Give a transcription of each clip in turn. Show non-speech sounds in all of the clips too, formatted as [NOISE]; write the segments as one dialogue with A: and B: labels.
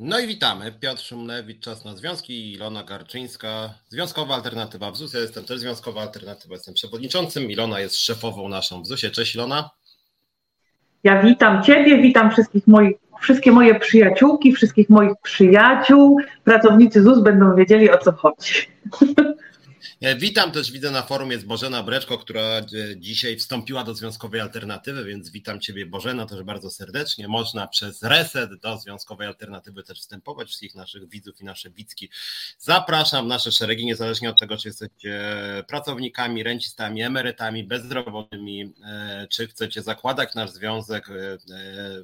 A: No i witamy. Piotr Szumlewicz, Czas na Związki i Ilona Garczyńska, Związkowa Alternatywa w ZUS. Ja jestem też Związkowa Alternatywa, jestem przewodniczącym. Ilona jest szefową naszą w ZUSie. Cześć Ilona.
B: Ja witam Ciebie, witam wszystkich moich, wszystkie moje przyjaciółki, wszystkich moich przyjaciół. Pracownicy ZUS będą wiedzieli o co chodzi. [LAUGHS]
A: E, witam też, widzę na forum jest Bożena Breczko, która e, dzisiaj wstąpiła do Związkowej Alternatywy, więc witam Ciebie Bożena też bardzo serdecznie. Można przez reset do Związkowej Alternatywy też wstępować, wszystkich naszych widzów i nasze widzki. Zapraszam nasze szeregi, niezależnie od tego, czy jesteście pracownikami, rencistami, emerytami, bezrobotnymi, e, czy chcecie zakładać nasz związek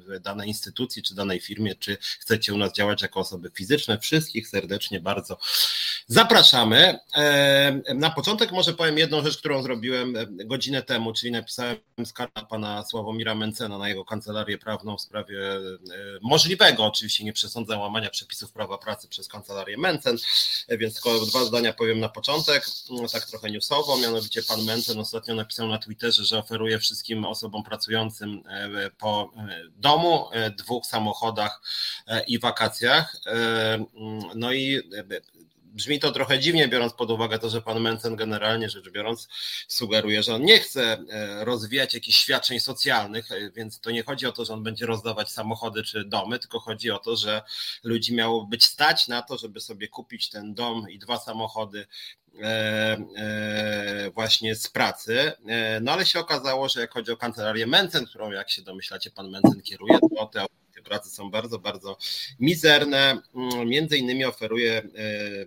A: w danej instytucji, czy danej firmie, czy chcecie u nas działać jako osoby fizyczne. Wszystkich serdecznie bardzo zapraszamy. Na początek może powiem jedną rzecz, którą zrobiłem e, godzinę temu, czyli napisałem skargę pana Sławomira Mencena na jego kancelarię prawną w sprawie e, możliwego, oczywiście nie przesądzam łamania przepisów prawa pracy przez kancelarię Mencen, e, więc tylko dwa zdania powiem na początek, tak trochę newsowo, mianowicie pan Mencen ostatnio napisał na Twitterze, że oferuje wszystkim osobom pracującym po domu, dwóch samochodach i wakacjach. No i brzmi to trochę dziwnie, biorąc pod uwagę to, że pan Mencen generalnie rzecz biorąc sugeruje, że on nie chce e, rozwijać jakichś świadczeń socjalnych, e, więc to nie chodzi o to, że on będzie rozdawać samochody czy domy, tylko chodzi o to, że ludzi miało być stać na to, żeby sobie kupić ten dom i dwa samochody e, właśnie z pracy. No ale się okazało, że jak chodzi o kancelarię Mencen, którą jak się domyślacie pan Mencen kieruje, to te pracy są bardzo, bardzo mizerne. Mm, między innymi oferuje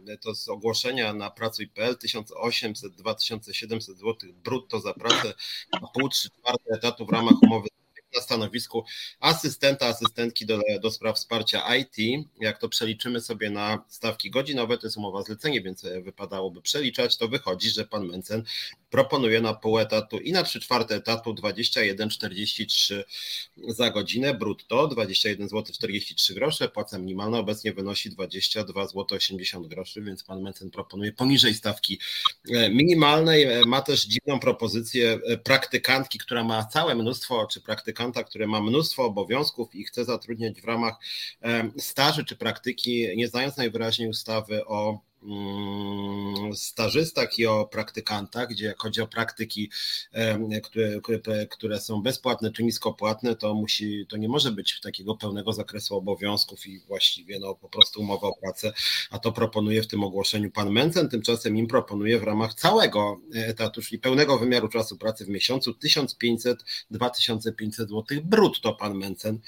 A: e, to z ogłoszenia na pracuj.pl 1800-2700 zł brutto za pracę na pół, trzy czwarte etatu w ramach umowy na stanowisku asystenta, asystentki do, do spraw wsparcia IT. Jak to przeliczymy sobie na stawki godzinowe, to jest umowa zlecenie, więc wypadałoby przeliczać, to wychodzi, że pan Mencen proponuje na pół etatu i na trzy czwarte etatu 21,43 za godzinę brutto, 21 zł 43 grosze, płaca minimalna obecnie wynosi 22 zł 80 groszy, więc pan Mencen proponuje poniżej stawki e, minimalnej. E, ma też dziwną propozycję e, praktykantki, która ma całe mnóstwo, czy praktykanta, który ma mnóstwo obowiązków i chce zatrudniać w ramach staży czy praktyki, nie znając najwyraźniej ustawy o stażystach i o praktykantach, gdzie jak chodzi o praktyki, które, które, są bezpłatne czy niskopłatne, to musi, to nie może być takiego pełnego zakresu obowiązków i właściwie no, po prostu umowa o pracę, a to proponuje w tym ogłoszeniu pan Mencen, tymczasem im proponuje w ramach całego etatu, czyli pełnego wymiaru czasu pracy w miesiącu 1500-2500 zł brutto pan Mencen,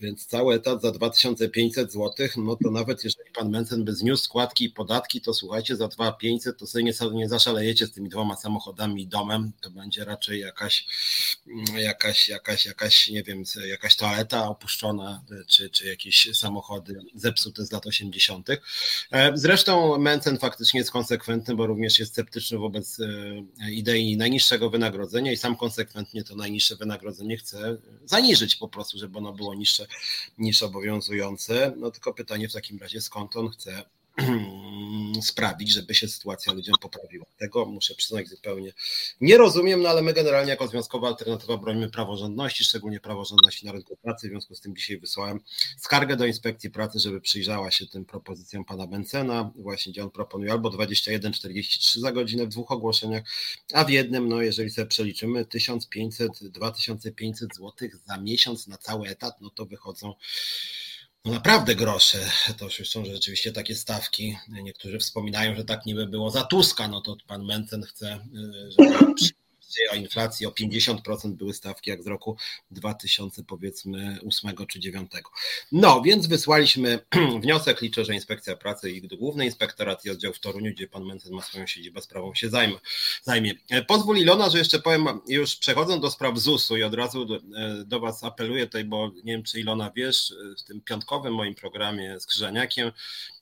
A: więc cały etat za 2500 zł, no to nawet jeżeli pan Mencen by zniósł składki i podatki, podatki, to słuchajcie, za 2500 to sobie nie, zaszalejecie z tymi dwoma samochodami i domem, to będzie raczej jakaś, jakaś, jakaś, jakaś, nie wiem, jakaś toaleta opuszczona, czy, czy jakieś samochody zepsute z lat 80. E, zresztą Mencen faktycznie jest konsekwentny, bo również jest sceptyczny wobec e, idei najniższego wynagrodzenia i sam konsekwentnie to najniższe wynagrodzenie chce zaniżyć po prostu, żeby ono było niższe niż obowiązujące. No tylko pytanie w takim razie, skąd on chce [CLEARS THROAT] sprawić, żeby się sytuacja ludziom poprawiła. Tego muszę przyznać zupełnie nie rozumiem, no ale my generalnie jako Związkowa Alternatywa bronimy praworządności, szczególnie praworządności na rynku pracy, w związku z tym dzisiaj wysłałem skargę do Inspekcji Pracy, żeby przyjrzała się tym propozycjom pana Bencena, właśnie gdzie on proponuje albo 21,43 za godzinę w dwóch ogłoszeniach, a w jednym, no jeżeli sobie przeliczymy 1500-2500 zł za miesiąc na cały etat, no to wychodzą no naprawdę grosze. To już są rzeczywiście takie stawki. Niektórzy wspominają, że tak niby było za Tuska, no to pan Mencen chce, y, żeby o inflacji o 50% były stawki jak z roku 2000 powiedzmy 8 czy 9. No, więc wysłaliśmy [CLEARS THROAT] wniosek, liczę, że Inspekcja Pracy i Główny Inspektorat i oddział w Toruniu, gdzie pan Mencen ma swoją siedzibę, sprawą się zajmie. zajmie. Pozwól Ilona, że jeszcze powiem, już przechodząc do spraw ZUS-u i od razu do, do was apeluję tutaj, bo nie wiem, czy Ilona wiesz, w tym piątkowym moim programie z Krzyżaniakiem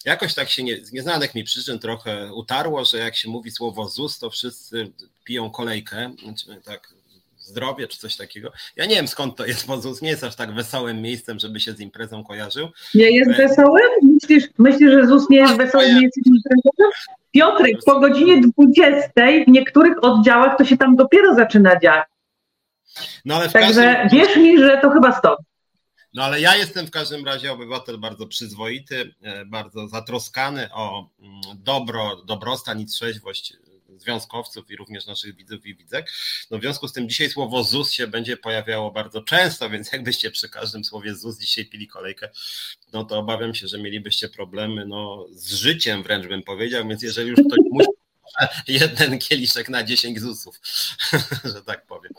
A: jakoś tak się nie, z nieznanych mi przyczyn trochę utarło, że jak się mówi słowo ZUS, to wszyscy piją kolejkę, znaczy tak zdrowie czy coś takiego. Ja nie wiem skąd to jest, bo ZUS nie jest aż tak wesołym miejscem, żeby się z imprezą kojarzył.
B: Nie jest wesołym? Myślisz, myślisz że ZUS nie jest wesołym miejscem? Piotrek, po godzinie 20 w niektórych oddziałach to się tam dopiero zaczyna dziać. No Także każdym... wierz mi, że to chyba stąd.
A: No ale ja jestem w każdym razie obywatel bardzo przyzwoity, e, bardzo zatroskany o mm, dobro, dobrostan i trzeźwość związkowców i również naszych widzów i widzek. No w związku z tym dzisiaj słowo ZUS się będzie pojawiało bardzo często, więc jakbyście przy każdym słowie ZUS dzisiaj pili kolejkę, no to obawiam się, że mielibyście problemy no, z życiem wręcz bym powiedział, więc jeżeli już ktoś musi [LAUGHS] jeden kieliszek na 10 ZUS-ów, [LAUGHS] że tak powiem.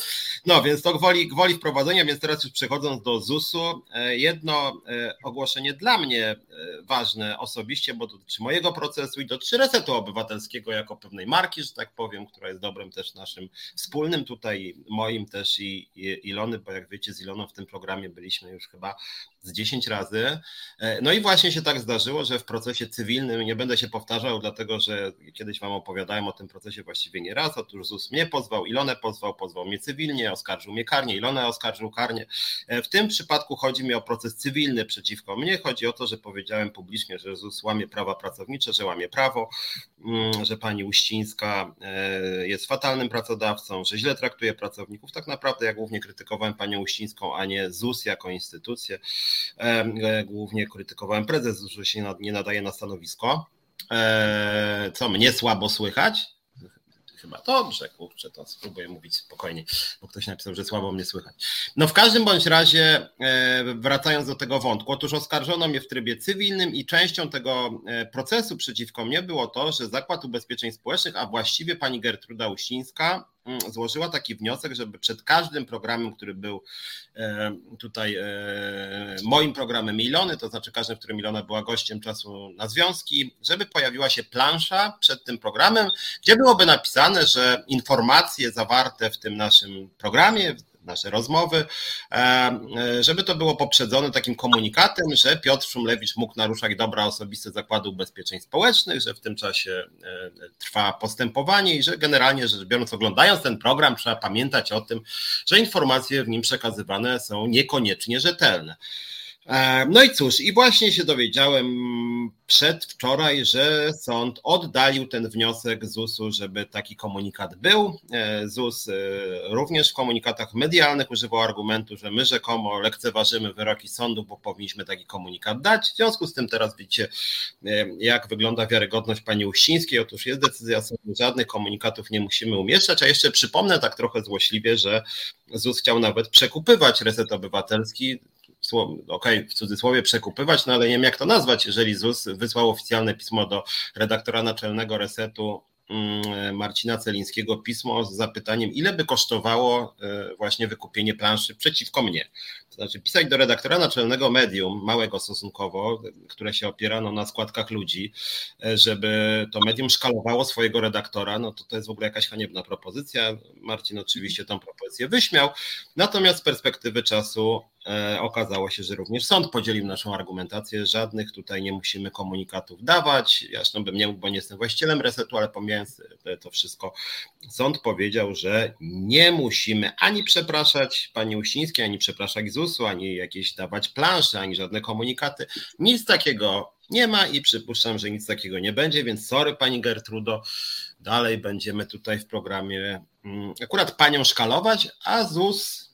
A: No więc to gwoli, gwoli wprowadzenia, więc teraz już przechodząc do ZUS-u, e, jedno e, ogłoszenie dla mnie ważne osobiście, bo dotyczy mojego procesu i dotyczy resetu obywatelskiego jako pewnej marki, że tak powiem, która jest dobrem też naszym wspólnym tutaj, moim też i, Ilony, bo jak wiecie z Iloną w tym programie byliśmy już chyba z 10 razy. No i właśnie się tak zdarzyło, że w procesie cywilnym, nie będę się powtarzał, dlatego że kiedyś Wam opowiadałem o tym procesie właściwie nie raz, otóż ZUS mnie pozwał, Ilonę pozwał, pozwał mnie cywilnie, oskarżył mnie karnie, Ilonę oskarżył karnie. W tym przypadku chodzi mi o proces cywilny przeciwko mnie, chodzi o to, że powiedziałem publicznie, że ZUS łamie prawa pracownicze, że łamie prawo, mm, że pani Uścińska e, jest fatalnym pracodawcą, że źle traktuje pracowników. Tak naprawdę ja głównie krytykowałem panią Uścińską, a nie ZUS jako instytucję. E, głównie krytykowałem prezes, że się nie nadaje na stanowisko. E, co mnie słabo słychać? Chyba dobrze, kurczę, to spróbuję mówić spokojnie, bo ktoś napisał, że słabo mnie słychać. No w każdym bądź razie, e, wracając do tego wątku, otóż oskarżono mnie w trybie cywilnym i częścią tego procesu przeciwko mnie było to, że Zakład Ubezpieczeń Społecznych, a właściwie pani Gertruda Uścińska, złożyła taki wniosek, żeby przed każdym programem, który był e, tutaj e, moim programem Ilony, to znaczy każdym, w którym Ilona była gościem czasu na związki, żeby pojawiła się plansza przed tym programem, gdzie byłoby napisane, że informacje zawarte w tym naszym programie, nasze rozmowy, e, żeby to było poprzedzone takim komunikatem, że Piotr Szumlewicz mógł naruszać dobra osobiste Zakładu Ubezpieczeń Społecznych, że w tym czasie e, trwa postępowanie i że generalnie rzecz biorąc, oglądając ten program, trzeba pamiętać o tym, że informacje w nim przekazywane są niekoniecznie rzetelne. E, no i cóż, i właśnie się dowiedziałem przedwczoraj, że sąd oddalił ten wniosek ZUS-u, żeby taki komunikat był. E, ZUS e, również w komunikatach medialnych używał argumentu, że my rzekomo lekceważymy wyroki sądu, bo powinniśmy taki komunikat dać. W związku z tym teraz widzicie, jak wygląda wiarygodność pani Uścińskiej. Otóż jest decyzja sądu, żadnych komunikatów nie musimy umieszczać, a jeszcze przypomnę tak trochę złośliwie, że ZUS chciał nawet przekupywać reset obywatelski okay, w cudzysłowie przekupywać, no ale nie wiem jak to nazwać, jeżeli ZUS wysłał oficjalne pismo do redaktora naczelnego Resetu mm, Marcina Celińskiego pismo z zapytaniem, ile by kosztowało e, właśnie wykupienie planszy przeciwko mnie. To znaczy pisać do redaktora naczelnego medium, małego stosunkowo, które się opierano na składkach ludzi, e, żeby to medium szkalowało swojego redaktora, no to to jest w ogóle jakaś haniebna propozycja. Marcin oczywiście tą propozycję wyśmiał, natomiast z perspektywy czasu E, okazało się, że również sąd podzielił naszą argumentację. Żadnych tutaj nie musimy komunikatów dawać. Ja zresztą bym nie mógł, bo nie jestem właścicielem resetu, ale pomijając to wszystko, sąd powiedział, że nie musimy ani przepraszać pani Uścińskiej, ani przepraszać ZUS-u, ani jakieś dawać plansze, ani żadne komunikaty. Nic takiego nie ma i przypuszczam, że nic takiego nie będzie, więc sorry pani Gertrudo, dalej będziemy tutaj w programie mm, akurat panią szkalować, a ZUS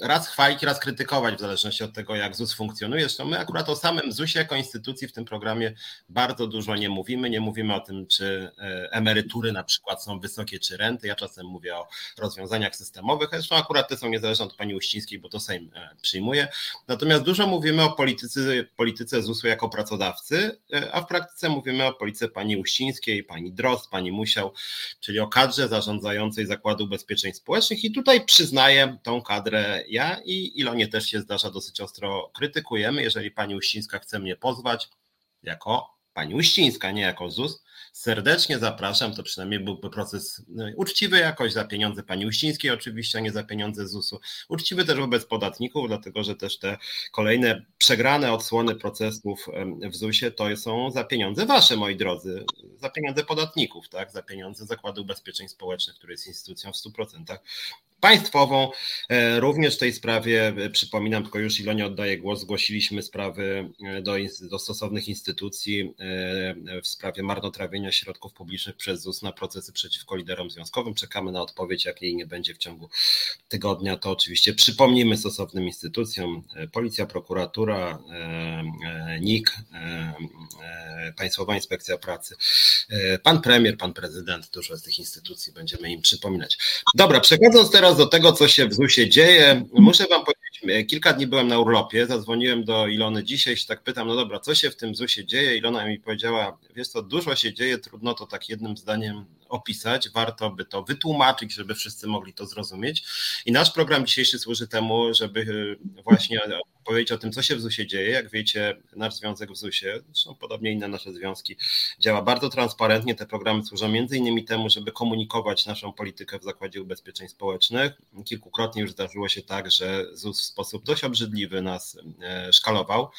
A: raz chwalić, raz krytykować, w zależności od tego, jak ZUS funkcjonuje. Zresztą my akurat o samym ZUS-ie jako instytucji w tym programie bardzo dużo nie mówimy. Nie mówimy o tym, czy e, emerytury na przykład są wysokie, czy renty. Ja czasem mówię o rozwiązaniach systemowych. Zresztą akurat te są niezależne od pani Uścińskiej, bo to Sejm e, przyjmuje. Natomiast dużo mówimy o polityce, polityce ZUS-u jako pracodawcy, e, a w praktyce mówimy o polityce pani Uścińskiej, pani Drost, pani Musiał, czyli o kadrze zarządzającej Zakładu Ubezpieczeń Społecznych i tutaj przyznaję tą kadrę ja i Ilonie też się zdarza dosyć ostro krytykujemy. Jeżeli pani Uścińska chce mnie pozwać jako pani Uścińska, nie jako ZUS, serdecznie zapraszam. To przynajmniej byłby proces no, uczciwy jakoś za pieniądze pani Uścińskiej, oczywiście, a nie za pieniądze ZUS-u. Uczciwy też wobec podatników, dlatego że też te kolejne przegrane odsłony procesów w ZUS-ie to są za pieniądze wasze, moi drodzy. za pieniądze podatników, tak? za pieniądze Zakładu Ubezpieczeń Społecznych, który jest instytucją w 100% państwową. E, również w tej sprawie, e, przypominam, tylko już Ilonie oddaję głos, zgłosiliśmy sprawy e, do, do stosownych instytucji w sprawie marnotrawienia środków publicznych przez ZUS na procesy przeciwko liderom związkowym. Czekamy na odpowiedź, jak jej nie będzie w ciągu tygodnia, to oczywiście przypomnimy stosownym instytucjom, Policja, Prokuratura, NIK, Państwowa Inspekcja Pracy, Pan Premier, Pan Prezydent, dużo z tych instytucji będziemy im przypominać. Dobra, przechodząc teraz do tego, co się w ZUS-ie dzieje. Muszę Wam powiedzieć, kilka dni byłem na urlopie, zadzwoniłem do Ilony dzisiaj, się tak pytam, no dobra, co się w tym ZUS-ie dzieje? Ilona mi powiedziała, wiesz co, dużo się dzieje, trudno to tak jednym zdaniem opisać, warto by to wytłumaczyć, żeby wszyscy mogli to zrozumieć. I nasz program dzisiejszy służy temu, żeby właśnie powiedzieć o tym, co się w ZUS-ie dzieje. Jak wiecie, nasz związek w ZUS-ie, zresztą podobnie inne nasze związki, działa bardzo transparentnie. Te programy służą między innymi temu, żeby komunikować naszą politykę w Zakładzie Ubezpieczeń Społecznych. Kilkukrotnie już zdarzyło się tak, że ZUS w sposób dość obrzydliwy nas e, szkalował.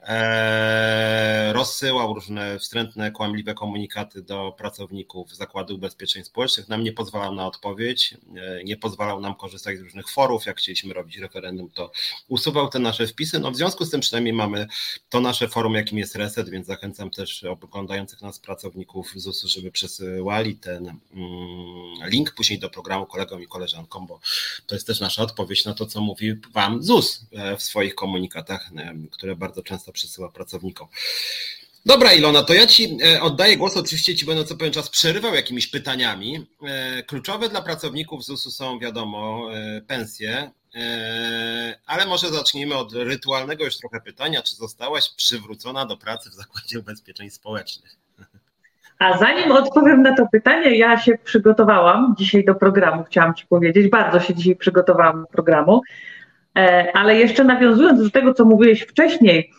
A: E, rozsyłał różne wstrętne, kłamliwe komunikaty do pracowników Zakładu Ubezpieczeń Społecznych. Nam nie pozwalał na odpowiedź, e, nie pozwalał nam korzystać z różnych forów. Jak chcieliśmy robić referendum, to usuwał te nasze wpisy. No w związku z tym przynajmniej mamy to nasze forum, jakim jest Reset, więc zachęcam też oglądających nas pracowników ZUS-u, żeby przesyłali ten mm, link później do programu kolegom i koleżankom, bo to jest też nasza odpowiedź na to, co mówi Wam ZUS e, w swoich komunikatach, które bardzo często to przesyła pracownikom. Dobra, Ilona, to ja Ci e, oddaję głos. Oczywiście Ci będę co pewien czas przerywał jakimiś pytaniami. E, kluczowe dla pracowników ZUS-u są, wiadomo, e, pensje, ale może zacznijmy od rytualnego już trochę pytania. Czy zostałaś przywrócona do pracy w Zakładzie Ubezpieczeń Społecznych?
B: A zanim odpowiem na to pytanie, ja się przygotowałam dzisiaj do programu, chciałam Ci powiedzieć. Bardzo się dzisiaj przygotowałam do programu. Ale jeszcze nawiązując do tego, co mówiłeś wcześniej,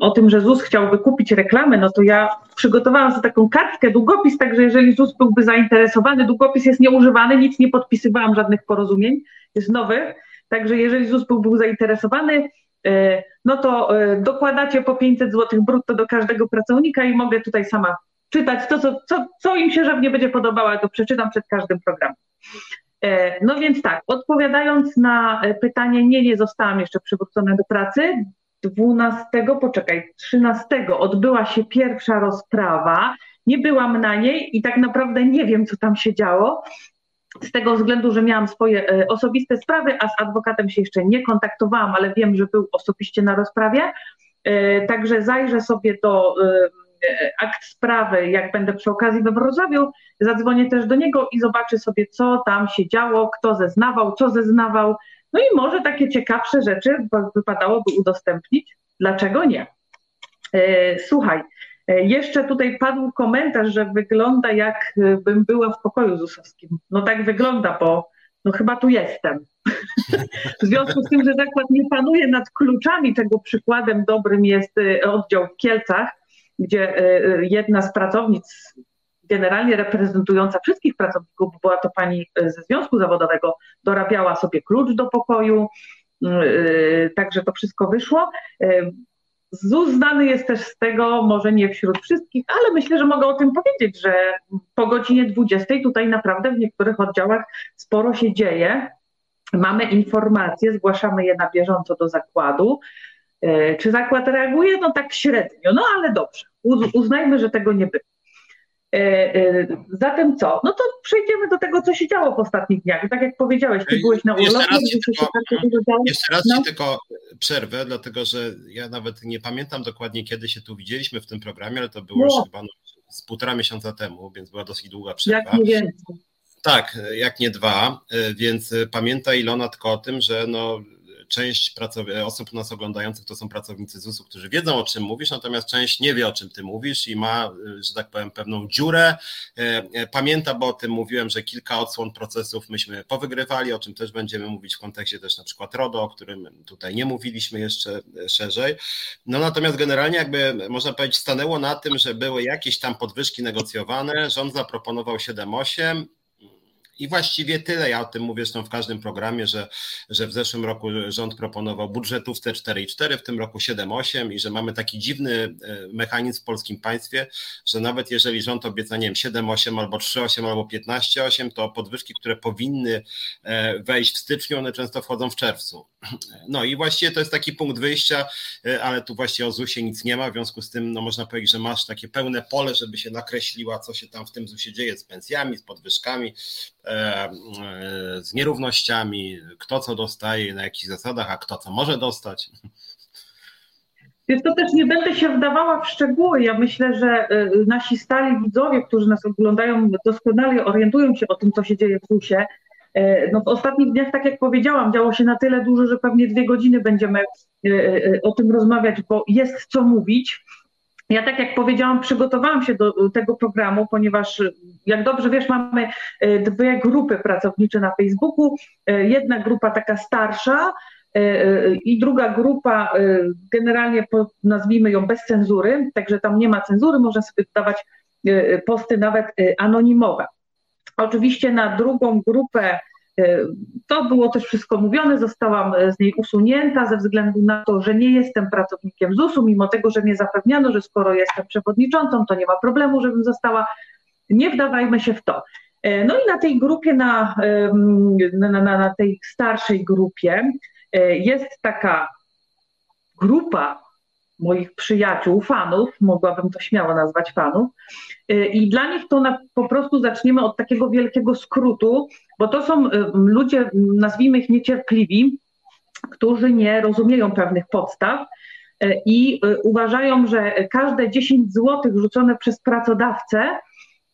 B: o tym, że ZUS chciałby kupić reklamę, no to ja przygotowałam sobie taką kartkę, długopis, także jeżeli ZUS byłby zainteresowany, długopis jest nieużywany, nic nie podpisywałam, żadnych porozumień, jest nowy, także jeżeli ZUS byłby zainteresowany, e, no to e, dokładacie po 500 zł brutto do każdego pracownika i mogę tutaj sama czytać to, co, co, co im się żadnie będzie podobało, to przeczytam przed każdym programem. E, no więc tak, odpowiadając na pytanie, nie, nie zostałam jeszcze przywrócona do pracy. 12, poczekaj, 13 odbyła się pierwsza rozprawa. Nie byłam na niej i tak naprawdę nie wiem, co tam się działo. Z tego względu, że miałam swoje e, osobiste sprawy, a z adwokatem się jeszcze nie kontaktowałam, ale wiem, że był osobiście na rozprawie. E, także zajrzę sobie do e, akt sprawy, jak będę przy okazji we Wrocławiu, zadzwonię też do niego i zobaczę sobie, co tam się działo, kto zeznawał, co zeznawał, no i może takie ciekawsze rzeczy wypadałoby udostępnić. Dlaczego nie? E, słuchaj, e, jeszcze tutaj padł komentarz, że wygląda jakbym była w pokoju ZUS-owskim. No tak wygląda, bo no chyba tu jestem. [LAUGHS] w związku z tym, że zakład nie panuje nad kluczami, czego przykładem dobrym jest e, oddział w Kielcach, gdzie jedna z pracownic generalnie reprezentująca wszystkich pracowników, była to pani e, ze związku zawodowego, dorabiała sobie klucz do pokoju, mm, e, także to wszystko wyszło. E, ZUS znany jest też z tego, może nie wśród wszystkich, ale myślę, że mogę o tym powiedzieć, że po godzinie 20 tutaj naprawdę w niektórych oddziałach sporo się dzieje. Mamy informacje, zgłaszamy je na bieżąco do zakładu. Czy zakład reaguje? No tak średnio, no ale dobrze. Uznajmy, że tego nie było. E, e, zatem co? No to przejdziemy do tego, co się działo w ostatnich dniach. Tak jak powiedziałeś, ty byłeś na urlopie.
A: Jeszcze raz, tylko, tak jeszcze raz no. ci tylko przerwę, dlatego że ja nawet nie pamiętam dokładnie, kiedy się tu widzieliśmy w tym programie, ale to było no. już chyba no, z półtora miesiąca temu, więc była dosyć długa przerwa.
B: Jak nie więcej.
A: Tak, jak nie dwa, e, więc pamiętaj Ilona tylko o tym, że no, część osób nas oglądających to są pracownicy ZUS-u, którzy wiedzą o czym mówisz, natomiast część nie wie o czym ty mówisz i ma, że tak powiem, pewną dziurę. E, e, pamięta, bo o tym mówiłem, że kilka odsłon procesów myśmy powygrywali, o czym też będziemy mówić w kontekście też na przykład RODO, o którym tutaj nie mówiliśmy jeszcze szerzej. No natomiast generalnie jakby można powiedzieć stanęło na tym, że były jakieś tam podwyżki negocjowane, rząd zaproponował 7-8, I właściwie tyle. Ja o tym mówię zresztą w każdym programie, że, że w zeszłym roku rząd proponował budżetówce 4,4, w tym roku 7,8 i że mamy taki dziwny e, mechanizm w polskim państwie, że nawet jeżeli rząd obieca, nie wiem, 7,8 albo 3,8 albo 15,8, to podwyżki, które powinny e, wejść w styczniu, one często wchodzą w czerwcu. No i właściwie to jest taki punkt wyjścia, e, ale tu właściwie o ZUS-ie nic nie ma, w związku z tym no można powiedzieć, że masz takie pełne pole, żeby się nakreśliła, co się tam w tym ZUS-ie dzieje z pensjami, z podwyżkami, z nierównościami, kto co dostaje, na jakich zasadach, a kto co może dostać.
B: Więc to też nie będę się wdawała w szczegóły. Ja myślę, że nasi stali widzowie, którzy nas oglądają, doskonale orientują się o tym, co się dzieje w ZUS-ie. E, no w ostatnich dniach, tak jak powiedziałam, działo się na tyle dużo, że pewnie dwie godziny będziemy e, e, o tym rozmawiać, bo jest co mówić. Ja, tak jak powiedziałam, przygotowałam się do tego programu, ponieważ, jak dobrze wiesz, mamy dwie grupy pracownicze na Facebooku. Jedna grupa taka starsza i druga grupa, generalnie nazwijmy ją bez cenzury, także tam nie ma cenzury, można sobie dawać posty nawet anonimowe. Oczywiście na drugą grupę to było też wszystko mówione, zostałam e, z niej usunięta ze względu na to, że nie jestem pracownikiem ZUS-u, mimo tego, że mnie zapewniano, że skoro jestem przewodniczącą, to nie ma problemu, żebym została. Nie wdawajmy się w to. E, no i na tej grupie, na, na, na, na tej starszej grupie jest taka grupa moich przyjaciół, fanów, mogłabym to śmiało nazwać fanów. Y, I dla nich to na, po prostu zaczniemy od takiego wielkiego skrótu, bo to są y, ludzie, nazwijmy ich niecierpliwi, którzy nie rozumieją pewnych podstaw y, i uważają, że każde 10 zł rzucone przez pracodawcę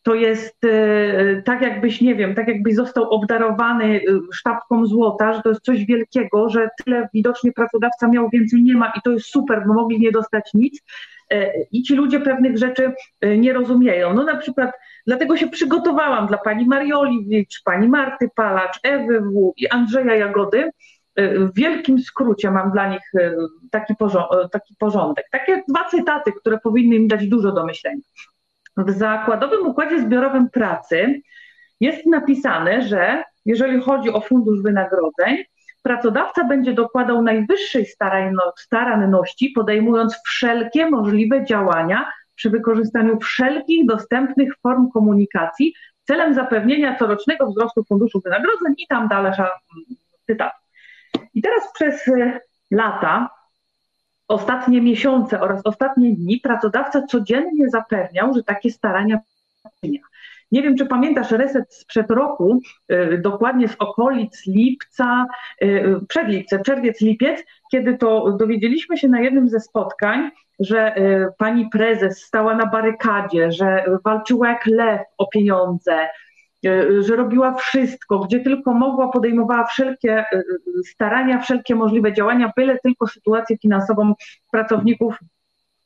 B: to jest e, tak jakbyś, nie wiem, tak jakbyś został obdarowany e, sztabką złota, że to jest coś wielkiego, że tyle widocznie pracodawca miał, więcej nie ma i to jest super, bo mogli nie dostać nic. E, I ci ludzie pewnych rzeczy nie rozumieją. No na przykład dlatego się przygotowałam dla pani Marioliwicz, pani Marty Palacz, Ewy W. i Andrzeja Jagody. W wielkim skrócie mam dla nich taki porządek. Takie dwa cytaty, które powinny im dać dużo do myślenia. W zakładowym układzie zbiorowym pracy jest napisane, że jeżeli chodzi o fundusz wynagrodzeń, pracodawca będzie dokładał najwyższej staranności, podejmując wszelkie możliwe działania przy wykorzystaniu wszelkich dostępnych form komunikacji celem zapewnienia corocznego wzrostu funduszu wynagrodzeń i tam dalsza cytat. I teraz przez lata ostatnie miesiące oraz ostatnie dni pracodawca codziennie zapewniał, że takie starania czynia. Nie wiem, czy pamiętasz reset sprzed roku, y, dokładnie z okolic lipca, y, przed lipcem, czerwiec, lipiec, kiedy to dowiedzieliśmy się na jednym ze spotkań, że y, pani prezes stała na barykadzie, że walczyła jak lew o pieniądze, że robiła wszystko, gdzie tylko mogła, podejmowała wszelkie e, starania, wszelkie możliwe działania, byle tylko sytuację finansową pracowników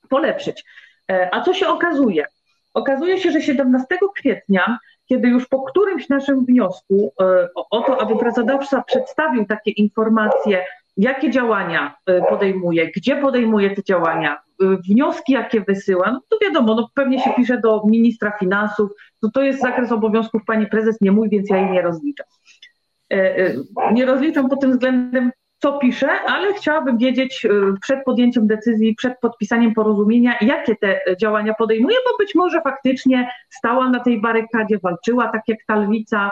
B: polepszyć. E, a co się okazuje? Okazuje się, że 17 kwietnia, kiedy już po którymś naszym wniosku o to, aby pracodawca przedstawił takie informacje, jakie działania podejmuje, gdzie podejmuje te działania, wnioski, jakie wysyła, no to wiadomo, no pewnie się pisze do ministra finansów, no to jest zakres obowiązków pani prezes, nie mój, więc ja jej nie rozliczam. E, e, nie rozliczam pod tym względem, co pisze, ale chciałabym wiedzieć e, przed podjęciem decyzji, przed podpisaniem porozumienia, jakie te działania podejmuje, bo być może faktycznie stała na tej barykadzie, walczyła tak jak ta lwica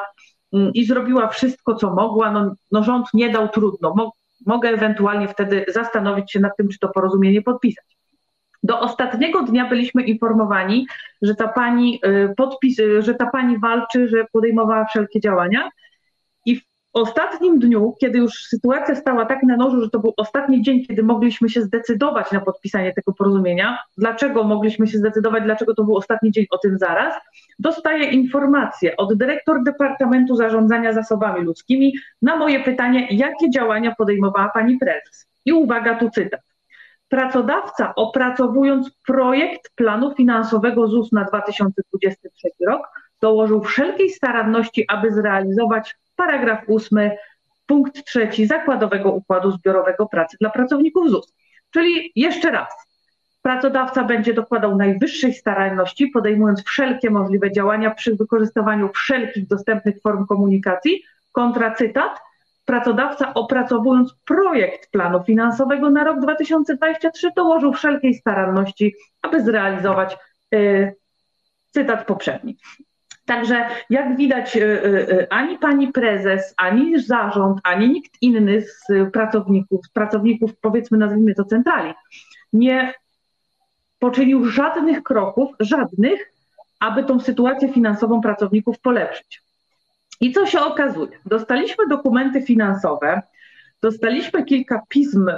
B: mm, i zrobiła wszystko, co mogła. No, no rząd nie dał trudno. Mogę ewentualnie wtedy zastanowić się nad tym, czy to porozumienie podpisać. Do ostatniego dnia byliśmy informowani, że ta pani y, podpis, y, że ta pani walczy, że podejmowała wszelkie działania. I w ostatnim dniu, kiedy już sytuacja stała tak na nożu, że to był ostatni dzień, kiedy mogliśmy się zdecydować na podpisanie tego porozumienia. Dlaczego mogliśmy się zdecydować, dlaczego to był ostatni dzień, o tym zaraz. Dostaję informację od dyrektor Departamentu Zarządzania Zasobami Ludzkimi na moje pytanie, jakie działania podejmowała pani prezes. I uwaga, tu cytat. Pracodawca, opracowując projekt planu finansowego ZUS na 2023 rok, dołożył wszelkiej staranności, aby zrealizować paragraf 8, punkt 3 zakładowego układu zbiorowego pracy dla pracowników ZUS. Czyli jeszcze raz, Pracodawca będzie dokładał najwyższej staranności, podejmując wszelkie możliwe działania przy wykorzystywaniu wszelkich dostępnych form komunikacji. Kontracytat. Pracodawca opracowując projekt planu finansowego na rok 2023 dołożył wszelkiej staranności, aby zrealizować y, cytat poprzedni. Także jak widać, y, y, ani pani prezes, ani zarząd, ani nikt inny z pracowników, z pracowników powiedzmy nazwijmy to centrali, nie poczynił żadnych kroków, żadnych, aby tą sytuację finansową pracowników polepszyć. I co się okazuje? Dostaliśmy dokumenty finansowe, dostaliśmy kilka pism, y,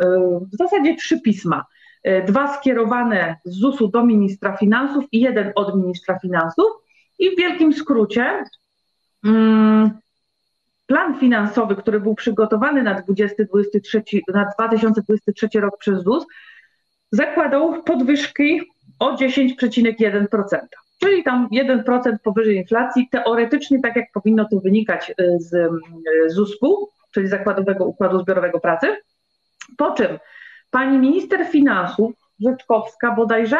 B: w zasadzie trzy pisma. Y, dwa skierowane z ZUS-u do ministra finansów i jeden od ministra finansów. I w wielkim skrócie, mm, plan finansowy, który był przygotowany na, 2023, na 2023 rok przez ZUS, zakładał podwyżki o 10,1%. Czyli tam 1% powyżej inflacji, teoretycznie tak jak powinno to wynikać y, z y, ZUS-u, czyli Zakładowego Układu Zbiorowego Pracy. Po czym pani minister finansów, Rzeczkowska bodajże,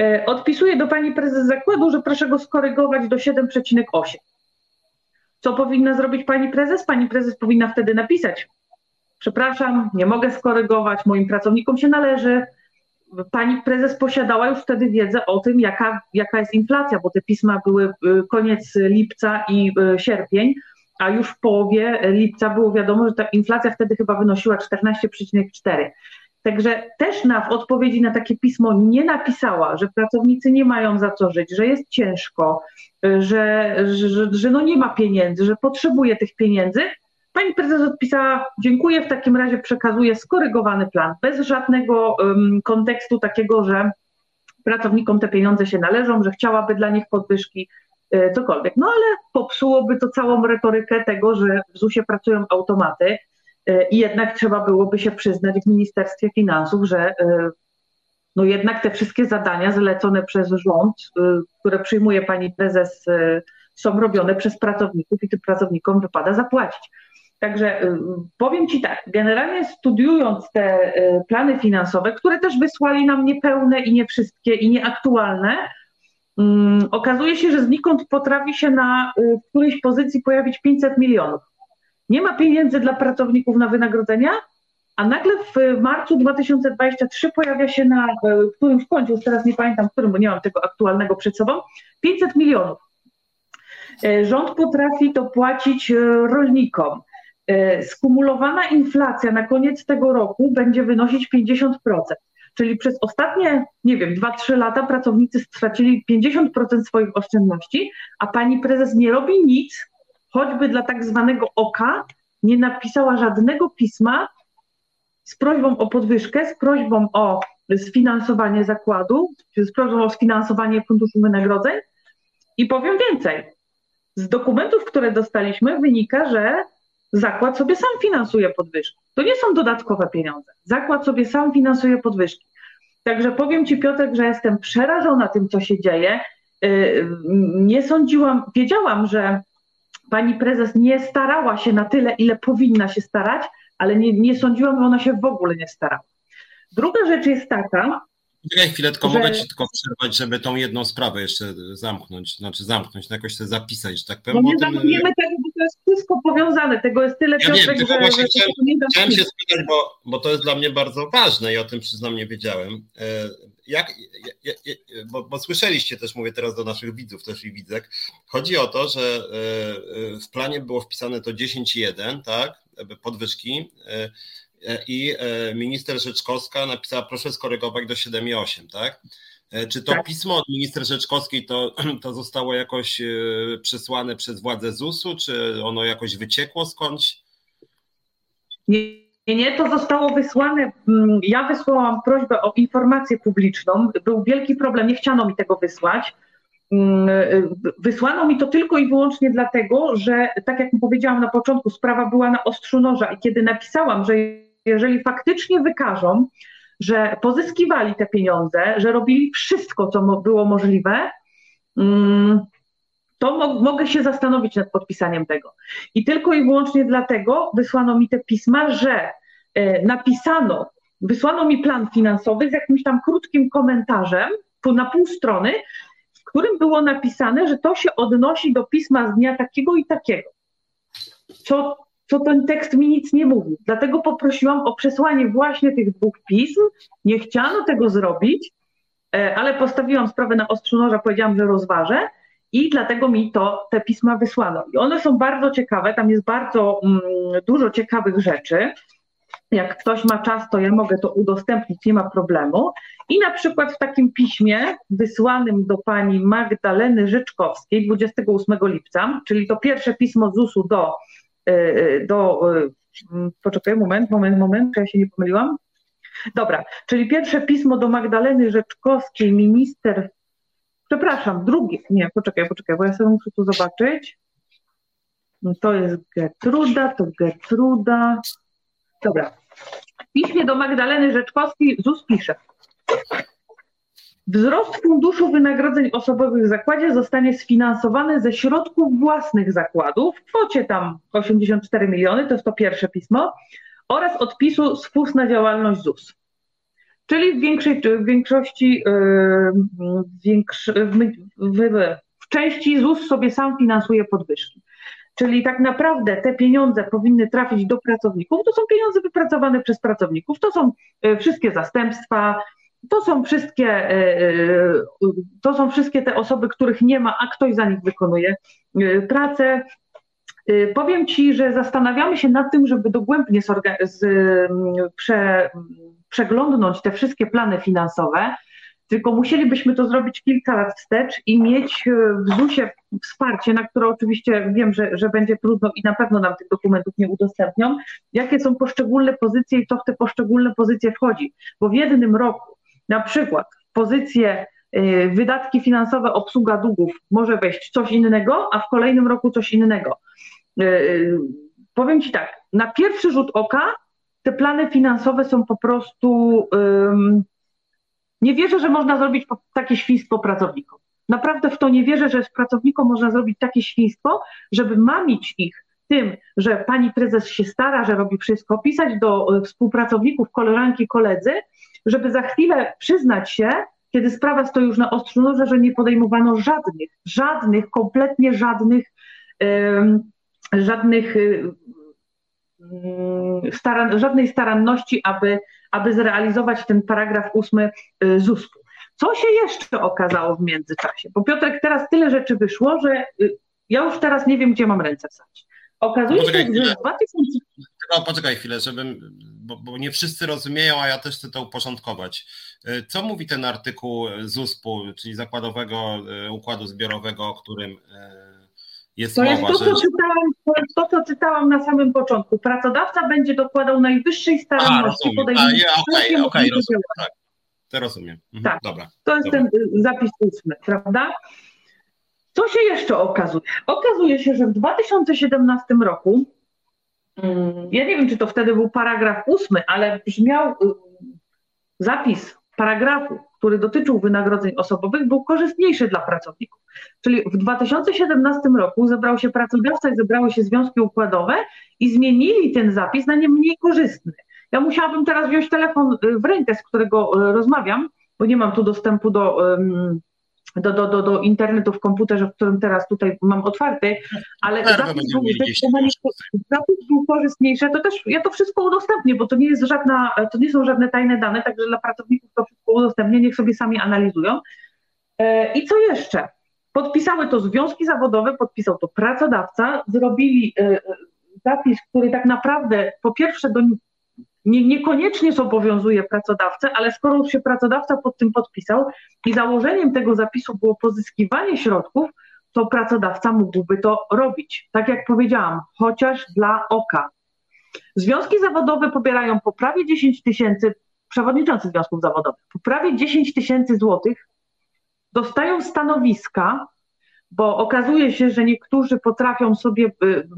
B: y, odpisuje do pani prezes zakładu, że proszę go skorygować do 7,8. Co powinna zrobić pani prezes? Pani prezes powinna wtedy napisać: Przepraszam, nie mogę skorygować, moim pracownikom się należy. Pani prezes posiadała już wtedy wiedzę o tym, jaka, jaka jest inflacja, bo te pisma były y, koniec lipca i y, sierpień, a już w połowie lipca było wiadomo, że ta inflacja wtedy chyba wynosiła 14,4. Także też na, w odpowiedzi na takie pismo nie napisała, że pracownicy nie mają za co żyć, że jest ciężko, y, że, że, że no nie ma pieniędzy, że potrzebuje tych pieniędzy, Pani prezes odpisała, dziękuję, w takim razie przekazuję skorygowany plan, bez żadnego um, kontekstu takiego, że pracownikom te pieniądze się należą, że chciałaby dla nich podwyżki, y, cokolwiek. No ale popsułoby to całą retorykę tego, że w ZUS-ie pracują automaty y, i jednak trzeba byłoby się przyznać w Ministerstwie Finansów, że y, no jednak te wszystkie zadania zlecone przez rząd, które przyjmuje pani prezes, są robione przez pracowników i tym pracownikom wypada zapłacić. Także y, powiem Ci tak, generalnie studiując te y, plany finansowe, które też wysłali nam niepełne i nie wszystkie i nieaktualne, um, okazuje się, że znikąd potrafi się na y, którejś pozycji pojawić 500 milionów. Nie ma pieniędzy dla pracowników na wynagrodzenia, a nagle w marcu 2023 pojawia się na którymś końcu, już teraz nie pamiętam którym, bo nie mam tego aktualnego przed sobą, 500 milionów. Rząd potrafi to płacić rolnikom skumulowana inflacja na koniec tego roku będzie wynosić 50%. Czyli przez ostatnie, nie wiem, 2-3 lata pracownicy stracili 50% swoich oszczędności, a pani prezes nie robi nic, choćby dla tak zwanego oka, nie napisała żadnego pisma z prośbą o podwyżkę, z prośbą o sfinansowanie zakładu, z prośbą o sfinansowanie funduszu wynagrodzeń. I powiem więcej. Z dokumentów, które dostaliśmy, wynika, że zakład sobie sam finansuje podwyżki. To nie są dodatkowe pieniądze. Zakład sobie sam finansuje podwyżki. Także powiem Ci, Piotrek, że jestem przerażona tym, co się dzieje. Y, nie sądziłam, wiedziałam, że pani prezes nie starała się na tyle, ile powinna się starać, ale nie, nie sądziłam, że ona się w ogóle nie starała. Druga rzecz jest taka,
A: Czekaj chwilę, tylko że... mogę ci tylko przerwać, żeby tą jedną sprawę jeszcze zamknąć, znaczy zamknąć, no jakoś sobie zapisać, że tak
B: powiem. No nie zamkniemy tym... tego, bo to jest wszystko powiązane, tego jest tyle,
A: ja wiem, że, właśnie że chciałem, chciałem się spytać, bo, bo to jest dla mnie bardzo ważne i o tym przyznam nie wiedziałem. E, jak, bo, bo, słyszeliście też, mówię teraz do naszych widzów też i widzek, chodzi o to, że e, e, w planie było wpisane to 10,1, tak, podwyżki, i e, minister Rzeczkowska napisała, proszę skorygować do 7,8, tak? E, czy to tak. pismo od minister Rzeczkowskiej to, [CLEARS THROAT] to zostało jakoś przesłane przez władze ZUS-u, czy ono jakoś wyciekło skądś?
B: Nie, nie, to zostało wysłane. Mm, ja wysłałam prośbę o informację publiczną. Był wielki problem, nie chciano mi tego wysłać. Mm, wysłano mi to tylko i wyłącznie dlatego, że tak jak powiedziałam na początku, sprawa była na ostrzu noża i kiedy napisałam, że jeżeli faktycznie wykażą, że pozyskiwali te pieniądze, że robili wszystko, co było możliwe, mm, to mo mogę się zastanowić nad podpisaniem tego. I tylko i wyłącznie dlatego wysłano mi te pisma, że e, napisano wysłano mi plan finansowy z jakimś tam krótkim komentarzem na pół strony, w którym było napisane, że to się odnosi do pisma z dnia takiego i takiego. Co, co ten tekst mi nic nie mówił. Dlatego poprosiłam o przesłanie właśnie tych dwóch pism. Nie chciano tego zrobić, e, ale postawiłam sprawę na ostrzu noża, powiedziałam, że rozważę i dlatego mi to te pisma wysłano. I one są bardzo ciekawe, tam jest bardzo mm, dużo ciekawych rzeczy. Jak ktoś ma czas, to ja mogę to udostępnić, nie ma problemu. I na przykład w takim piśmie wysłanym do pani Magdaleny Życzkowskiej 28 lipca, czyli to pierwsze pismo ZUS-u do, do y, poczekaj, moment, moment, moment, czy ja się nie pomyliłam? Dobra, czyli pierwsze pismo do Magdaleny Rzeczkowskiej, minister Przepraszam, drugie. Nie, poczekaj, poczekaj, bo ja sobie muszę tu zobaczyć. No to jest Getruda, to Getruda. Dobra. Piśmie do Magdaleny Rzeczkowskiej ZUS pisze. Wzrost funduszu wynagrodzeń osobowych w zakładzie zostanie sfinansowany ze środków własnych zakładów w kwocie tam 84 miliony, to jest to pierwsze pismo, oraz odpisu z FUS na działalność ZUS. Czyli w, większej, w większości, w, w, w części ZUS sobie sam finansuje podwyżki. Czyli tak naprawdę te pieniądze powinny trafić do pracowników. To są pieniądze wypracowane przez pracowników, to są e, wszystkie zastępstwa, to są wszystkie, e, e, to są wszystkie te osoby, których nie ma, a ktoś za nich wykonuje pracę. Powiem Ci, że zastanawiamy się nad tym, żeby dogłębnie z, prze, przeglądnąć te wszystkie plany finansowe, tylko musielibyśmy to zrobić kilka lat wstecz i mieć e, w ZUS-ie wsparcie, na które oczywiście wiem, że, że będzie trudno i na pewno nam tych dokumentów nie udostępnią, jakie są poszczególne pozycje i co w te poszczególne pozycje wchodzi. Bo w jednym roku na przykład w pozycję y, wydatki finansowe, obsługa długów może wejść coś innego, a w kolejnym roku coś innego. Y, powiem Ci tak, na pierwszy rzut oka te plany finansowe są po prostu. Nie wierzę, że można zrobić takie świństwo pracownikom. Naprawdę w to nie wierzę, że z pracownikom można zrobić takie świństwo, żeby mamić ich tym, że pani prezes się stara, że robi wszystko, pisać do współpracowników, koleżanki, koledzy, żeby za chwilę przyznać się, kiedy sprawa stoi już na ostrzu noża, że nie podejmowano żadnych, żadnych, kompletnie żadnych, żadnych Mm, staran, żadnej staranności, aby, aby zrealizować ten paragraf ósmy y, ZUS-u. Co się jeszcze okazało w międzyczasie? Bo Piotrek, teraz tyle rzeczy wyszło, że y, ja już teraz nie wiem, gdzie mam ręce wsadzić. Okazuje no się, że w 2000...
A: Tylko poczekaj chwilę, żebym, bo, bo, nie wszyscy rozumieją, a ja też chcę to uporządkować. Y, co mówi ten artykuł ZUS-u, czyli Zakładowego Układu Zbiorowego, o którym jest
B: to jest to, co czytałam, to jest to, co czytałam na samym początku. Pracodawca będzie dokładał najwyższej staranności
A: podejmowania. Okej, okej, rozumiem. Tak, to rozumiem. Mhm,
B: tak, dobra. To jest dobra. ten zapis ósmy, prawda? Co się jeszcze okazuje? Okazuje się, że w 2017 roku, ja nie wiem, czy to wtedy był paragraf ósmy, ale brzmiał y, zapis paragrafu, który dotyczył wynagrodzeń osobowych, był korzystniejszy dla pracowników. Czyli w 2017 roku zebrał się pracodawca i zebrały się związki układowe i zmienili ten zapis na nie mniej korzystny. Ja musiałabym teraz wziąć telefon y, w rękę, z którego y, rozmawiam, bo nie mam tu dostępu do, do, do, do, do internetu w komputerze, w którym teraz tutaj mam otwarty, ale zapis był, zapis był korzystniejszy. To też ja to wszystko udostępnię, bo to nie jest żadna, to nie są żadne tajne dane, także dla pracowników to wszystko udostępnię, niech sobie sami analizują. E, I co jeszcze? Podpisały to związki zawodowe, podpisał to pracodawca, zrobili e, zapis, który tak naprawdę po pierwsze do, nie, niekoniecznie zobowiązuje pracodawcę, ale skoro już się pracodawca pod tym podpisał i założeniem tego zapisu było pozyskiwanie środków, to pracodawca mógłby to robić. Tak jak powiedziałam, chociaż dla oka. Związki zawodowe pobierają po prawie 10 tysięcy, przewodniczący związków zawodowych, po prawie 10 tysięcy złotych dostają stanowiska, bo okazuje się, że niektórzy potrafią sobie y,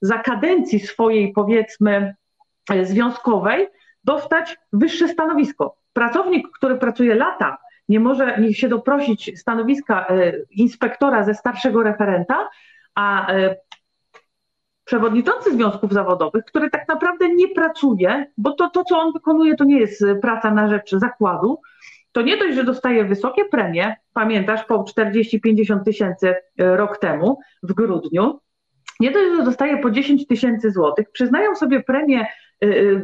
B: za kadencji swojej, powiedzmy, związkowej, dostać wyższe stanowisko. Pracownik, który pracuje lata, nie może się doprosić stanowiska y, inspektora ze starszego referenta, a y, przewodniczący związków zawodowych, który tak naprawdę nie pracuje, bo to, to, co on wykonuje, to nie jest praca na rzecz zakładu, to nie dość, że dostaje wysokie premie, pamiętasz, po 40-50 tysięcy e, rok temu, w grudniu, nie dość, że dostaje po 10 tysięcy złotych, przyznają sobie premie e, e,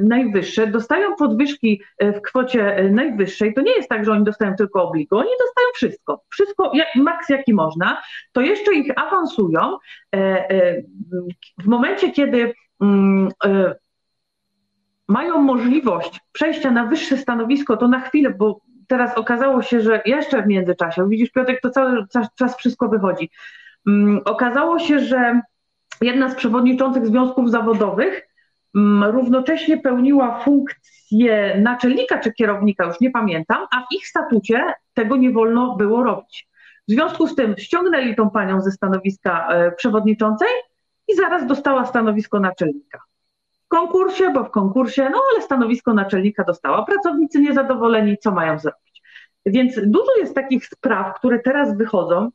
B: najwyższe, dostają podwyżki w kwocie najwyższej, to nie jest tak, że oni dostają tylko obligo, oni dostają wszystko, wszystko, jak, maks jaki można, to jeszcze ich awansują w momencie, kiedy mm, mają możliwość przejścia na wyższe stanowisko, to na chwilę, bo teraz okazało się, że jeszcze w międzyczasie, widzisz Piotrek, to cały czas wszystko wychodzi, um, okazało się, że jedna z przewodniczących związków zawodowych równocześnie pełniła funkcję naczelnika czy kierownika, już nie pamiętam, a w ich statucie tego nie wolno było robić. W związku z tym ściągnęli tą panią ze stanowiska e, przewodniczącej i zaraz dostała stanowisko naczelnika konkursie, bo w konkursie, no ale stanowisko naczelnika dostała. Pracownicy niezadowoleni, co mają zrobić? Więc dużo jest takich spraw, które teraz wychodzą.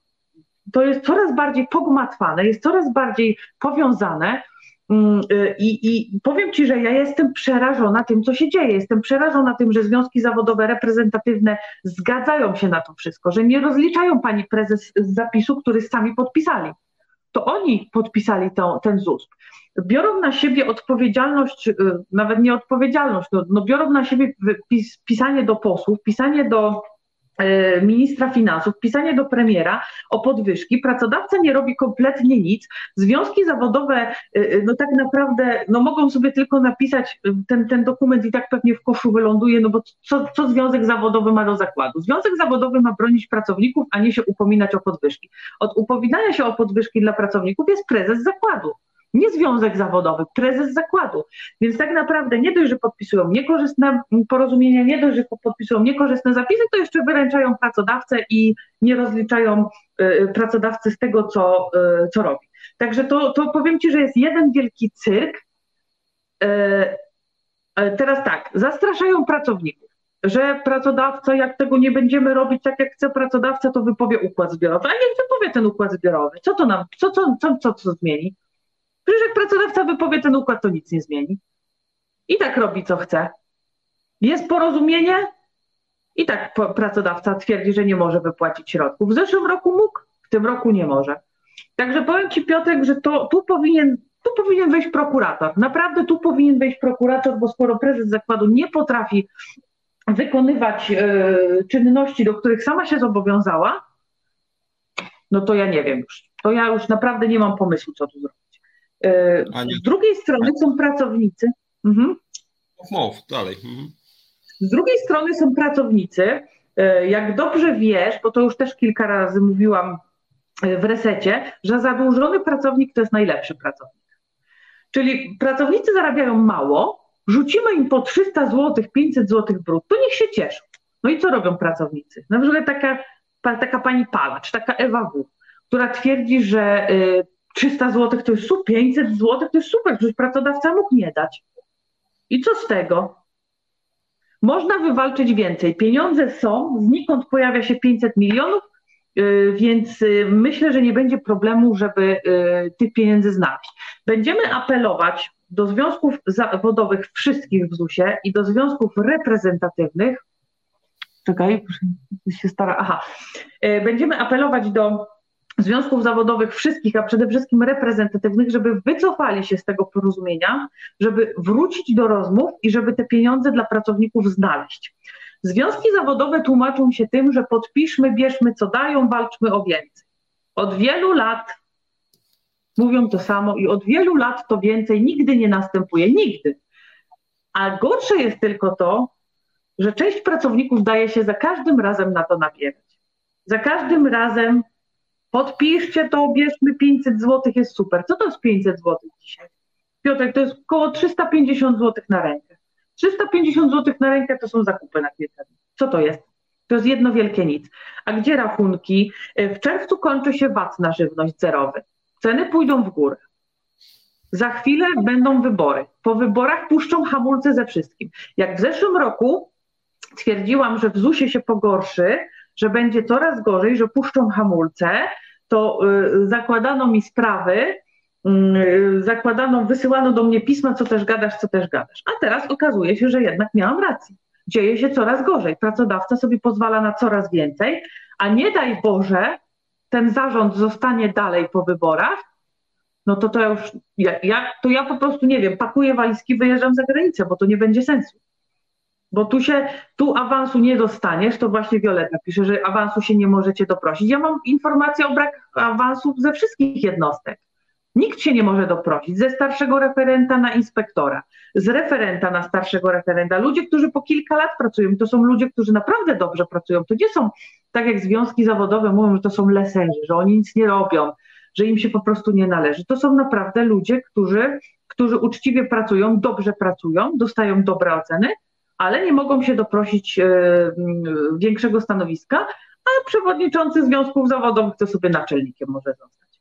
B: To jest coraz bardziej pogmatwane, jest coraz bardziej powiązane. Mm, y, I, I, powiem Ci, że ja jestem przerażona tym, co się dzieje. Jestem przerażona tym, że związki zawodowe reprezentatywne zgadzają się na to wszystko, że nie rozliczają pani prezes z zapisu, który sami podpisali. To oni podpisali to, ten ZUS biorą na siebie odpowiedzialność, y, nawet nie odpowiedzialność, no, no biorą na siebie pis, pisanie do posłów, pisanie do ministra finansów, pisanie do premiera o podwyżki. Pracodawca nie robi kompletnie nic. Związki zawodowe y, y, no tak naprawdę no mogą sobie tylko napisać ten, ten dokument i tak pewnie w koszu wyląduje, no bo co, co związek zawodowy ma do zakładu? Związek zawodowy ma bronić pracowników, a nie się upominać o podwyżki. Od upominania się o podwyżki dla pracowników jest prezes zakładu nie związek zawodowy, prezes zakładu. Więc tak naprawdę nie dość, że podpisują niekorzystne porozumienia, nie dość, że podpisują niekorzystne zapisy, to jeszcze wyręczają pracodawcę i nie rozliczają y, pracodawcy z tego, co, y, co robi. Także to, to powiem Ci, że jest jeden wielki cyrk. Y, teraz tak, zastraszają pracowników, że pracodawca, jak tego nie będziemy robić tak, jak chce pracodawca, to wypowie układ zbiorowy. A niech wypowie ten układ zbiorowy. Co to nam, co, co, co, co, co zmieni? Przecież jak pracodawca wypowie ten układ, to nic nie zmieni. I tak robi, co chce. Jest porozumienie, i tak pracodawca twierdzi, że nie może wypłacić środków. W zeszłym roku mógł, w tym roku nie może. Także powiem Ci, Piotrek, że to tu powinien, tu powinien wejść prokurator. Naprawdę tu powinien wejść prokurator, bo skoro prezes zakładu nie potrafi wykonywać y, czynności, do których sama się zobowiązała, no to ja nie wiem już. To ja już naprawdę nie mam pomysłu, co tu zrobić. Z drugiej strony są pracownicy. Mhm.
A: Mów dalej. Mhm.
B: Z drugiej strony są pracownicy, e, jak dobrze wiesz, bo to już też kilka razy mówiłam e, w resecie, że zadłużony pracownik to jest najlepszy pracownik. Czyli pracownicy zarabiają mało, rzucimy im po 300 zł, 500 zł brutto, niech się cieszą. No i co robią pracownicy? Na przykład taka, taka pani Palacz, taka Ewa W., która twierdzi, że e, 300 zł to jest super, 500 zł to jest super, przecież pracodawca mógł nie dać. I co z tego? Można wywalczyć więcej. Pieniądze są, znikąd pojawia się 500 milionów, y, więc y, myślę, że nie będzie problemu, żeby y, tych pieniędzy znaleźć. Będziemy apelować do związków zawodowych wszystkich w ZUS-ie i do związków reprezentatywnych. Czekaj, się stara. Aha. Będziemy apelować do związków zawodowych wszystkich, a przede wszystkim reprezentatywnych, żeby wycofali się z tego porozumienia, żeby wrócić do rozmów i żeby te pieniądze dla pracowników znaleźć. Związki zawodowe tłumaczą się tym, że podpiszmy, bierzmy co dają, walczmy o więcej. Od wielu lat mówią to samo i od wielu lat to więcej nigdy nie następuje, nigdy. A gorsze jest tylko to, że część pracowników daje się za każdym razem na to nabierać. Za każdym razem Podpiszcie to, bierzmy 500 zł, jest super. Co to jest 500 zł dzisiaj? Piotrek, to jest około 350 zł na rękę. 350 zł na rękę to są zakupy na dni. Co to jest? To jest jedno wielkie nic. A gdzie rachunki? W czerwcu kończy się VAT na żywność zerowy. Ceny pójdą w górę. Za chwilę będą wybory. Po wyborach puszczą hamulce ze wszystkim. Jak w zeszłym roku twierdziłam, że w ZUS-ie się pogorszy, że będzie coraz gorzej, że puszczą hamulce, to y, zakładano mi sprawy mm, zakładano, wysyłano do mnie pisma, co też gadasz, co też gadasz. A teraz okazuje się, że jednak miałam rację. Dzieje się coraz gorzej. Pracodawca sobie pozwala na coraz więcej, a nie daj Boże, ten zarząd zostanie dalej po wyborach, no to to ja już, ja, ja, to ja po prostu nie wiem, pakuję walizki, wyjeżdżam za granicę, bo to nie będzie sensu. Bo tu się, tu awansu nie dostaniesz, to właśnie Violeta pisze, że awansu się nie możecie doprosić. Ja mam informację o brak awansów ze wszystkich jednostek. Nikt się nie może doprosić. Ze starszego referenta na inspektora, z referenta na starszego referenta. Ludzie, którzy po kilka lat pracują, to są ludzie, którzy naprawdę dobrze pracują. To nie są, tak jak związki zawodowe mówią, że to są leserzy, że oni nic nie robią, że im się po prostu nie należy. To są naprawdę ludzie, którzy, którzy uczciwie pracują, dobrze pracują, dostają dobre oceny, ale nie mogą się doprosić e, większego stanowiska, a przewodniczący związków zawodowych to sobie naczelnikiem może zostać.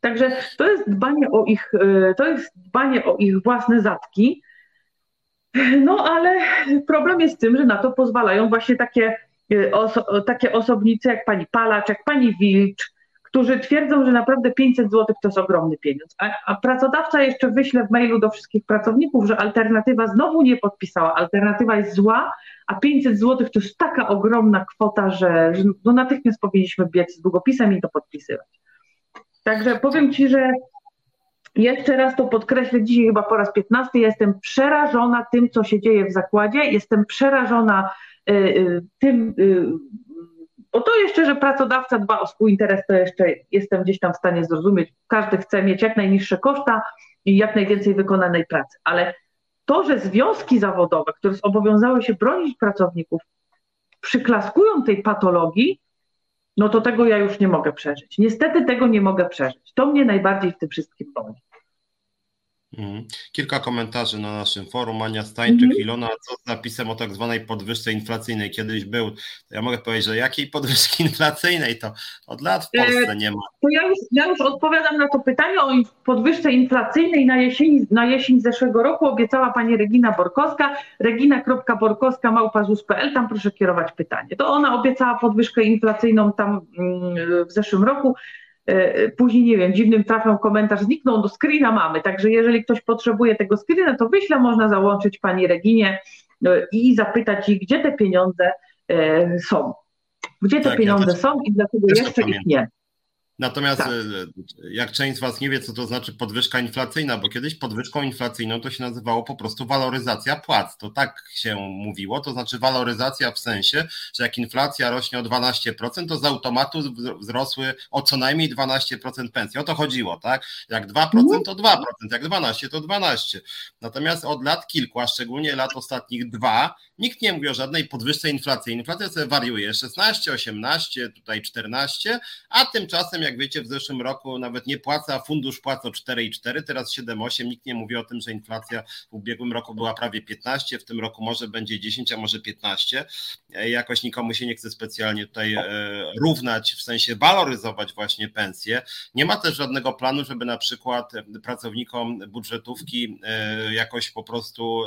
B: Także to jest dbanie o ich, e, to jest dbanie o ich własne zatki. No ale problem jest tym, że na to pozwalają właśnie takie, e, oso, takie osobnice jak pani Palacz, jak pani Wilcz, którzy twierdzą, że naprawdę 500 zł to jest ogromny pieniądz. A, a, pracodawca jeszcze wyśle w mailu do wszystkich pracowników, że alternatywa znowu nie podpisała, alternatywa jest zła, a 500 zł to jest taka ogromna kwota, że, że no natychmiast powinniśmy biec z długopisem i to podpisywać. Także powiem Ci, że jeszcze raz to podkreślę, dzisiaj chyba po raz 15, jestem przerażona tym, co się dzieje w zakładzie, jestem przerażona y, y, tym, y, bo to jeszcze, że pracodawca dba o swój interes, to jeszcze jestem gdzieś tam w stanie zrozumieć. Każdy chce mieć jak najniższe koszta i jak najwięcej wykonanej pracy, ale to, że związki zawodowe, które zobowiązały się bronić pracowników, przyklaskują tej patologii, no to tego ja już nie mogę przeżyć. Niestety tego nie mogę przeżyć. To mnie najbardziej w tym wszystkim boli.
A: Mhm. Kilka komentarzy na naszym forum. Ania Stańczyk, mhm. Ilona, co z napisem o tak zwanej podwyżce inflacyjnej kiedyś był. Ja mogę powiedzieć, że jakiej podwyżki [LAUGHS] inflacyjnej to od lat w Polsce e, nie ma.
B: To ja już, ja już odpowiadam na to pytanie o podwyżce inflacyjnej na jesień, na jesień zeszłego roku. Obiecała pani Regina Borkowska. Regina.borkowska małpazus.pl, tam proszę kierować pytanie. To ona obiecała podwyżkę inflacyjną tam mm, w zeszłym roku. E, później, nie wiem, dziwnym trafem komentarz zniknął, do screena mamy, także jeżeli ktoś potrzebuje tego screena, to wyślę, można załączyć pani Reginie e, i zapytać jej, gdzie te pieniądze e, są. Gdzie te tak, pieniądze ja są i dlaczego jeszcze ich nie.
A: Natomiast tak. E, jak część z Was nie wie, co to znaczy podwyżka inflacyjna, bo kiedyś podwyżką inflacyjną to się nazywało po prostu waloryzacja płac. To tak się mówiło, to znaczy waloryzacja w sensie, że jak inflacja rośnie o 12%, to z automatu wzrosły o co najmniej 12% pensji. O to chodziło, tak? Jak 2% to 2%, jak 12% to 12%. Natomiast od lat kilku, a szczególnie lat ostatnich dwa, Nikt nie mówi o żadnej podwyżce inflacji. Inflacja sobie wariuje 16, 18, tutaj 14, a tymczasem, jak wiecie, w zeszłym roku nawet nie płaca, fundusz płaca 4,4, teraz 7,8. Nikt nie mówi o tym, że inflacja w ubiegłym roku była prawie 15, w tym roku może będzie 10, a może 15. E, jakoś nikomu się nie chce specjalnie tutaj e, równać, w sensie waloryzować właśnie pensje. Nie ma też żadnego planu, żeby na przykład pracownikom budżetówki e, jakoś po prostu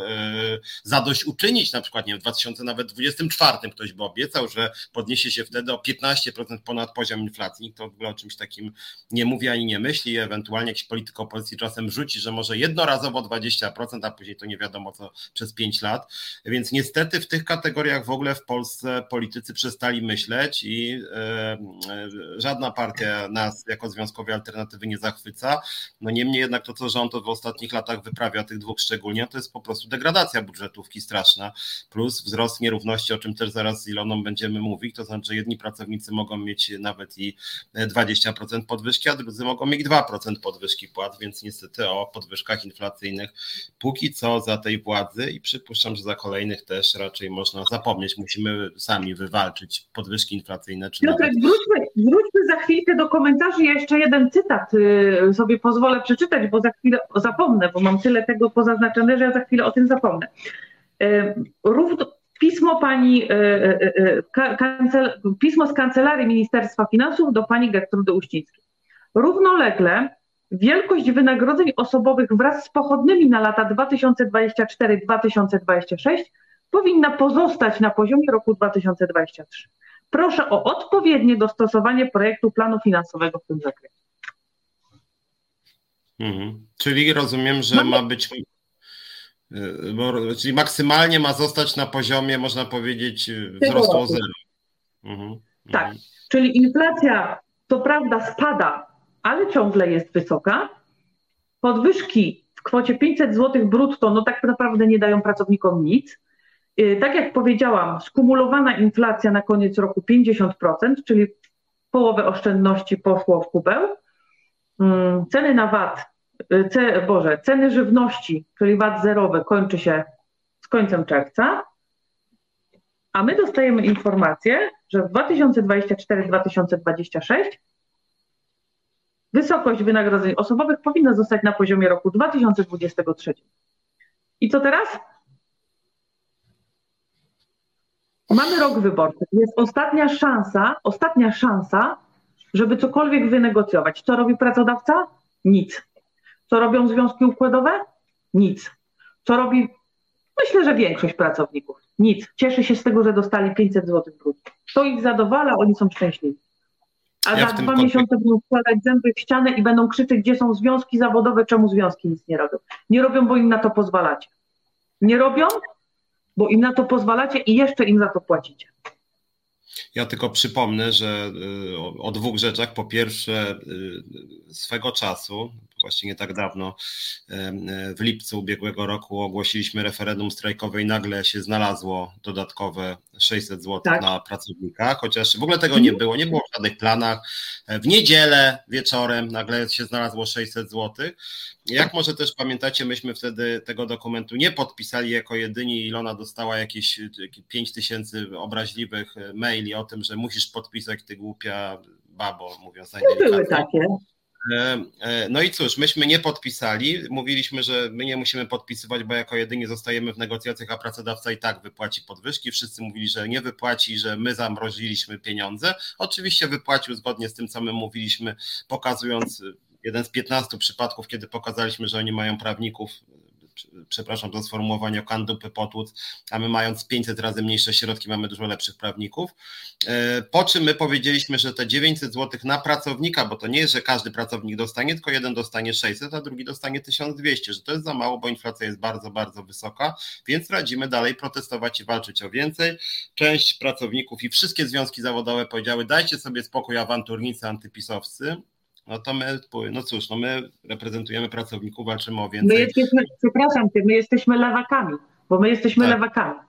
A: zadośćuczynić, na przykład nie w 2024 ktoś by obiecał, że podniesie się wtedy o 15% ponad poziom inflacji. Nikt to w ogóle o czymś takim nie mówi ani nie myśli. Ewentualnie jakiś polityk opozycji czasem rzuci, że może jednorazowo 20%, a później to nie wiadomo co przez 5 lat. Więc niestety w tych kategoriach w ogóle w Polsce politycy przestali myśleć i e, e, żadna partia nas jako związkowej alternatywy nie zachwyca. No niemniej jednak to, co rząd w ostatnich latach wyprawia, tych dwóch szczególnie, to jest po prostu degradacja budżetówki straszna plus wzrost nierówności, o czym też zaraz z Iloną będziemy mówić, to znaczy, jedni pracownicy mogą mieć nawet i 20% podwyżki, a drudzy mogą mieć 2% podwyżki płat, więc niestety o podwyżkach inflacyjnych póki co za tej władzy i przypuszczam, że za kolejnych też raczej można zapomnieć. Musimy sami wywalczyć podwyżki inflacyjne.
B: Czy Piotrek, nawet... wróćmy, wróćmy za chwilkę do komentarzy. Ja jeszcze jeden cytat y, sobie pozwolę przeczytać, bo za chwilę zapomnę, bo mam tyle tego pozaznaczone, że ja za chwilę o tym zapomnę. Równo, pismo pani, e, e, e, kancel, pismo z Kancelarii Ministerstwa Finansów do pani Gertrudy Uścińskiej. Równolegle wielkość wynagrodzeń osobowych wraz z pochodnymi na lata 2024-2026 powinna pozostać na poziomie roku 2023. Proszę o odpowiednie dostosowanie projektu planu finansowego w tym zakresie.
A: Mhm. Czyli rozumiem, że ma być czyli maksymalnie ma zostać na poziomie, można powiedzieć, wzrostu o zero.
B: Mhm. Tak, mhm. czyli inflacja to prawda spada, ale ciągle jest wysoka. Podwyżki w kwocie 500 zł brutto, no tak naprawdę nie dają pracownikom nic. Y, tak jak powiedziałam, skumulowana inflacja na koniec roku 50%, czyli połowę oszczędności poszło w kubeł. Mm, ceny na VAT, y, ce, Boże, ceny żywności, czyli VAT zerowy kończy się z końcem czerwca, a my dostajemy informację, że w 2024-2026 wysokość wynagrodzeń osobowych powinna zostać na poziomie roku 2023. I co teraz? Mamy rok wyborczy. Jest ostatnia szansa, ostatnia szansa, żeby cokolwiek wynegocjować. Co robi pracodawca? Nic. Co robią związki układowe? Nic. Co robi, myślę, że większość pracowników? Nic. Cieszy się z tego, że dostali 500 zł brutto. To ich zadowala, oni są szczęśliwi. A ja za dwa miesiące będą składać zęby w ścianę i będą krzyczeć, gdzie są związki zawodowe, czemu związki nic nie robią. Nie robią, bo im na to pozwalacie. Nie robią, bo im na to pozwalacie i jeszcze im za to płacicie.
A: Ja tylko przypomnę, że y, o, dwóch rzeczach. Po pierwsze, y, swego czasu, właśnie nie tak dawno, w lipcu ubiegłego roku ogłosiliśmy referendum strajkowe i nagle się znalazło dodatkowe 600 zł tak. na pracownika, chociaż w ogóle tego nie było, nie było w żadnych planach. W niedzielę wieczorem nagle się znalazło 600 zł. Jak może też pamiętacie, myśmy wtedy tego dokumentu nie podpisali jako jedyni. Ilona dostała jakieś 5 tysięcy obraźliwych maili o tym, że musisz podpisać, ty głupia babo, mówiąc
B: najdelikatniej. Były takie.
A: E, e, no i cóż, myśmy nie podpisali. Mówiliśmy, że my nie musimy podpisywać, bo jako jedynie zostajemy w negocjacjach, a pracodawca i tak wypłaci podwyżki. Wszyscy mówili, że nie wypłaci, że my zamroziliśmy pieniądze. Oczywiście wypłacił zgodnie z tym, co my mówiliśmy, pokazując jeden z 15 przypadków, kiedy pokazaliśmy, że oni mają prawników przepraszam za sformułowanie, okandupy potłuc, a my mając 500 razy mniejsze środki mamy dużo lepszych prawników. E, po czym my powiedzieliśmy, że te 900 zł na pracownika, bo to nie jest, że każdy pracownik dostanie, tylko jeden dostanie 600, a drugi dostanie 1200, że to jest za mało, bo inflacja jest bardzo, bardzo wysoka, więc radzimy dalej protestować i walczyć o więcej. Część pracowników i wszystkie związki zawodowe powiedziały, dajcie sobie spokój awanturnicy, antypisowcy, no to my, no cóż, no my reprezentujemy pracowników, walczymy o więcej.
B: My jesteśmy, przepraszam cię, my jesteśmy lewakami, bo my jesteśmy tak. lewakami.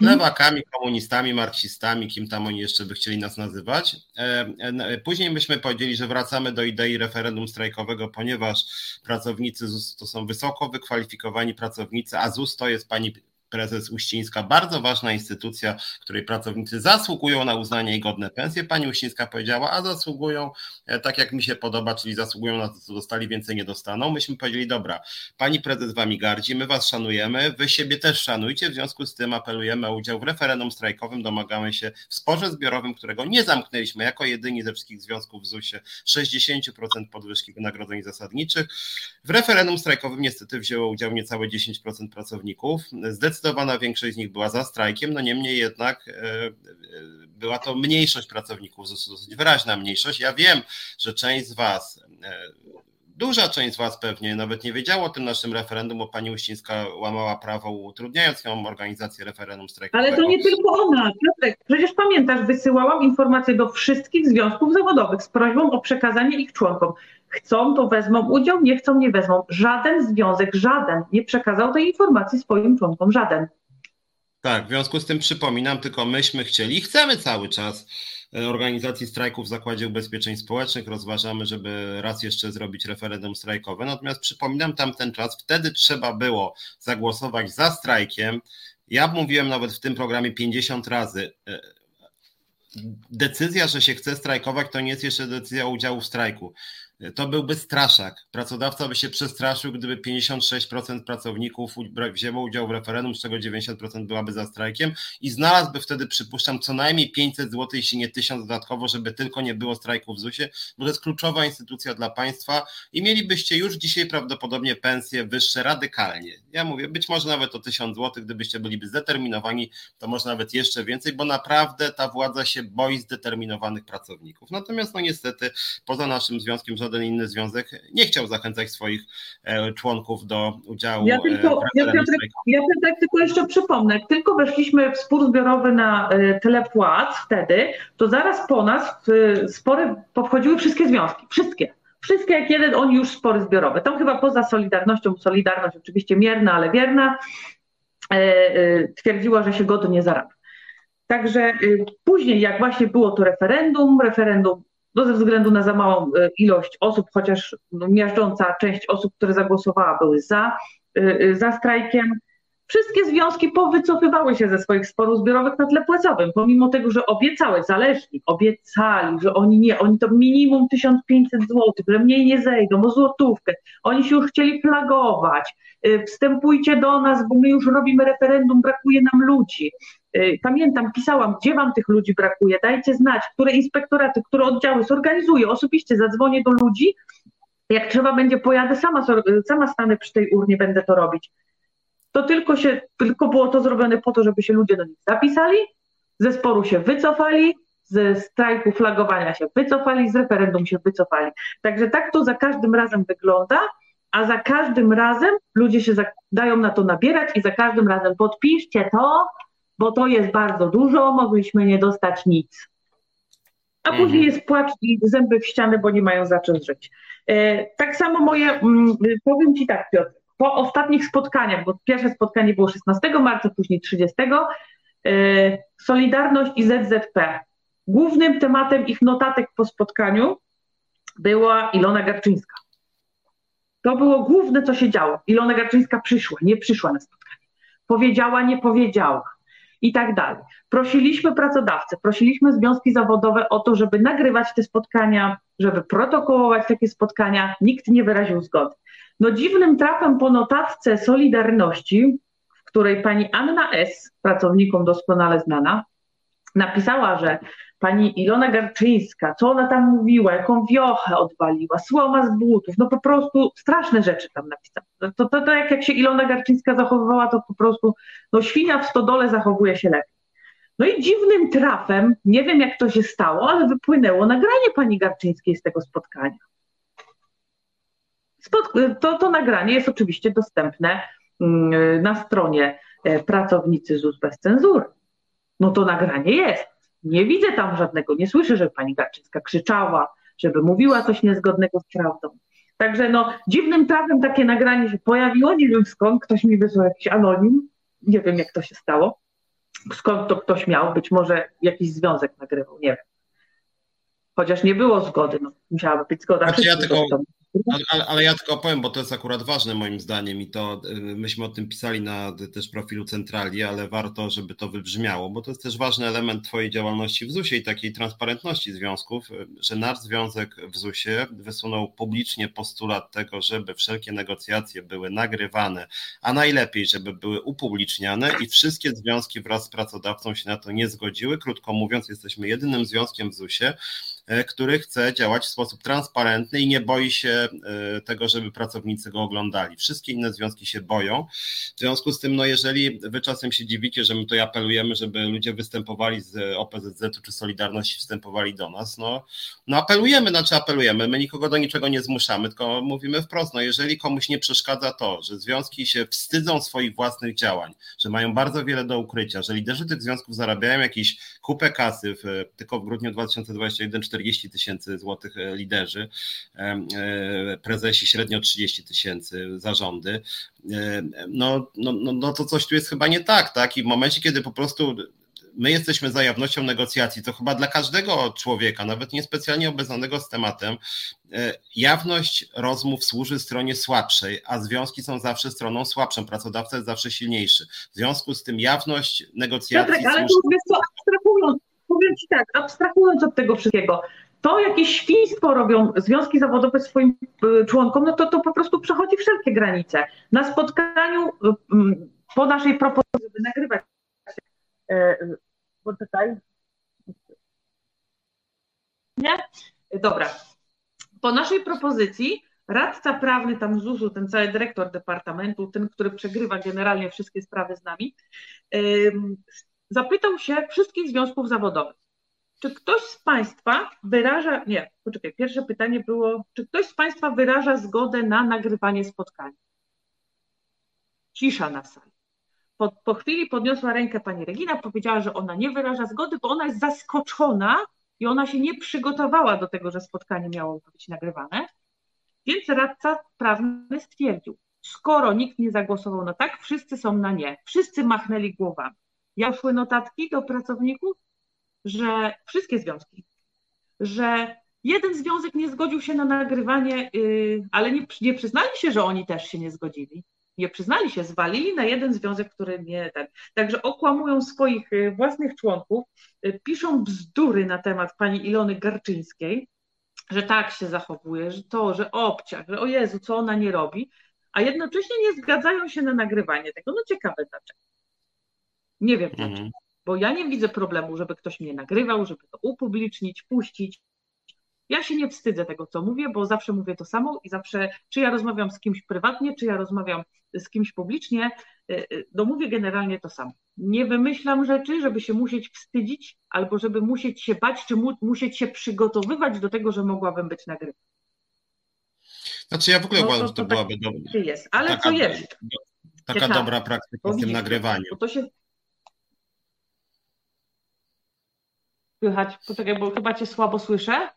A: Lewakami, komunistami, marksistami, kim tam oni jeszcze by chcieli nas nazywać. E, e, później byśmy powiedzieli, że wracamy do idei referendum strajkowego, ponieważ pracownicy ZUS to są wysoko wykwalifikowani pracownicy, a ZUS to jest pani prezes Uścińska, bardzo ważna instytucja, której pracownicy zasługują na uznanie i godne pensje. Pani Uścińska powiedziała, a zasługują e, tak jak mi się podoba, czyli zasługują na to, co dostali, więcej nie dostaną. Myśmy powiedzieli, dobra, pani prezes wami gardzi, my was szanujemy, wy siebie też szanujcie, w związku z tym apelujemy o udział w referendum strajkowym, domagamy się w sporze zbiorowym, którego nie zamknęliśmy jako jedyni ze wszystkich związków w ZUS-ie 60% podwyżki wynagrodzeń zasadniczych. W referendum strajkowym niestety wzięło udział niecałe 10% pracowników. Zdecydowanie zdecydowana większość z nich była za strajkiem, no niemniej jednak e, e, była to mniejszość pracowników, dosyć wyraźna mniejszość. Ja wiem, że część z Was e, duża część z Was pewnie nawet nie wiedziała o tym naszym referendum, bo pani Uścińska łamała prawo, utrudniając ją organizację referendum strajkowego.
B: Ale to nie tylko ona. Piotrek, przecież pamiętasz, wysyłałam informacje do wszystkich związków zawodowych z prośbą o przekazanie ich członkom. Chcą, to wezmą udział, nie chcą, nie wezmą. Żaden związek, żaden nie przekazał tej informacji swoim członkom, żaden.
A: Tak, w związku z tym przypominam, tylko myśmy chcieli i chcemy cały czas organizacji strajków w Zakładzie Ubezpieczeń Społecznych. Rozważamy, żeby raz jeszcze zrobić referendum strajkowe. Natomiast przypominam tamten czas, wtedy trzeba było zagłosować za strajkiem. Ja mówiłem nawet w tym programie 50 razy. E, decyzja, że się chce strajkować, to nie jest jeszcze decyzja udziału w strajku to byłby straszak. Pracodawca by się przestraszył, gdyby 56% pracowników wzięło udział w referendum, z czego 90% byłaby za strajkiem i znalazłby wtedy, przypuszczam, co najmniej 500 zł, jeśli nie 1000 dodatkowo, żeby tylko nie było strajków w ZUS-ie, bo to jest kluczowa instytucja dla państwa i mielibyście już dzisiaj prawdopodobnie pensje wyższe radykalnie. Ja mówię, być może nawet o 1000 zł, gdybyście byliby zdeterminowani, to może nawet jeszcze więcej, bo naprawdę ta władza się boi zdeterminowanych pracowników. Natomiast no niestety poza naszym związkiem żaden żaden inny związek nie chciał zachęcać swoich członków do udziału
B: ja tylko, w ja, Piotrek, ja Piotrek tylko jeszcze przypomnę, jak tylko weszliśmy w spór zbiorowy na tyle płac wtedy, to zaraz po nas spory powchodziły wszystkie związki, wszystkie. Wszystkie jak jeden, oni już spory zbiorowe. Tam chyba poza Solidarnością, Solidarność oczywiście mierna, ale wierna, twierdziła, że się godnie zarabia. Także y, później, jak właśnie było to referendum, referendum no ze względu na za małą y, ilość osób, chociaż no, miażdżąca część osób, które zagłosowała, były za, y, za strajkiem, wszystkie związki powycofywały się ze swoich sporów zbiorowych na tle płacowym, pomimo tego, że obiecały, zależni, obiecali, że oni nie, oni to minimum 1500 zł, że mniej nie zejdą, o złotówkę, oni się już chcieli flagować, wstępujcie do nas, bo my już robimy referendum, brakuje nam ludzi. Y, pamiętam, pisałam, gdzie wam tych ludzi brakuje, dajcie znać, które inspektoraty, które oddziały zorganizuję, osobiście zadzwonię do ludzi, jak trzeba będzie pojadę, sama, sama stanę przy tej urnie, będę to robić. To tylko, się, tylko było to zrobione po to, żeby się ludzie do nich zapisali, ze sporu się wycofali, ze strajku flagowania się wycofali, z referendum się wycofali. Także tak to za każdym razem wygląda, a za każdym razem ludzie się dają na to nabierać i za każdym razem podpiszcie to, bo to jest bardzo dużo, mogliśmy nie dostać nic. A mhm. później jest płacz i zęby w ścianę, bo nie mają za czym żyć. E, tak samo moje, mm, powiem Ci tak, Piotr, po ostatnich spotkaniach, bo pierwsze spotkanie było 16 marca, później 30, e, Solidarność i ZZP. Głównym tematem ich notatek po spotkaniu była Ilona Garczyńska. To było główne, co się działo. Ilona Garczyńska przyszła, nie przyszła na spotkanie. Powiedziała, nie powiedziała i tak dalej. Prosiliśmy pracodawcę, prosiliśmy związki zawodowe o to, żeby nagrywać te spotkania, żeby protokołować takie spotkania. Nikt nie wyraził zgody. No dziwnym trafem po notatce Solidarności, w której pani Anna S., pracownikom doskonale znana, napisała, że pani Ilona Garczyńska, co ona tam mówiła, jaką wiochę odwaliła, słoma z butów, no po prostu straszne rzeczy tam napisała. To, to, to jak, jak się Ilona Garczyńska zachowywała, to po prostu, no świnia w stodole zachowuje się lepiej. No i dziwnym trafem, nie wiem jak to się stało, ale wypłynęło nagranie pani Garczyńskiej z tego spotkania. To, to nagranie jest oczywiście dostępne mm, na stronie e, pracownicy ZUS bez cenzury. No to nagranie jest. Nie widzę tam żadnego, nie słyszę, żeby pani Garczyńska krzyczała, żeby mówiła coś niezgodnego z prawdą. Także no, dziwnym trafem takie nagranie się pojawiło, nie wiem skąd, ktoś mi wysłał jakiś anonim, nie wiem jak to się stało, skąd to ktoś miał, być może jakiś związek nagrywał, nie wiem. Chociaż nie było zgody, no, musiałaby być zgoda.
A: Znaczy ja tylko, ale, ale, ja tylko powiem, bo to jest akurat ważne moim zdaniem i to y, myśmy o tym pisali na też profilu centrali, ale warto, żeby to wybrzmiało, bo to jest też ważny element Twojej działalności w ZUS-ie i takiej transparentności związków, y, że nasz związek w ZUS-ie wysunął publicznie postulat tego, żeby wszelkie negocjacje były nagrywane, a najlepiej, żeby były upubliczniane i wszystkie związki wraz z pracodawcą się na to nie zgodziły. Krótko mówiąc, jesteśmy jedynym związkiem w ZUS-ie, który chce działać w sposób transparentny i nie boi się e, tego, żeby pracownicy go oglądali. Wszystkie inne związki się boją. W związku z tym, no jeżeli wy czasem się dziwicie, że my tutaj apelujemy, żeby ludzie występowali z OPZZ czy Solidarności występowali do nas, no, no apelujemy, znaczy apelujemy, my nikogo do niczego nie zmuszamy, tylko mówimy wprost, no jeżeli komuś nie przeszkadza to, że związki się wstydzą swoich własnych działań, że mają bardzo wiele do ukrycia, że liderzy tych związków zarabiają jakieś kupę kasy, w, tylko w grudniu 2021 40 tysięcy złotych e, liderzy, e, prezesi średnio 30 tysięcy, zarządy, e, no, no, no, no to coś tu jest chyba nie tak, tak? I w momencie, kiedy po prostu my jesteśmy za jawnością negocjacji, to chyba dla każdego człowieka, nawet niespecjalnie obeznanego z tematem, jawność rozmów służy stronie słabszej, a związki są zawsze stroną słabszą, pracodawca jest zawsze silniejszy. W związku z tym jawność negocjacji.
B: Piotrek, ale służy... tu abstrahując, powiem Ci tak, abstrahując od tego wszystkiego, to jakieś świństwo robią związki zawodowe swoim y, członkom, no to to po prostu przechodzi wszelkie granice. Na spotkaniu y, po naszej propozycji, żeby nagrywać poczekaj. Nie? Dobra. Po naszej propozycji radca prawny tam ZUS-u, ten cały dyrektor departamentu, ten, który przegrywa generalnie wszystkie sprawy z nami, zapytał się wszystkich związków zawodowych czy ktoś z Państwa wyraża, nie, poczekaj, pierwsze pytanie było, czy ktoś z Państwa wyraża zgodę na nagrywanie spotkania? Cisza na sali. Po, po chwili podniosła rękę pani Regina, powiedziała, że ona nie wyraża zgody, bo ona jest zaskoczona i ona się nie przygotowała do tego, że spotkanie miało być nagrywane. Więc radca prawny stwierdził, skoro nikt nie zagłosował na tak, wszyscy są na nie. Wszyscy machnęli głowami. Ja szły notatki do pracowników, że wszystkie związki, że jeden związek nie zgodził się na nagrywanie, yy, ale nie, nie przyznali się, że oni też się nie zgodzili. Nie przyznali się, zwalili na jeden związek, który nie ten. Także okłamują swoich y, własnych członków, y, piszą bzdury na temat pani Ilony Garczyńskiej, że tak się zachowuje, że to, że obciach, że o Jezu, co ona nie robi, a jednocześnie nie zgadzają się na nagrywanie tego. No ciekawe dlaczego. Nie wiem dlaczego. Mhm. Bo ja nie widzę problemu, żeby ktoś mnie nagrywał, żeby to upublicznić, puścić. Ja się nie wstydzę tego, co mówię, bo zawsze mówię to samo i zawsze, czy ja rozmawiam z kimś prywatnie, czy ja rozmawiam z kimś publicznie, y, y, no mówię generalnie to samo. Nie wymyślam rzeczy, żeby się musieć wstydzić, albo żeby musieć się bać, czy mu, musieć się przygotowywać do tego, że mogłabym być nagrywana.
A: Znaczy ja w ogóle no, uważam, że to, to byłaby
B: tak dobra. Jest, ale taka, co jest?
A: Taka Ciekawe. dobra praktyka z tym nagrywaniem.
B: Bo to się Słychać, poczekaj, bo chyba cię słabo słyszę.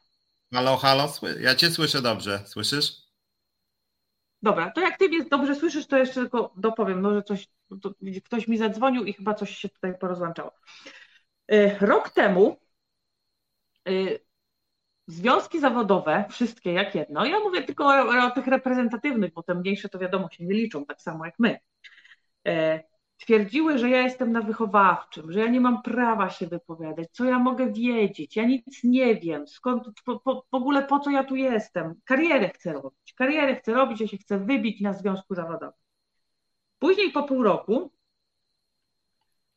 A: Halo, halo, ja cię słyszę dobrze, słyszysz?
B: Dobra, to jak ty mnie dobrze słyszysz, to jeszcze tylko dopowiem, może coś, to, ktoś mi zadzwonił i chyba coś się tutaj porozłączało. Y, rok temu y, związki zawodowe, wszystkie jak jedno, ja mówię tylko o, o tych reprezentatywnych, bo te mniejsze to wiadomo się nie liczą, tak samo jak my y, twierdziły, że ja jestem na wychowawczym, że ja nie mam prawa się wypowiadać, co ja mogę wiedzieć, ja nic nie wiem, skąd, po, po, w ogóle po co ja tu jestem, karierę chcę robić, karierę chcę robić, ja się chcę wybić na związku zawodowym. Później po pół roku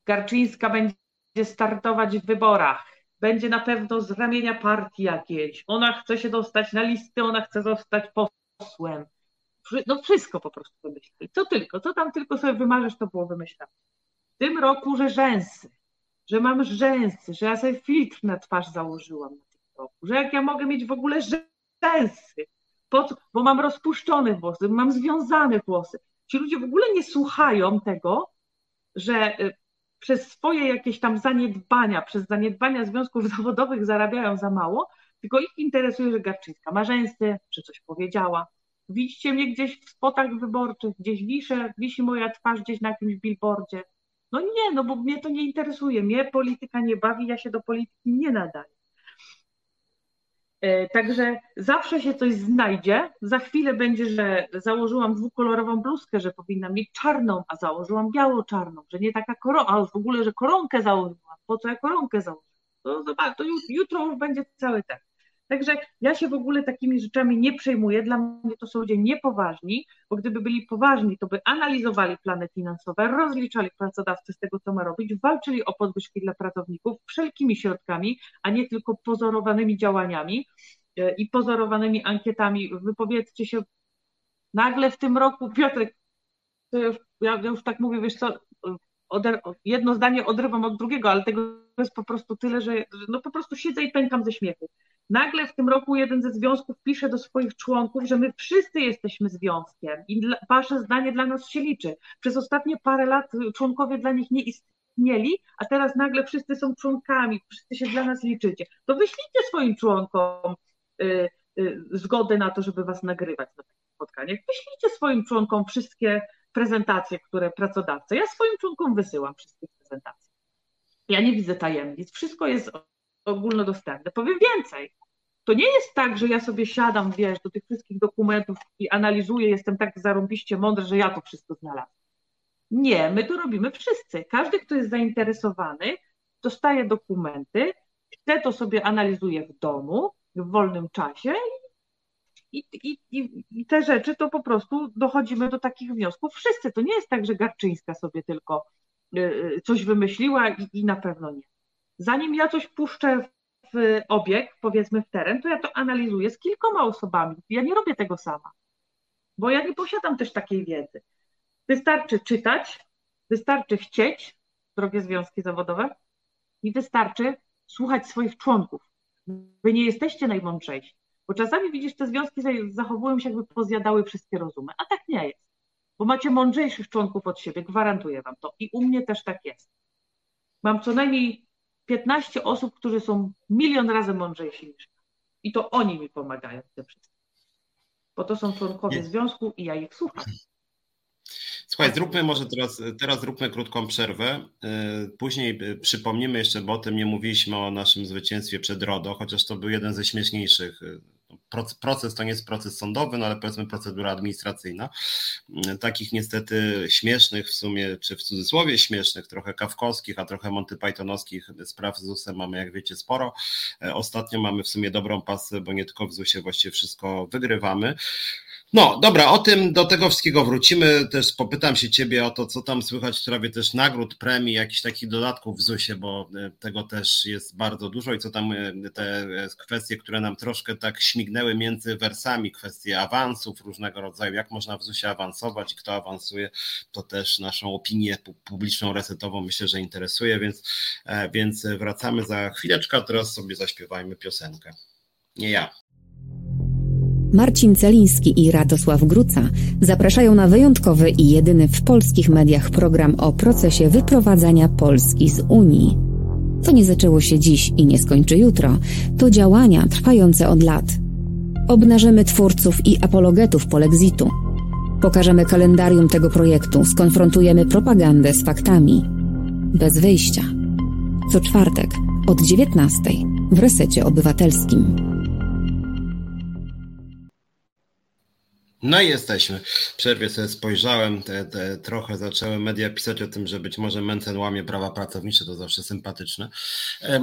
B: Garczyńska będzie startować w wyborach, będzie na pewno z ramienia partii jakiejś, ona chce się dostać na listy, ona chce zostać posłem, no wszystko po prostu wymyślili. Co tylko, co tam tylko sobie wymarzysz, to było wymyślane. W tym roku, że rzęsy, że mam rzęsy, że ja sobie filtr na twarz założyłam na tym roku, że jak ja mogę mieć w ogóle rzęsy, bo mam rozpuszczone włosy, mam związane włosy. Ci ludzie w ogóle nie słuchają tego, że y, przez swoje jakieś tam zaniedbania, przez zaniedbania związków [LAUGHS] zawodowych zarabiają za mało, tylko ich interesuje, że Garczyńska ma rzęsy, że coś powiedziała, Widzicie mnie gdzieś w spotach wyborczych, gdzieś wiszę, wisi moja twarz gdzieś na jakimś billboardzie. No nie, no bo mnie to nie interesuje. Mnie polityka nie bawi, ja się do polityki nie nadaję. E, także zawsze się coś znajdzie. Za chwilę będzie, że założyłam dwukolorową bluzkę, że powinna mieć czarną, a założyłam biało-czarną, że nie taka koronka, a w ogóle, że koronkę założyłam. Po co ja koronkę założyłam? To zobacz, to jutro już będzie cały ten. Także ja się w ogóle takimi rzeczami nie przejmuję. Dla mnie to są ludzie niepoważni, bo gdyby byli poważni, to by analizowali plany finansowe, rozliczali pracodawcę z tego, co ma robić, walczyli o podwyżki dla pracowników wszelkimi środkami, a nie tylko pozorowanymi działaniami e, i pozorowanymi ankietami. Wypowiedzcie się nagle w tym roku, Piotrek, to już, ja już tak mówię, wiesz co, jedno zdanie odrywam od drugiego, ale tego jest po prostu tyle, że no po prostu siedzę i pękam ze śmiechu. Nagle w tym roku jeden ze związków pisze do swoich członków, że my wszyscy jesteśmy związkiem i wasze zdanie dla nas się liczy. Przez ostatnie parę lat członkowie dla nich nie istnieli, a teraz nagle wszyscy są członkami, wszyscy się dla nas liczycie. To wyślijcie swoim członkom y, y, zgodę na to, żeby was nagrywać na takich spotkaniach. Wyślijcie swoim członkom wszystkie prezentacje, które pracodawca. Ja swoim członkom wysyłam wszystkie prezentacje. Ja nie widzę tajemnic. Wszystko jest ogólnodostępne. Powiem więcej. To nie jest tak, że ja sobie siadam, wiesz, do tych wszystkich dokumentów i analizuję, jestem tak zarąbiście mądry, że ja to wszystko znalazłem. Nie, my to robimy wszyscy. Każdy, kto jest zainteresowany, dostaje dokumenty, chce to sobie analizuje w domu, w wolnym czasie i, i, i, i te rzeczy to po prostu dochodzimy do takich wniosków wszyscy. To nie jest tak, że Garczyńska sobie tylko y, y, coś wymyśliła i, i na pewno nie zanim ja coś puszczę w obieg, powiedzmy w teren, to ja to analizuję z kilkoma osobami. Ja nie robię tego sama, bo ja nie posiadam też takiej wiedzy. Wystarczy czytać, wystarczy chcieć, drogie związki zawodowe, i wystarczy słuchać swoich członków. Wy nie jesteście najmądrzejsi. Bo czasami widzisz, te związki zachowują się jakby pozjadały wszystkie rozumy, a tak nie jest. Bo macie mądrzejszych członków od siebie, gwarantuję wam to. I u mnie też tak jest. Mam co najmniej 15 osób, którzy są milion razy mądrzejsi niż ja. I to oni mi pomagają w tym wszystkim. Bo to są członkowie związku i ja ich słucham.
A: Słuchaj, zróbmy może teraz, teraz zróbmy krótką przerwę. Y, później y, przypomnimy jeszcze, bo o tym nie mówiliśmy o naszym zwycięstwie przed RODO, chociaż to był jeden ze śmieszniejszych. Proces to nie jest proces sądowy, no ale powiedzmy procedura administracyjna. Takich niestety śmiesznych w sumie, czy w cudzysłowie śmiesznych, trochę kawkowskich, a trochę Monty Pythonowskich spraw z ZUS-em mamy, jak wiecie, sporo. Ostatnio mamy w sumie dobrą pasę, bo nie tylko w ZUS-ie właściwie wszystko wygrywamy. No dobra, o tym do tego wszystkiego wrócimy. Też popytam się ciebie o to, co tam słychać w sprawie też nagród, premii, jakichś takich dodatków w ZUS-ie, bo e, tego też jest bardzo dużo i co tam e, te e, kwestie, które nam troszkę tak śmignęły między wersami, kwestie awansów różnego rodzaju, jak można w ZUS-ie awansować i kto awansuje, to też naszą opinię publiczną, resetową myślę, że interesuje, więc, więc wracamy za chwileczkę, a teraz sobie zaśpiewajmy piosenkę. Nie ja.
C: Marcin Celiński i Radosław Gruca zapraszają na wyjątkowy i jedyny w polskich mediach program o procesie wyprowadzania Polski z Unii. To nie zaczęło się dziś i nie skończy jutro, to działania trwające od lat. Obnażymy twórców i apologetów polexitu. Pokażemy kalendarium tego projektu, skonfrontujemy propagandę z faktami. Bez wyjścia. Co czwartek od 19 w resecie obywatelskim.
A: No i jesteśmy. W przerwie sobie spojrzałem, te, te, trochę zaczęły media pisać o tym, że być może Mencen łamie prawa pracownicze, to zawsze sympatyczne.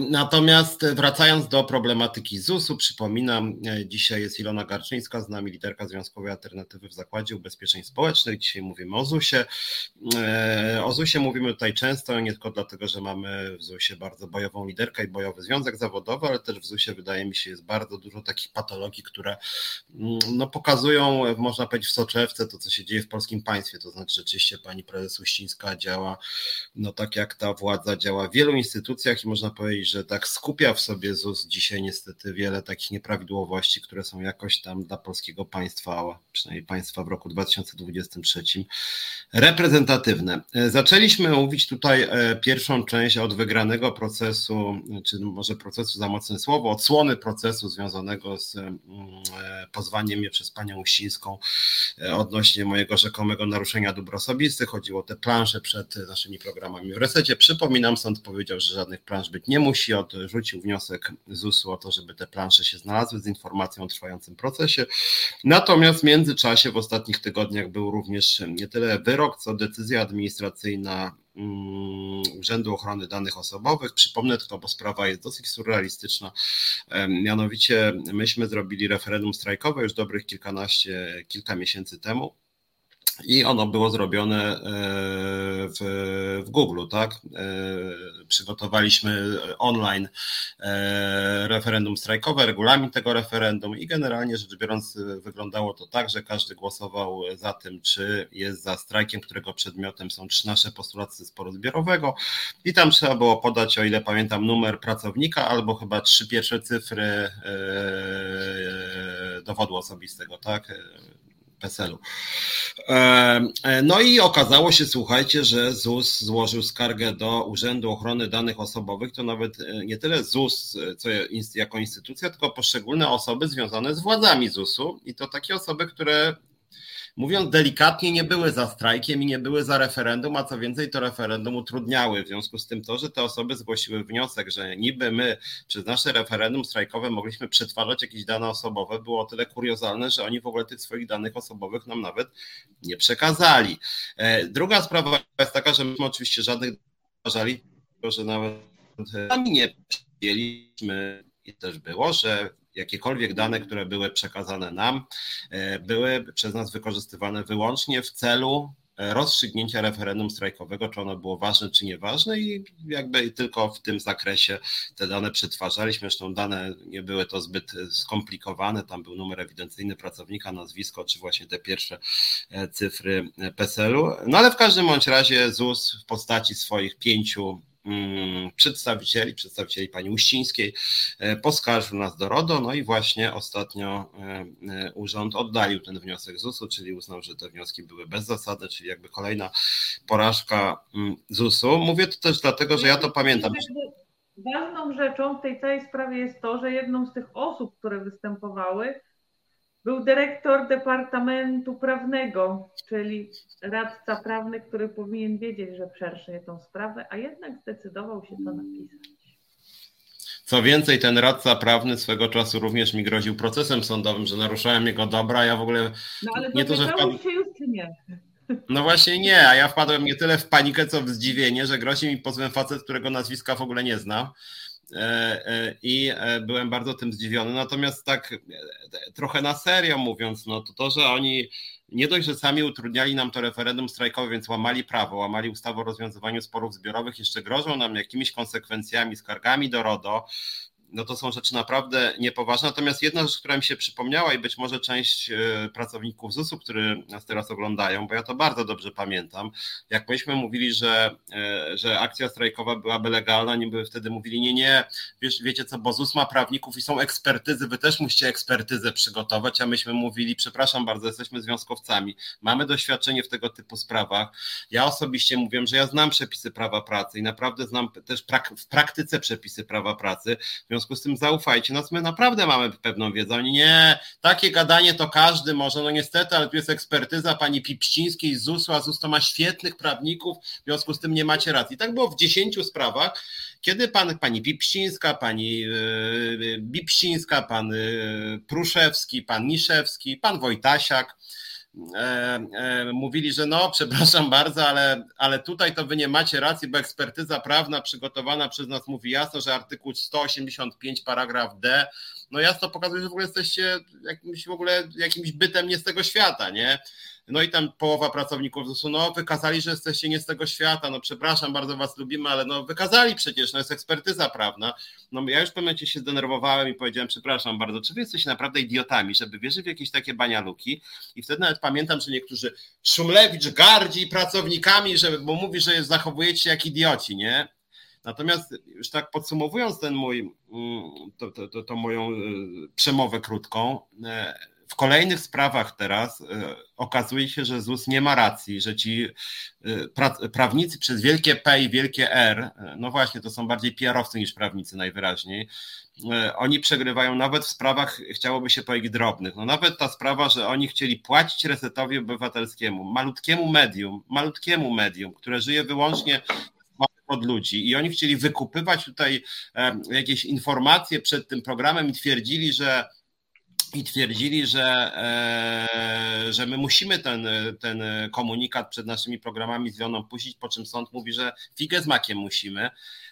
A: Natomiast wracając do problematyki ZUS-u, przypominam, e, dzisiaj jest Ilona Garczyńska, z nami liderka Związkowej Alternatywy w Zakładzie Ubezpieczeń Społecznych. Dzisiaj mówimy o ZUS-ie. E, o ZUS-ie mówimy tutaj często, nie tylko dlatego, że mamy w ZUS-ie bardzo bojową liderkę i bojowy związek zawodowy, ale też w ZUS-ie wydaje mi się jest bardzo dużo takich patologii, które mm, no, pokazują można powiedzieć w soczewce to, co się dzieje w polskim państwie. To znaczy, rzeczywiście pani prezes Uścińska działa, no tak jak ta władza działa w wielu instytucjach i można powiedzieć, że tak skupia w sobie ZUS dzisiaj niestety wiele takich nieprawidłowości, które są jakoś tam dla polskiego państwa, przynajmniej państwa w roku 2023 reprezentatywne. Zaczęliśmy mówić tutaj e, pierwszą część od wygranego procesu, czy może procesu za mocne słowo, odsłony procesu związanego z mm, e, pozwaniem mnie przez panią Uścińską E, odnośnie mojego rzekomego naruszenia dóbr osobistych. Chodziło o te plansze przed naszymi programami w resecie. Przypominam, sąd powiedział, że żadnych plansz być nie musi. Odrzucił wniosek ZUS-u o to, żeby te plansze się znalazły z informacją o trwającym procesie. Natomiast w międzyczasie w ostatnich tygodniach był również nie tyle wyrok, co decyzja administracyjna Urzędu Ochrony Danych Osobowych. Przypomnę tylko, bo sprawa jest dosyć surrealistyczna. Mianowicie myśmy zrobili referendum strajkowe już dobrych kilkanaście, kilka miesięcy temu i ono było zrobione e, w, w Google, tak? E, przygotowaliśmy online e, referendum strajkowe, regulamin tego referendum i generalnie rzecz biorąc wyglądało to tak, że każdy głosował za tym, czy jest za strajkiem, którego przedmiotem są nasze postulaty sporu zbiorowego i tam trzeba było podać, o ile pamiętam, numer pracownika albo chyba trzy pierwsze cyfry dowodu osobistego, tak? PESEL-u. E, no i okazało się, słuchajcie, że ZUS złożył skargę do Urzędu Ochrony Danych Osobowych, to nawet e, nie tyle ZUS co jako instytucja, tylko poszczególne osoby związane z władzami ZUS-u i to takie osoby, które mówiąc delikatnie, nie były za strajkiem i nie były za referendum, a co więcej, to referendum utrudniały. W związku z tym to, że te osoby zgłosiły wniosek, że niby my przez nasze referendum strajkowe mogliśmy przetwarzać jakieś dane osobowe, było o tyle kuriozalne, że oni w ogóle tych swoich danych osobowych nam nawet nie przekazali. E, druga sprawa jest taka, że myśmy oczywiście żadnych przetwarzali, że nawet sami nie przyjęliśmy i też było, że jakiekolwiek dane, które były przekazane nam, e, były przez nas wykorzystywane wyłącznie w celu e, rozstrzygnięcia referendum strajkowego, czy ono było ważne, czy nieważne i jakby tylko w tym zakresie te dane przetwarzaliśmy. Zresztą dane nie były to zbyt skomplikowane, tam był numer ewidencyjny pracownika, nazwisko, czy właśnie te pierwsze e, cyfry PESEL-u. No ale w każdym bądź razie ZUS w postaci swoich pięciu przedstawicieli, przedstawicieli pani Uścińskiej poskarżył nas do RODO, no i właśnie ostatnio urząd oddalił ten wniosek ZUS-u, czyli uznał, że te wnioski były bezzasadne, czyli jakby kolejna porażka mm, ZUS-u. Mówię to też dlatego, że ja to pamiętam.
B: Ważną rzeczą w tej całej sprawie jest to, że jedną z tych osób, które występowały, był dyrektor Departamentu Prawnego, czyli radca prawny, który powinien wiedzieć, że przerśnie tą sprawę, a jednak zdecydował się to napisać.
A: Co więcej, ten radca prawny swego czasu również mi groził procesem sądowym, że naruszałem jego dobra. Ja w ogóle.
B: No ale nie to, że wpadł... się już czy nie?
A: No właśnie nie, a ja wpadłem nie tyle w panikę, co w zdziwienie, że grozi mi pozwem facet, którego nazwiska w ogóle nie znam. E, e, I e, byłem bardzo tym zdziwiony. Natomiast tak trochę na serio mówiąc, no to to, że oni nie dość, że sami utrudniali nam to referendum strajkowe, więc łamali prawo, łamali ustawę o rozwiązywaniu sporów zbiorowych, jeszcze grożą nam jakimiś konsekwencjami, skargami do RODO, no to są rzeczy naprawdę niepoważne. Natomiast jedna rzecz, która mi się przypomniała i być może część e, pracowników ZUS-u, którzy nas teraz oglądają, bo ja to bardzo dobrze pamiętam, jak myśmy mówili, że, e, że akcja strajkowa byłaby legalna, oni by wtedy mówili, nie, nie, wiesz, wiecie co, bo ZUS ma prawników i są ekspertyzy, wy też musicie ekspertyzę przygotować, a myśmy mówili, przepraszam bardzo, jesteśmy związkowcami, mamy doświadczenie w tego typu sprawach. Ja osobiście mówię, że ja znam przepisy prawa pracy i naprawdę znam też prak w praktyce przepisy prawa pracy, w związku z tym zaufajcie nas, my naprawdę mamy pewną wiedzę. Oni nie, takie gadanie to każdy może, no niestety, ale tu jest ekspertyza pani Pipścińskiej z ZUS-u, a ZUS to ma świetnych prawników, w związku z tym nie macie racji. Tak było w dziesięciu sprawach, kiedy pan, pani Pipścińska, pani yy, pan yy, Pruszewski, pan Niszewski, pan Wojtasiak, mówili, że no, przepraszam bardzo, ale, ale tutaj to wy nie macie racji, bo ekspertyza prawna przygotowana przez nas mówi jasno, że artykuł 185 paragraf D, no jasno pokazuje, że w ogóle jesteście jakimś w ogóle jakimś bytem nie z tego świata, nie? No i tam połowa pracowników ZUS-u, no wykazali, że jesteście nie z tego świata, no przepraszam, bardzo was lubimy, ale no wykazali przecież, no jest ekspertyza prawna. No ja już w pewnym momencie się zdenerwowałem i powiedziałem, przepraszam bardzo, czy wy jesteście naprawdę idiotami, żeby wierzyć w jakieś takie banialuki? I wtedy nawet pamiętam, że niektórzy, Szumlewicz gardzi pracownikami, żeby, bo mówi, że zachowujecie się jak idioci, nie? Natomiast już tak podsumowując ten mój, mm, to, to, to, to moją y, przemowę krótką, e, w kolejnych sprawach teraz e, okazuje się, że ZUS nie ma racji, że ci e, prawnicy przez wielkie P i wielkie R, e, no właśnie, to są bardziej PR-owcy niż prawnicy najwyraźniej, oni przegrywają nawet w sprawach, chciałoby się powiedzieć, drobnych. No nawet ta sprawa, że oni chcieli płacić resetowi obywatelskiemu, malutkiemu medium, malutkiemu medium, które żyje wyłącznie od ludzi i oni chcieli wykupywać tutaj jakieś informacje przed tym programem i twierdzili, że i twierdzili, że, e, że my musimy ten, ten komunikat przed naszymi programami z Wioną puścić, po czym sąd mówi, że figę z makiem musimy.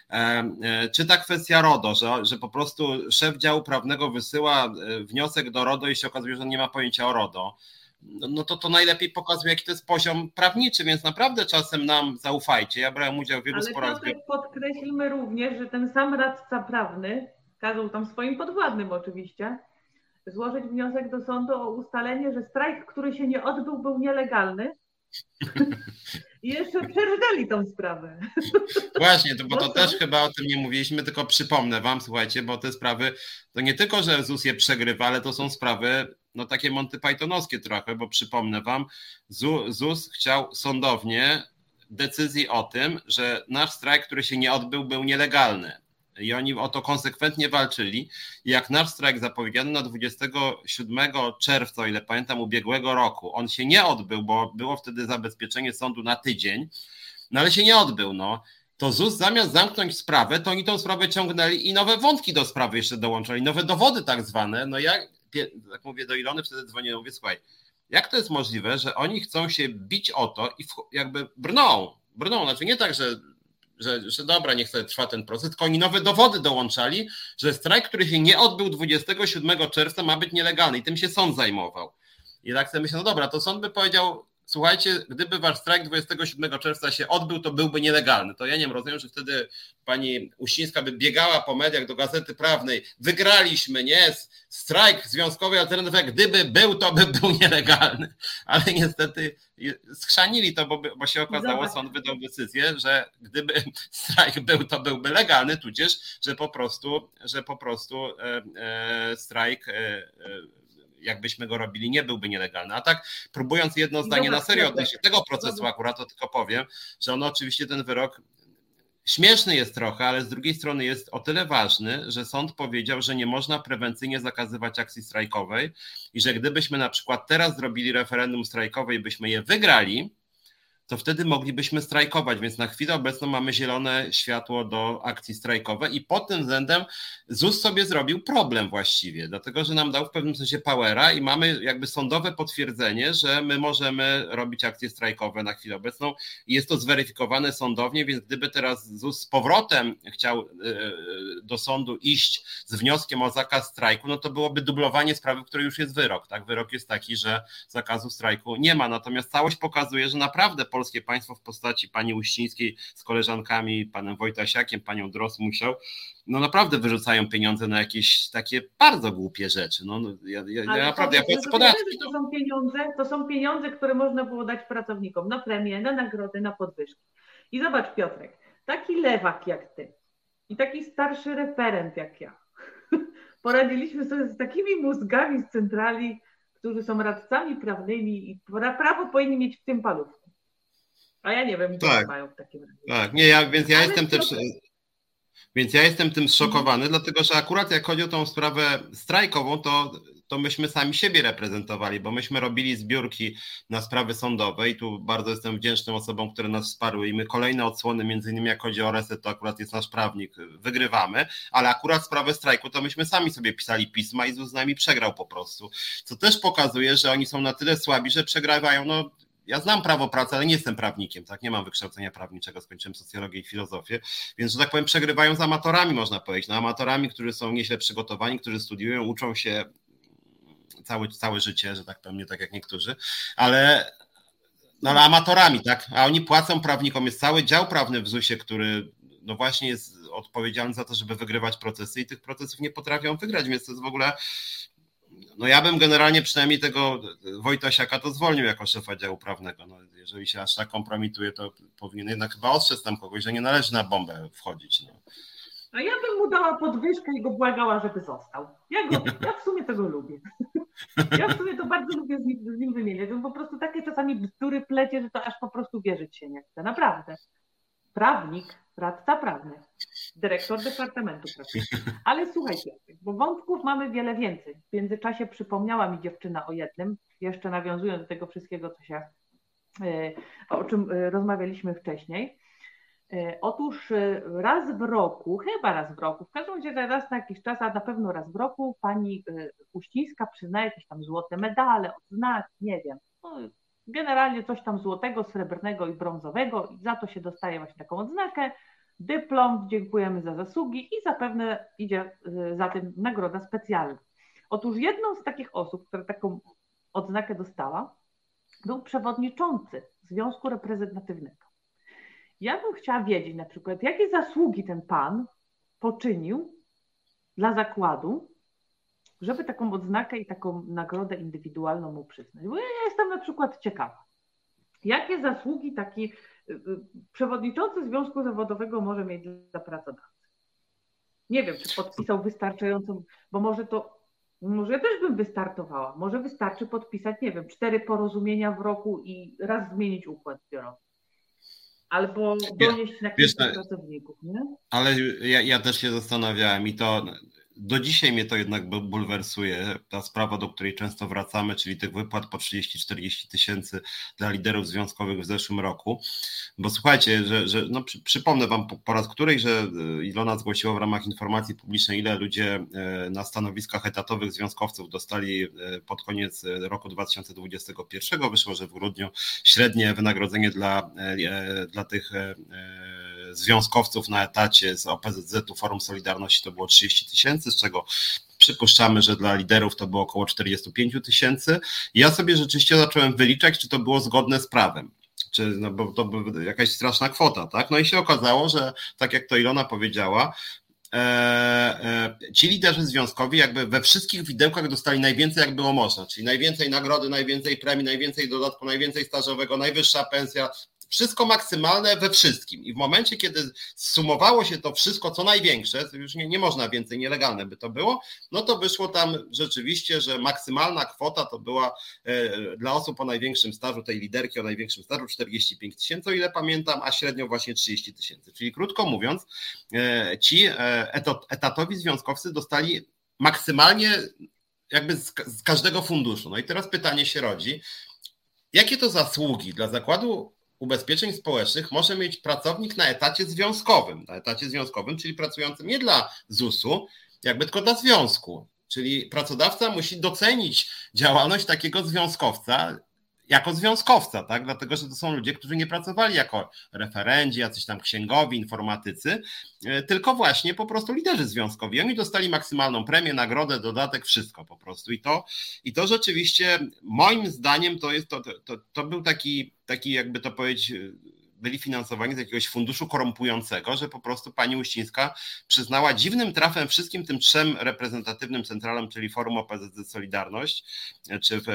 A: E, e, czy ta kwestia RODO, że, że po prostu szef działu prawnego wysyła wniosek do RODO i się okazuje, że on nie ma pojęcia o RODO, no, no to to najlepiej pokazuje, jaki to jest poziom prawniczy, więc naprawdę czasem nam zaufajcie. Ja brałem udział w wielu
B: Ale
A: sporach.
B: Ale podkreślmy również, że ten sam radca prawny kazał tam swoim podwładnym oczywiście, złożyć wniosek do sądu o ustalenie, że strajk, który się nie odbył, był nielegalny. I jeszcze przerżnęli tą sprawę.
A: Właśnie, to, bo to też chyba o tym nie mówiliśmy, tylko przypomnę Wam, słuchajcie, bo te sprawy to nie tylko, że ZUS je przegrywa, ale to są sprawy no takie Monty Pythonowskie trochę, bo przypomnę Wam, ZUS chciał sądownie decyzji o tym, że nasz strajk, który się nie odbył, był nielegalny. I oni o to konsekwentnie walczyli. I jak nasz strajk zapowiedziano na 27 czerwca, o ile pamiętam, ubiegłego roku, on się nie odbył, bo było wtedy zabezpieczenie sądu na tydzień, no ale się nie odbył, no. To ZUS zamiast zamknąć sprawę, to oni tą sprawę ciągnęli i nowe wątki do sprawy jeszcze dołączali, nowe dowody tak zwane. No ja, jak mówię do Ilony, wtedy dzwonię, mówię, słuchaj, jak to jest możliwe, że oni chcą się bić o to i jakby brną, brną, znaczy nie tak, że że, że dobra, niech sobie trwa ten proces, tylko oni nowe dowody dołączali, że strajk, który się nie odbył 27 czerwca ma być nielegalny i tym się sąd zajmował. I tak sobie myślę, no dobra, to sąd by powiedział, słuchajcie, gdyby wasz strajk 27 czerwca się odbył, to byłby nielegalny. To ja nie rozumiem, że wtedy pani Uścińska by biegała po mediach do Gazety Prawnej. Wygraliśmy, nie? Strajk związkowej alternatywy, gdyby był, to by był nielegalny. Ale niestety schrzanili to, bo, bo się okazało, sąd wydał decyzję, że gdyby [LAUGHS] strajk był, to byłby legalny, tudzież, że po prostu, że po prostu e, e, strajk e, e jakbyśmy go robili, nie byłby nielegalny. A tak, próbując jedno zdanie na serio odnieść tego procesu akurat, to tylko powiem, że on oczywiście ten wyrok Śmieszny jest trochę, ale z drugiej strony jest o tyle ważny, że sąd powiedział, że nie można prewencyjnie zakazywać akcji strajkowej i że gdybyśmy na przykład teraz zrobili referendum strajkowe i byśmy je wygrali, to wtedy moglibyśmy strajkować, więc na chwilę obecną mamy zielone światło do akcji strajkowej i pod tym względem ZUS sobie zrobił problem właściwie, dlatego że nam dał w pewnym sensie powera i mamy jakby sądowe potwierdzenie, że my możemy robić akcje strajkowe na chwilę obecną i jest to zweryfikowane sądownie, więc gdyby teraz ZUS z powrotem chciał e, do sądu iść z wnioskiem o zakaz strajku, no to byłoby dublowanie sprawy, w której już jest wyrok, tak? Wyrok jest taki, że zakazu strajku nie ma, natomiast całość pokazuje, że naprawdę polskie państwo w postaci pani Uścińskiej z koleżankami, panem Wojtasiakiem, panią Dros musiał, no naprawdę wyrzucają pieniądze na jakieś takie bardzo głupie rzeczy. No, no ja, ja, naprawdę, ja płacę podatki.
B: To są, pieniądze, to są pieniądze, które można było dać pracownikom na premię, na nagrody, na podwyżki. I zobacz Piotrek, taki lewak jak ty i taki starszy referent jak ja, [LAUGHS] poradziliśmy sobie z takimi mózgami z centrali, którzy są radcami prawnymi i prawo powinni mieć w tym paluchu. A ja nie wiem, tak. mają w takim razie.
A: Tak, nie, ja, więc ja Ale jestem też. Więc ja jestem tym zszokowany, mhm. dlatego że akurat jak chodzi o tą sprawę strajkową, to, to myśmy sami siebie reprezentowali, bo myśmy robili zbiórki na sprawy sądowe i tu bardzo jestem wdzięcznym osobom, które nas wsparły i my kolejne odsłony, między innymi jak chodzi o reset, to akurat jest nasz prawnik, wygrywamy, ale akurat sprawę strajku to myśmy sami sobie pisali pisma i z nami przegrał po prostu, co też pokazuje, że oni są na tyle słabi, że przegrawają, no ja znam prawo pracy, ale nie jestem prawnikiem, tak? Nie mam wykształcenia prawniczego, skończyłem socjologię i filozofię, więc, że tak powiem, przegrywają z amatorami, można powiedzieć. No, amatorami, którzy są nieźle przygotowani, którzy studiują, uczą się całe, całe życie, że tak powiem, nie tak jak niektórzy, ale, no, ale amatorami, tak? A oni płacą prawnikom. Jest cały dział prawny w ZUS-ie, który no właśnie jest odpowiedzialny za to, żeby wygrywać procesy i tych procesów nie potrafią wygrać, więc to jest w ogóle no ja bym generalnie przynajmniej tego Wojtasiaka to zwolnił jako szefa działu prawnego. No, jeżeli się aż tak kompromituje, to powinien jednak chyba ostrzec tam kogoś, że nie należy na bombę wchodzić. No.
B: A ja bym mu dała podwyżkę i go błagała, żeby został. Ja, go, ja w sumie tego lubię. Ja w sumie to bardzo lubię z nim, z nim wymieniać. On po prostu takie czasami bzdury plecie, że to aż po prostu wierzyć się nie chce. Naprawdę. Prawnik, radca prawny dyrektor Departamentu Pracy. Ale słuchajcie, bo wątków mamy wiele więcej. W międzyczasie przypomniała mi dziewczyna o jednym, jeszcze nawiązując do tego wszystkiego, co się, e, o czym e, rozmawialiśmy wcześniej. E, otóż raz w roku, chyba raz w roku, w każdym razie raz na jakiś czas, a na pewno raz w roku, pani Uścińska przyznaje jakieś tam złote medale, odznaki, nie wiem. No, generalnie coś tam złotego, srebrnego i brązowego i za to się dostaje właśnie taką odznakę dyplom, dziękujemy za zasługi i zapewne idzie y, za tym nagroda specjalna. Otóż jedną z takich osób, która taką odznakę dostała, był przewodniczący Związku Reprezentatywnego. Ja bym chciała wiedzieć na przykład, jakie zasługi ten pan poczynił dla zakładu, żeby taką odznakę i taką nagrodę indywidualną mu przyznać. Bo ja jestem na przykład ciekawa, jakie zasługi taki przewodniczący związku zawodowego może mieć dla pracodawcy. Nie wiem, czy podpisał wystarczającą, bo może to, może ja też bym wystartowała. Może wystarczy podpisać, nie wiem, cztery porozumienia w roku i raz zmienić układ zbiorowy. Albo donieść na kilku pracowników, nie?
A: Ale ja, ja też się zastanawiałem i to do dzisiaj mnie to jednak bulwersuje, ta sprawa, do której często wracamy, czyli tych wypłat po 30-40 tysięcy dla liderów związkowych w zeszłym roku. Bo słuchajcie, że, że no, przy, przypomnę Wam po, po, raz której, że e, Ilona zgłosiła w ramach informacji publicznej, ile ludzie e, na stanowiskach etatowych związkowców dostali e, pod koniec roku 2021. Wyszło, że w grudniu średnie wynagrodzenie dla, dla tych związkowców na etacie z OPZZ-u Forum Solidarności to było 30 tysięcy, z czego Przypuszczamy, że dla liderów to było około 45 tysięcy. Ja sobie rzeczywiście zacząłem wyliczać, czy to było zgodne z prawem czy, no bo to by jakaś straszna kwota, tak? No i się okazało, że tak jak to Ilona powiedziała, e, e, ci liderzy związkowi jakby we wszystkich widełkach dostali najwięcej jak było można, czyli najwięcej nagrody, najwięcej premii, najwięcej dodatku, najwięcej stażowego, najwyższa pensja, wszystko maksymalne we wszystkim. I w momencie, kiedy sumowało się to wszystko, co największe, już nie, nie można więcej, nielegalne by to było, no to wyszło tam rzeczywiście, że maksymalna kwota to była e, dla osób o największym stażu, tej liderki o największym stażu 45 tysięcy, o ile pamiętam, a średnio właśnie 30 tysięcy. Czyli krótko mówiąc, e, ci e, etatowi związkowcy dostali maksymalnie jakby z, z każdego funduszu. No i teraz pytanie się rodzi, jakie to zasługi dla zakładu ubezpieczeń społecznych może mieć pracownik na etacie związkowym, na etacie związkowym, czyli pracującym nie dla ZUS-u, jakby tylko dla związku. Czyli pracodawca musi docenić działalność takiego związkowca jako związkowca, tak? Dlatego, że to są ludzie, którzy nie pracowali jako referendzi, jacyś tam księgowi, informatycy, e, tylko właśnie po prostu liderzy związkowi. Oni dostali maksymalną premię, nagrodę, dodatek, wszystko po prostu. I to, i to rzeczywiście moim zdaniem to jest, to, to, to był taki, taki jakby to powiedzieć, byli finansowani z jakiegoś funduszu korumpującego, że po prostu pani Uścińska przyznała dziwnym trafem wszystkim tym trzem reprezentatywnym centralom, czyli Forum OPZZ Solidarność, czy w,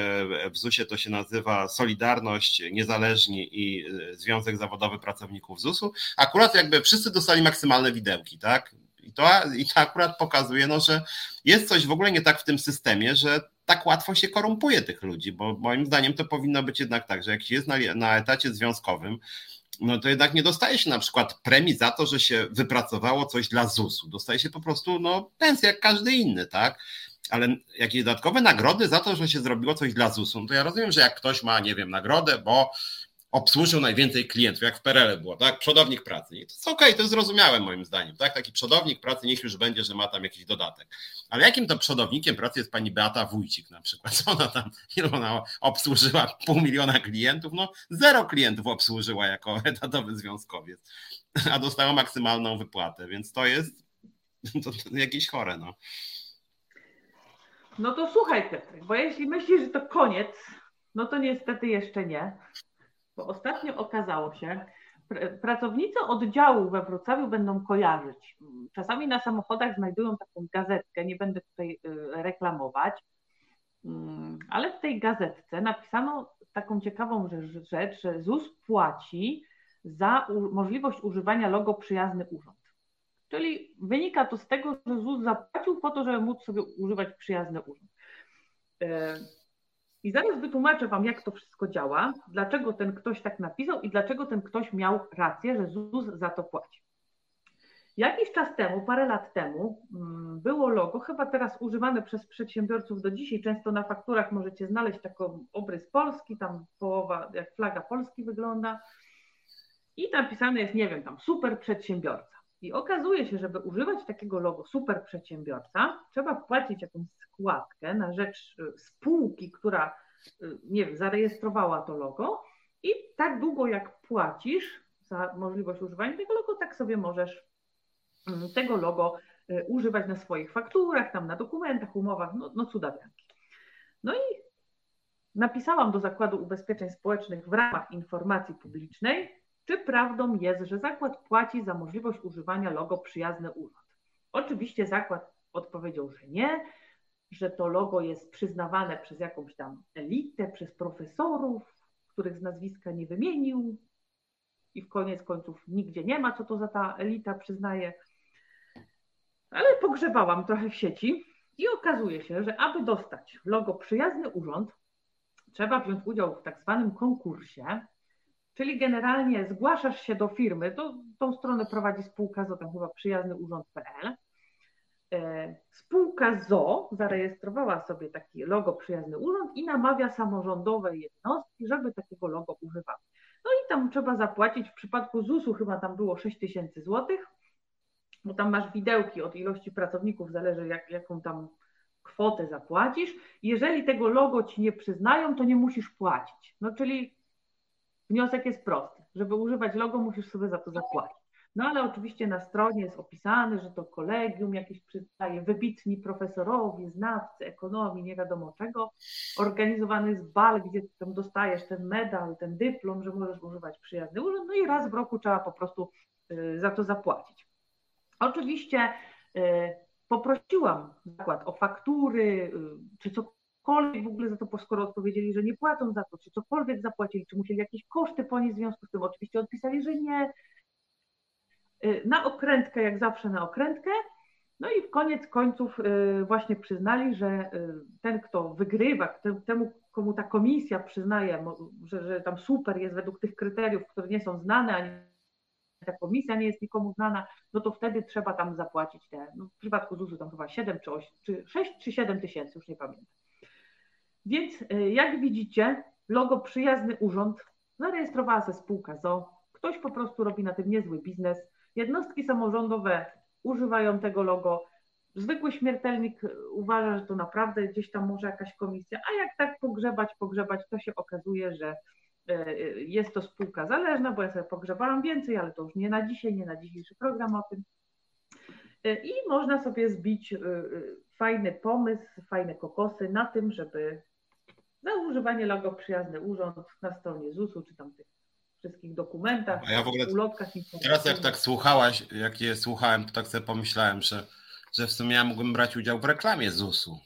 A: w ZUS-ie to się nazywa Solidarność, Niezależni i Związek Zawodowy Pracowników ZUS-u, akurat jakby wszyscy dostali maksymalne widełki, tak? I to, I to akurat pokazuje, no, że jest coś w ogóle nie tak w tym systemie, że tak łatwo się korumpuje tych ludzi, bo moim zdaniem to powinno być jednak tak, że jak się jest na, na etacie związkowym, no to jednak nie dostaje się na przykład premii za to, że się wypracowało coś dla ZUS-u. Dostaje się po prostu no, pensję jak każdy inny, tak? Ale jakieś dodatkowe nagrody za to, że się zrobiło coś dla ZUS-u, no to ja rozumiem, że jak ktoś ma, nie wiem, nagrodę, bo obsłużył najwięcej klientów, jak w PRL było, tak? Przodownik pracy. I to jest okej, okay, to jest zrozumiałe moim zdaniem, tak? Taki przodownik pracy niech już będzie, że ma tam jakiś dodatek. Ale jakim to przodownikiem pracy jest pani Beata Wójcik na przykład? [LAUGHS] Ona tam, ile ona obsłużyła? Pół miliona klientów? No zero klientów obsłużyła jako etatowy związkowiec, [LAUGHS] a dostała maksymalną wypłatę, więc to jest [LAUGHS] to, to jakieś chore, no.
B: No to słuchaj Piotrek, bo jeśli myślisz, że to koniec, no to niestety jeszcze nie bo ostatnio okazało się, pracownicy oddziału we Wrocławiu będą kojarzyć. Czasami na samochodach znajdują taką gazetkę, nie będę tutaj y, reklamować, mm, ale w tej gazetce napisano taką ciekawą rzecz, że ZUS płaci za możliwość używania logo przyjazny urząd. Czyli wynika to z tego, że ZUS zapłacił po to, żeby móc sobie używać przyjazny urząd. I zaraz wytłumaczę Wam, jak to wszystko działa, dlaczego ten ktoś tak napisał i dlaczego ten ktoś miał rację, że ZUS za to płaci. Jakiś czas temu, parę lat temu, mm, było logo, chyba teraz używane przez przedsiębiorców do dzisiaj. Często na fakturach możecie znaleźć taką obrys Polski, tam połowa, jak flaga Polski wygląda. I napisane jest, nie wiem, tam super przedsiębiorca. I okazuje się, żeby używać takiego logo super przedsiębiorca, trzeba płacić jakąś składkę na rzecz y, spółki, która y, nie wiem, zarejestrowała to logo i tak długo jak płacisz za możliwość używania tego logo, tak sobie możesz mm, tego logo y, używać na swoich fakturach, tam na dokumentach, umowach, no, no No i napisałam do Zakładu Ubezpieczeń Społecznych w ramach informacji publicznej, czy prawdą jest, że zakład płaci za możliwość używania logo przyjazny urząd? Oczywiście zakład odpowiedział, że nie, że to logo jest przyznawane przez jakąś tam elitę, przez profesorów, których z nazwiska nie wymienił i w koniec końców nigdzie nie ma, co to za ta elita przyznaje. Ale pogrzebałam trochę w sieci i okazuje się, że aby dostać logo przyjazny urząd, trzeba wziąć udział w tak zwanym konkursie, Czyli generalnie zgłaszasz się do firmy, to, tą stronę prowadzi spółka ZO, tam chyba przyjazny urząd.pl. E, spółka ZO zarejestrowała sobie taki logo przyjazny urząd i namawia samorządowe jednostki, żeby takiego logo używały. No i tam trzeba zapłacić, w przypadku ZUS-u chyba tam było 6 tysięcy złotych, bo tam masz widełki od ilości pracowników, zależy jak, jaką tam kwotę zapłacisz. Jeżeli tego logo ci nie przyznają, to nie musisz płacić. No czyli Wniosek jest prosty. Żeby używać logo, musisz sobie za to zapłacić. No ale oczywiście na stronie jest opisane, że to kolegium jakieś przystaje, wybitni profesorowie, znawcy ekonomii, nie wiadomo czego. Organizowany jest bal, gdzie tam dostajesz ten medal, ten dyplom, że możesz używać przyjazny urząd, no i raz w roku trzeba po prostu y, za to zapłacić. Oczywiście y, poprosiłam zakład o faktury, y, czy w ogóle za to, skoro odpowiedzieli, że nie płacą za to, czy cokolwiek zapłacili, czy musieli jakieś koszty ponieść w związku z tym. Oczywiście odpisali, że nie, Y, na okrętkę, jak zawsze na okrętkę. No i w koniec końców y, właśnie przyznali, że y, ten, kto wygrywa, temu, komu ta komisja przyznaje, że, że tam super jest według tych kryteriów, które nie są znane, ani ta komisja nie jest nikomu znana, no to wtedy trzeba tam zapłacić te, no w przypadku ZUS-u tam chyba 7 czy 8, czy 6 czy 7 tysięcy, już nie pamiętam. Więc jak widzicie, logo przyjazny urząd, zarejestrowała się spółka ZO, ktoś po prostu robi na tym niezły biznes, Jednostki samorządowe używają tego logo. Zwykły śmiertelnik uważa, że to naprawdę gdzieś tam może jakaś komisja, a jak tak pogrzebać, pogrzebać, to się okazuje, że e, jest to spółka zależna, bo ja sobie pogrzebałam więcej, ale to już nie na dzisiaj, nie na dzisiejszy program o tym. I można sobie zbić fajny pomysł, fajne kokosy na tym, żeby za używanie logo przyjazny urząd na stronie ZUS-u czy tam tych wszystkich dokumentach,
A: A ja w ogóle ulotkach Teraz jak tak słuchałaś, jak je słuchałem, to tak sobie pomyślałem, że, że w sumie ja mógłbym brać udział w reklamie ZUS-u.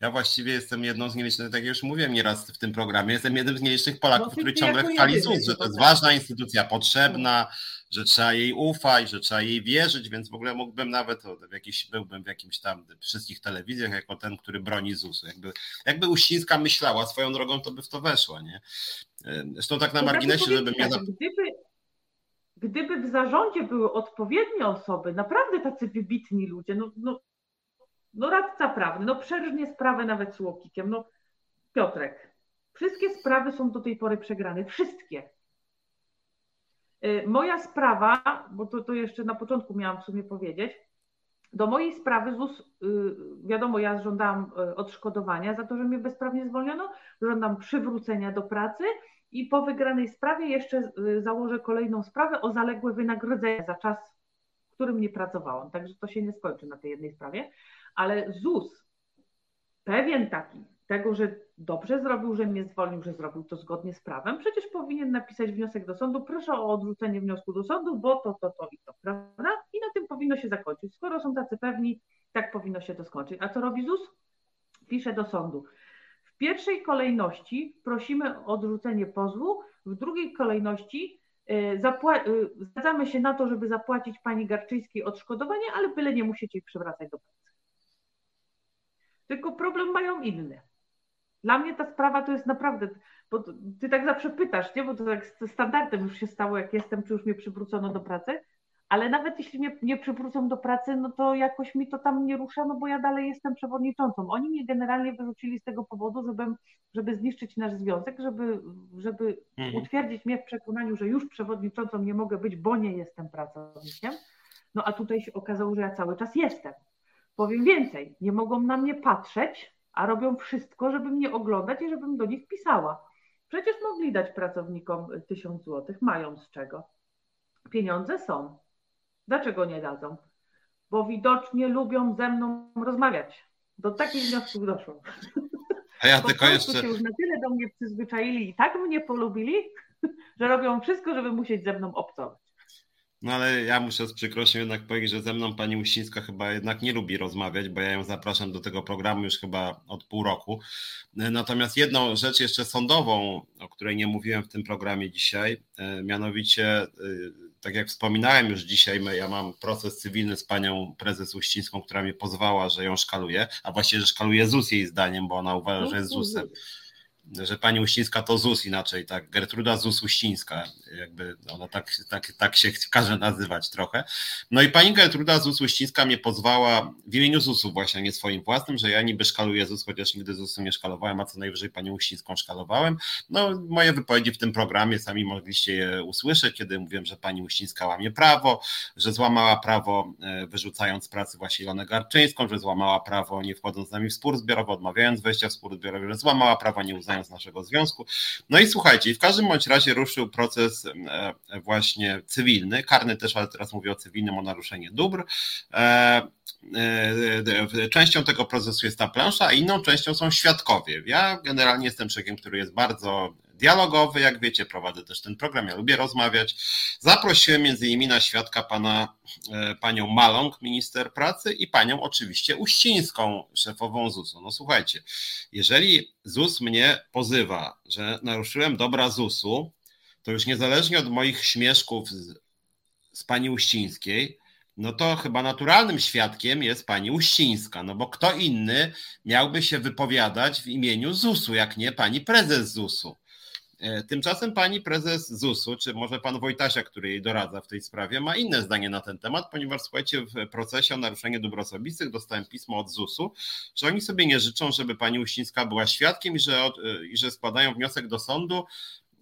A: Ja właściwie jestem jedną z nielicznych, tak jak już mówiłem nieraz w tym programie, jestem jednym z nielicznych Polaków, no, który ciągle chwali ZUS, że to jest ważna instytucja, potrzebna, że trzeba jej ufać, że trzeba jej wierzyć, więc w ogóle mógłbym nawet, w jakiś, byłbym w jakimś tam wszystkich telewizjach jako ten, który broni ZUS-u. Jakby, jakby Uścińska myślała swoją drogą, to by w to weszła, nie? Zresztą tak na to marginesie, żeby mnie...
B: Tak, gdyby, gdyby w zarządzie były odpowiednie osoby, naprawdę tacy wybitni ludzie, no, no, no radca prawny, no przerżnie sprawę nawet z Łokikiem, no Piotrek, wszystkie sprawy są do tej pory przegrane, wszystkie. Y, moja sprawa, bo to, to jeszcze na początku miałam w sumie powiedzieć, do mojej sprawy ZUS, y, wiadomo, ja żądałam y, odszkodowania za to, że mnie bezprawnie zwolniono, żądam przywrócenia do pracy i po wygranej sprawie jeszcze założę kolejną sprawę o zaległe wynagrodzenie za czas, w którym nie pracowałam. Także to się nie skończy na tej jednej sprawie. Ale ZUS, pewien taki, tego, że dobrze zrobił, że mnie zwolnił, że zrobił to zgodnie z prawem, przecież powinien napisać wniosek do sądu, proszę o odrzucenie wniosku do sądu, bo to, to, to i to, prawda? I na tym powinno się zakończyć. Skoro są tacy pewni, tak powinno się to skończyć. A co robi ZUS? Pisze do sądu. W pierwszej kolejności prosimy o odrzucenie pozwu, w drugiej kolejności y, y, zgadzamy się na to, żeby zapłacić pani Garczyńskiej odszkodowanie, ale byle nie musicie ich przywracać do pracy. Tylko problem mają inny. Dla mnie ta sprawa to jest naprawdę, bo ty tak zawsze pytasz, nie? bo to tak standardem już się stało, jak jestem, czy już mnie przywrócono do pracy, ale nawet jeśli mnie nie przywrócą do pracy, no to jakoś mi to tam nie rusza, no bo ja dalej jestem przewodniczącą. Oni mnie generalnie wyrzucili z tego powodu, żeby, żeby zniszczyć nasz związek, żeby, żeby mhm. utwierdzić mnie w przekonaniu, że już przewodniczącą nie mogę być, bo nie jestem pracownikiem. No a tutaj się okazało, że ja cały czas jestem. Powiem więcej, nie mogą na mnie patrzeć, a robią wszystko, żeby mnie oglądać i żebym do nich pisała. Przecież mogli dać pracownikom tysiąc złotych, mają z czego. Pieniądze są. Dlaczego nie dadzą? Bo widocznie lubią ze mną rozmawiać. Do takich wniosków doszło.
A: A ja tylko jeszcze.
B: się już na tyle do mnie przyzwyczaili i tak mnie polubili, [LAUGHS] że robią wszystko, żeby musieć ze mną obcować.
A: No ale ja muszę z przykrością jednak powiedzieć, że ze mną pani Uścińska chyba jednak nie lubi rozmawiać, bo ja ją zapraszam do tego programu już chyba od pół roku. Natomiast jedną rzecz jeszcze sądową, o której nie mówiłem w tym programie dzisiaj, e, mianowicie, e, tak jak wspominałem już dzisiaj, ja mam proces cywilny z panią prezes Uścińską, która mnie pozwała, że ją szkaluje, a właściwie, że szkaluje ZUS jej zdaniem, bo ona uważa, że jest ZUS-em że pani Uścińska to ZUS inaczej, tak, Gertruda ZUS Uścińska, jakby ona tak, tak, tak się [LAUGHS] każe nazywać trochę. No i pani Gertruda ZUS Uścińska mnie pozwała w imieniu ZUS-u właśnie, nie swoim własnym, że ja niby szkaluję ZUS, chociaż nigdy ZUS-u nie szkalowałem, a co najwyżej panią Uścińską szkalowałem. No moje wypowiedzi w tym programie sami mogliście je usłyszeć, kiedy mówiłem, że pani Uścińska łamie prawo, że złamała prawo e, wyrzucając pracy właśnie Ilonę Garczyńską, że złamała prawo nie wchodząc z nami w spór zbiorowy, odmawiając wejścia w spór zbiorowy, że złamała prawo nie uznając korzystając z naszego związku. No i słuchajcie, w każdym bądź razie ruszył proces właśnie cywilny, karny też, ale teraz mówię o cywilnym, o naruszenie dóbr. Częścią tego procesu jest ta plansza, a inną częścią są świadkowie. Ja generalnie jestem człowiekiem, który jest bardzo dialogowy, jak wiecie, prowadzę też ten program, ja lubię rozmawiać. Zaprosiłem między innymi na świadka pana, e, panią Maląg, minister pracy i panią oczywiście Uścińską, szefową ZUS-u. No słuchajcie, jeżeli ZUS mnie pozywa, że naruszyłem dobra ZUS-u, to już niezależnie od moich śmieszków z, z pani Uścińskiej, no to chyba naturalnym świadkiem jest pani Uścińska, no bo kto inny miałby się wypowiadać w imieniu ZUS-u, jak nie pani prezes ZUS-u. E, tymczasem pani prezes ZUS-u, czy może pan Wojtasia, który jej doradza w tej sprawie, ma inne zdanie na ten temat, ponieważ słuchajcie, w procesie o naruszenie dóbr osobistych dostałem pismo od ZUS-u, że oni sobie nie życzą, żeby pani Uścińska była świadkiem i że, e, i że składają wniosek do sądu,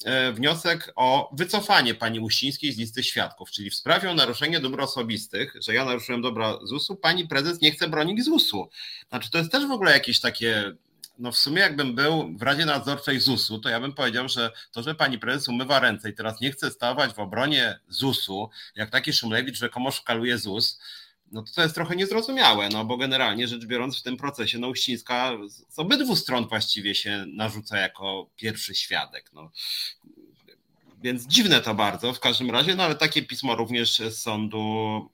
A: e, wniosek o wycofanie pani Uścińskiej z listy świadków, czyli w sprawie o naruszenie dóbr osobistych, że ja naruszyłem dobra ZUS-u, pani prezes nie chce bronić ZUS-u. Znaczy to jest też w ogóle jakieś takie no w sumie jakbym był w Radzie Nadzorczej ZUS-u, to ja bym powiedział, że to, że pani prezes umywa ręce i teraz nie chce stawać w obronie ZUS-u, jak taki Szumlewicz rzekomo szkaluje ZUS, no to to jest trochę niezrozumiałe, no bo generalnie rzecz biorąc w tym procesie no Uścińska z obydwu stron właściwie się narzuca jako pierwszy świadek. No. Więc dziwne to bardzo w każdym razie, no ale takie pismo również z sądu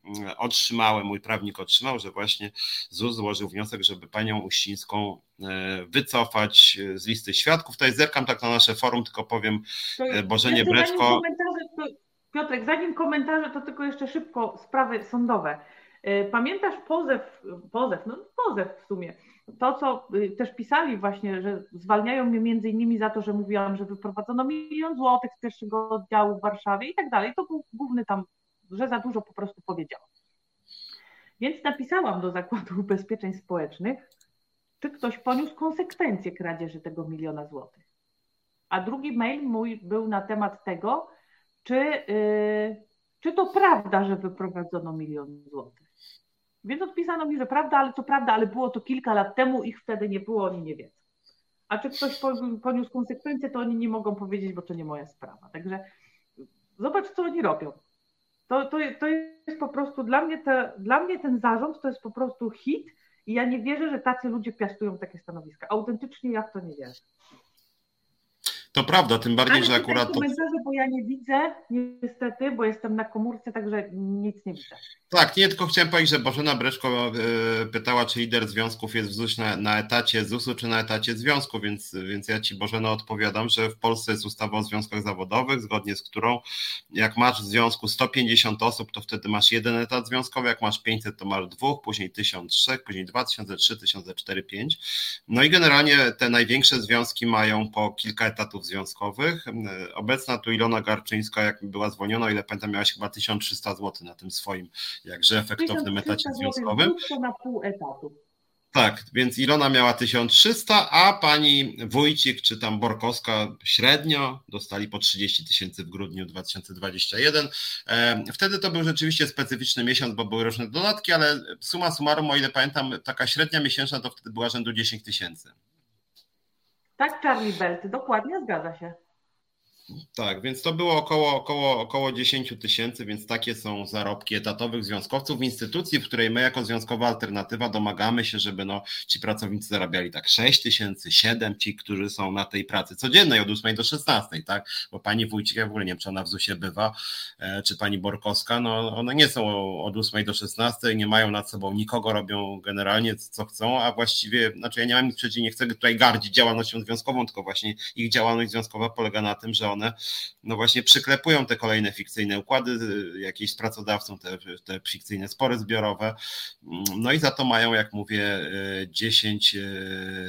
A: mm, otrzymałem, mój prawnik otrzymał, że właśnie ZUS złożył wniosek, żeby panią Uścińską e, wycofać z listy świadków. Tutaj zerkam tak na nasze forum, tylko powiem e, Bożenie Breczko.
B: Piotrek, zanim komentarze, to tylko jeszcze szybko sprawy sądowe. E, pamiętasz pozew, pozew, no pozew w sumie, to, co y, też pisali właśnie, że zwalniają mnie między innymi za to, że mówiłam, że wyprowadzono milion złotych z pierwszego oddziału w Warszawie i tak dalej. To był główny tam, że za dużo po prostu powiedziałam. Więc napisałam do Zakładu Ubezpieczeń Społecznych, czy ktoś poniósł konsekwencje kradzieży tego miliona złotych. A drugi mail mój był na temat tego, czy, yy, czy to prawda, że wyprowadzono milion złotych. Więc odpisano mi, że prawda, ale co prawda, ale było to kilka lat temu, ich wtedy nie było, oni nie wiedzą. A czy ktoś poniósł konsekwencje, to oni nie mogą powiedzieć, bo to nie moja sprawa. Także zobacz, co oni robią. To, to, to jest po prostu dla mnie, te, dla mnie ten zarząd to jest po prostu hit i ja nie wierzę, że tacy ludzie piastują takie stanowiska. Autentycznie ja w to nie wierzę.
A: To prawda, tym bardziej, Ale że akurat. To...
B: komentarze, bo ja nie widzę, niestety, bo jestem na komórce, także nic nie widzę.
A: Tak, nie tylko chciałem powiedzieć, że Bożena Breczko e, pytała, czy lider związków jest w ZUS na, na etacie ZUS-u, czy na etacie związku, więc, więc ja Ci Bożena odpowiadam, że w Polsce jest ustawa o związkach zawodowych, zgodnie z którą jak masz w związku 150 osób, to wtedy masz jeden etat związkowy, jak masz 500, to masz dwóch, później 1003, później 2000, 3000, 4, 5. No i generalnie te największe związki mają po kilka etatów związkowych. Obecna tu Ilona Garczyńska, jak była zwolniona, o ile pamiętam, miałaś chyba 1300 zł na tym swoim jakże efektownym etacie związkowym.
B: na pół etatu.
A: Tak, więc Ilona miała 1300, a pani Wójcik czy tam Borkowska średnio dostali po 30 tysięcy w grudniu 2021. Wtedy to był rzeczywiście specyficzny miesiąc, bo były różne dodatki, ale suma summarum, o ile pamiętam, taka średnia miesięczna to wtedy była rzędu 10 tysięcy.
B: Tak, Charlie Belt, dokładnie zgadza się.
A: Tak, więc to było około, około, około 10 tysięcy, więc takie są zarobki etatowych związkowców w instytucji, w której my jako związkowa alternatywa domagamy się, żeby no, ci pracownicy zarabiali tak 6 tysięcy, 7, ci, którzy są na tej pracy codziennej od 8 do 16, tak? Bo pani Wójcik, ja w ogóle nie wiem, czy ona w ZUSie bywa, e, czy pani Borkowska, no one nie są od 8 do 16, nie mają nad sobą nikogo, robią generalnie co chcą, a właściwie, znaczy ja nie mam nic przeciw, nie chcę tutaj gardzić działalnością związkową, tylko właśnie ich działalność związkowa polega na tym, że one one no właśnie przyklepują te kolejne fikcyjne układy jakieś z pracodawcą, te, te fikcyjne spory zbiorowe, no i za to mają, jak mówię, 10 e,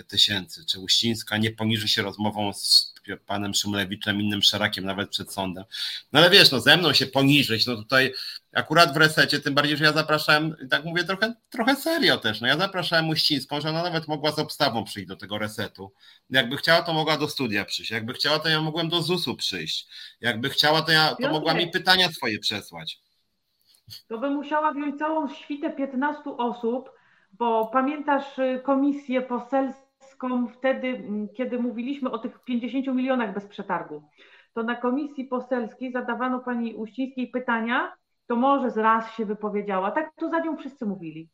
A: tysięcy. Czy Uścińska nie poniży się rozmową z panem Szymlewiczem, innym szerakiem nawet przed sądem. No ale wiesz, no ze mną się poniżyć, no tutaj akurat w resecie, tym bardziej, że ja zapraszałem, tak mówię trochę, trochę serio też, no ja zapraszałem Uścińską, że ona nawet mogła z obstawą przyjść do tego resetu. Jakby chciała, to mogła do studia przyjść. Jakby chciała, to ja mogłem do ZUS-u przyjść. Jakby chciała, to ja to mogła mi pytania swoje przesłać.
B: To by musiała wziąć całą świtę 15 osób, bo pamiętasz y, komisję poselską Wtedy, kiedy mówiliśmy o tych 50 milionach bez przetargu, to na komisji poselskiej zadawano pani Uścińskiej pytania, to może z raz się wypowiedziała. Tak to za nią wszyscy mówili.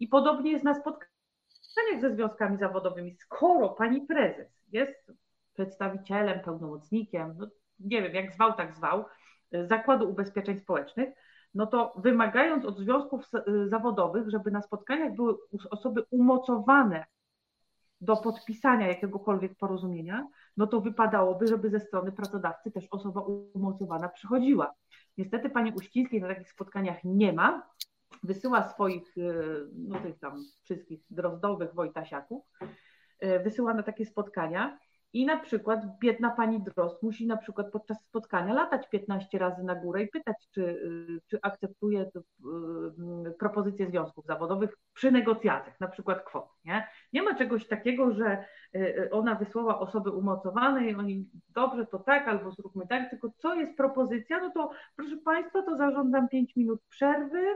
B: I podobnie jest na spotkaniach ze związkami zawodowymi. Skoro pani prezes jest przedstawicielem, pełnomocnikiem, no nie wiem, jak zwał, tak zwał, Zakładu Ubezpieczeń Społecznych, no to wymagając od związków zawodowych, żeby na spotkaniach były osoby umocowane do podpisania jakiegokolwiek porozumienia, no to wypadałoby, żeby ze strony pracodawcy też osoba umocowana przychodziła. Niestety pani Uścińskiej na takich spotkaniach nie ma. Wysyła swoich, e, no tych tam wszystkich drozdowych Wojtasiaków, e, wysyła na takie spotkania i na przykład biedna pani Drost musi na przykład podczas spotkania latać 15 razy na górę i pytać, czy, y, czy akceptuje y, y, propozycje związków zawodowych przy negocjacjach, na przykład kwot. Nie? nie ma czegoś takiego, że ona wysłała osoby umocowane i oni dobrze to tak albo zróbmy tak, tylko co jest propozycja, no to proszę Państwa, to zarządzam 5 minut przerwy,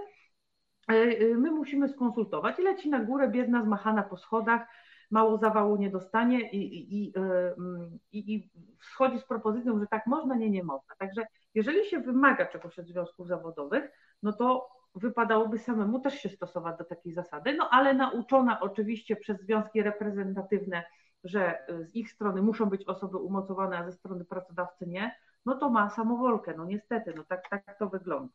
B: my musimy skonsultować i leci na górę biedna zmachana po schodach, mało zawału nie dostanie i, i, e, mm, i, i wschodzi z propozycją, że tak można, nie, nie można. Także jeżeli się wymaga czegoś od związków zawodowych, no to wypadałoby samemu też się stosować do takiej zasady, no ale nauczona oczywiście przez związki reprezentatywne, że z ich strony muszą być osoby umocowane, a ze strony pracodawcy nie, no to ma samowolkę, no niestety, no tak, tak to wygląda.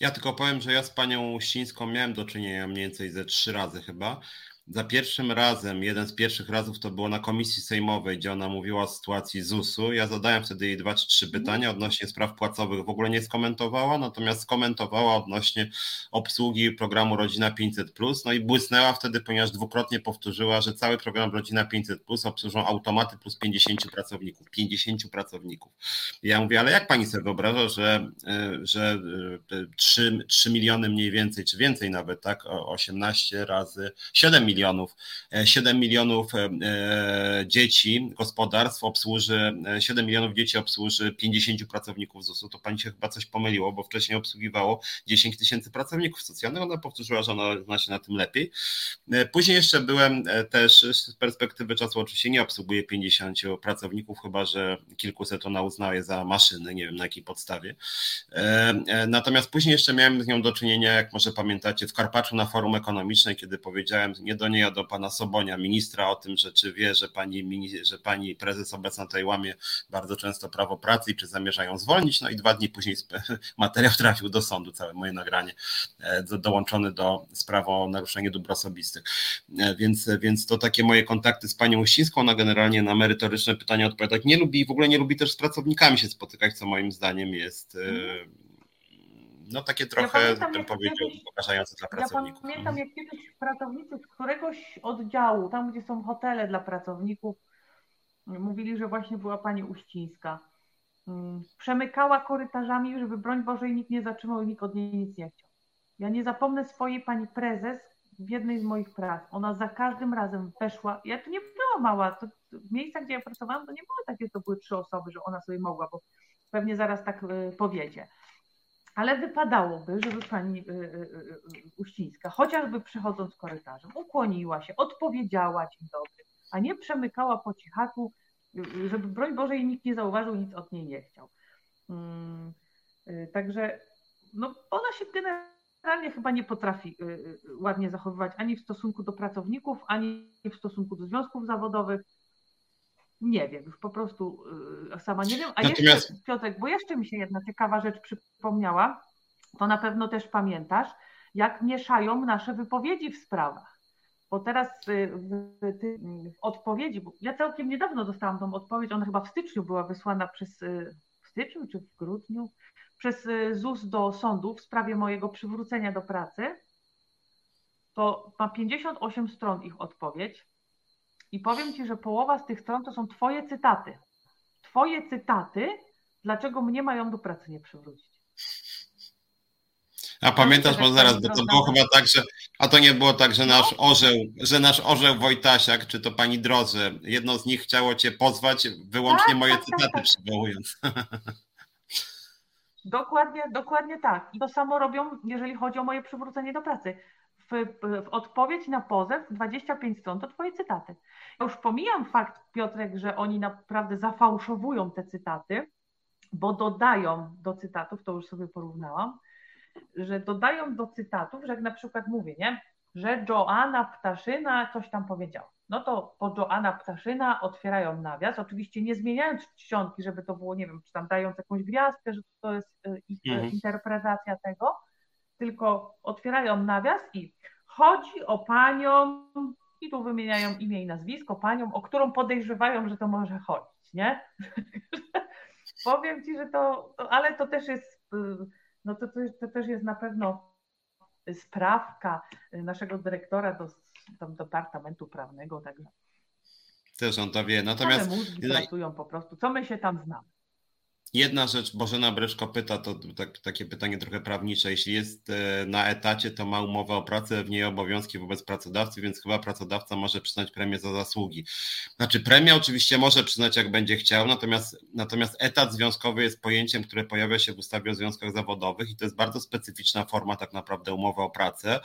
A: Ja tylko powiem, że ja z panią Ścińską miałem do czynienia mniej więcej ze trzy razy chyba za pierwszym razem, jeden z pierwszych razów to było na komisji sejmowej, gdzie ona mówiła o sytuacji ZUS-u. Ja zadałem wtedy jej dwa czy trzy mhm. pytania odnośnie spraw płacowych, w ogóle nie skomentowała, natomiast skomentowała odnośnie obsługi programu Rodzina 500. No i błysnęła wtedy, ponieważ dwukrotnie powtórzyła, że cały program Rodzina 500 obsłużą automaty plus 50 pracowników. 50 pracowników. I ja mówię, ale jak pani sobie wyobraża, że, e, że 3, e, 3 miliony mniej więcej, czy więcej nawet, tak? 18 razy 7 milionów milionów. 7 e, milionów e, e, dzieci, gospodarstw obsłuży, 7 milionów dzieci obsłuży 50 pracowników ZUS-u. To pani się chyba coś pomyliło, bo wcześniej obsługiwało 10 tysięcy pracowników socjalnych. Ona powtórzyła, że ona zna się na tym lepiej. Później jeszcze byłem też z perspektywy czasu oczywiście nie obsługuje 50 pracowników, chyba że kilkuset ona uznaje za maszyny, nie wiem na jakiej podstawie. Natomiast później jeszcze miałem z nią do czynienia, jak może pamiętacie, w Karpaczu na forum ekonomiczne, kiedy powiedziałem nie do do niej, do pana Sobonia, ministra, o tym, że czy wie, że pani, że pani prezes obecna tutaj łamie bardzo często prawo pracy i czy zamierzają zwolnić. No i dwa dni później [LAUGHS] materiał trafił do sądu, całe moje nagranie e, dołączone do sprawy o naruszenie dóbr osobistych. E, więc, więc to takie moje kontakty z panią Uścińską, ona generalnie na merytoryczne pytania odpowiada. Nie lubi i w ogóle nie lubi też z pracownikami się spotykać, co moim zdaniem jest mm no takie trochę, ja pamiętam, bym powiedział, pokażające dla pracowników.
B: Ja pamiętam, jak kiedyś pracownicy z któregoś oddziału, tam gdzie są hotele dla pracowników, mówili, że właśnie była pani Uścińska. Mm, przemykała korytarzami, żeby broń Boże nikt nie zatrzymał i nikt od niej nic nie chciał. Ja nie zapomnę swojej pani prezes w jednej z moich prac. Ona za każdym razem weszła. Ja to nie była mała. To, w miejscach, gdzie ja pracowałam, to nie było takie, to były trzy osoby, że ona sobie mogła, bo pewnie zaraz tak y, powiedzie ale wypadałoby, żeby pani y, y, y, Uścińska, chociażby przechodząc korytarzem, ukłoniła się, odpowiedziała dzień dobry, a nie przemykała po cichaku, żeby broń Boże jej nikt nie zauważył, nic od niej nie chciał. Mm, także no, ona się generalnie chyba nie potrafi ładnie zachowywać ani w stosunku do pracowników, ani w stosunku do związków zawodowych nie wiem, już po prostu y, sama nie wiem. A Natomiast... jeszcze, Piotrek, bo jeszcze mi się jedna ciekawa rzecz przypomniała, to na pewno też pamiętasz, jak mieszają nasze wypowiedzi w sprawach. Bo teraz y, w, w odpowiedzi, bo ja całkiem niedawno dostałam tą odpowiedź, ona chyba w styczniu była wysłana przez, y, w styczniu czy w grudniu, przez ZUS do sądu w sprawie mojego przywrócenia do pracy. To ma 58 stron ich odpowiedź i powiem Ci, że połowa z tych stron to są Twoje cytaty. Twoje cytaty, dlaczego mnie mają do pracy nie przywrócić.
A: A pamiętasz, bo zaraz, bo to było chyba tak, że, a to nie było tak, że nasz no. orzeł, że nasz orzeł Wojtasiak, czy to pani Drodze, jedno z nich chciało cię pozwać, wyłącznie tak, moje tak, tak cytaty tak, przywołując. [LAUGHS]
B: Dokładnie, dokładnie tak. I to samo robią, jeżeli chodzi o moje przywrócenie do pracy. W, w odpowiedź na pozew 25 stron to twoje cytaty. Już pomijam fakt, Piotrek, że oni naprawdę zafałszowują te cytaty, bo dodają do cytatów, to już sobie porównałam, że dodają do cytatów, że jak na przykład mówię, nie, że Joanna Ptaszyna coś tam powiedziała. No to po Joanna Ptaszyna otwierają nawias, oczywiście nie zmieniając czcionki, żeby to było, nie wiem, czy tam dając jakąś gwiazdkę, że to jest e, ich e, mhm. interpretacja tego, tylko otwierają nawias i chodzi o panią, i tu wymieniają imię i nazwisko, panią, o którą podejrzewają, że to może chodzić, nie? [LAUGHS] Powiem ci, że to, ale to też jest, y, no to, to, też jest na pewno sprawka naszego dyrektora do tam, departamentu prawnego, także.
A: Też on to wie. Natomiast.
B: mózgi pracują po prostu. Co my się tam znamy?
A: Jedna rzecz, Bożena Breszko pyta, to tak, takie pytanie trochę prawnicze. Jeśli jest e, na etacie, to ma umowę o pracę, w niej obowiązki wobec pracodawcy, więc chyba pracodawca może przyznać premię za zasługi. Znaczy, premię oczywiście może przyznać, jak będzie chciał, natomiast, natomiast etat związkowy jest pojęciem, które pojawia się w ustawie o związkach zawodowych i to jest bardzo specyficzna forma tak naprawdę umowy o pracę,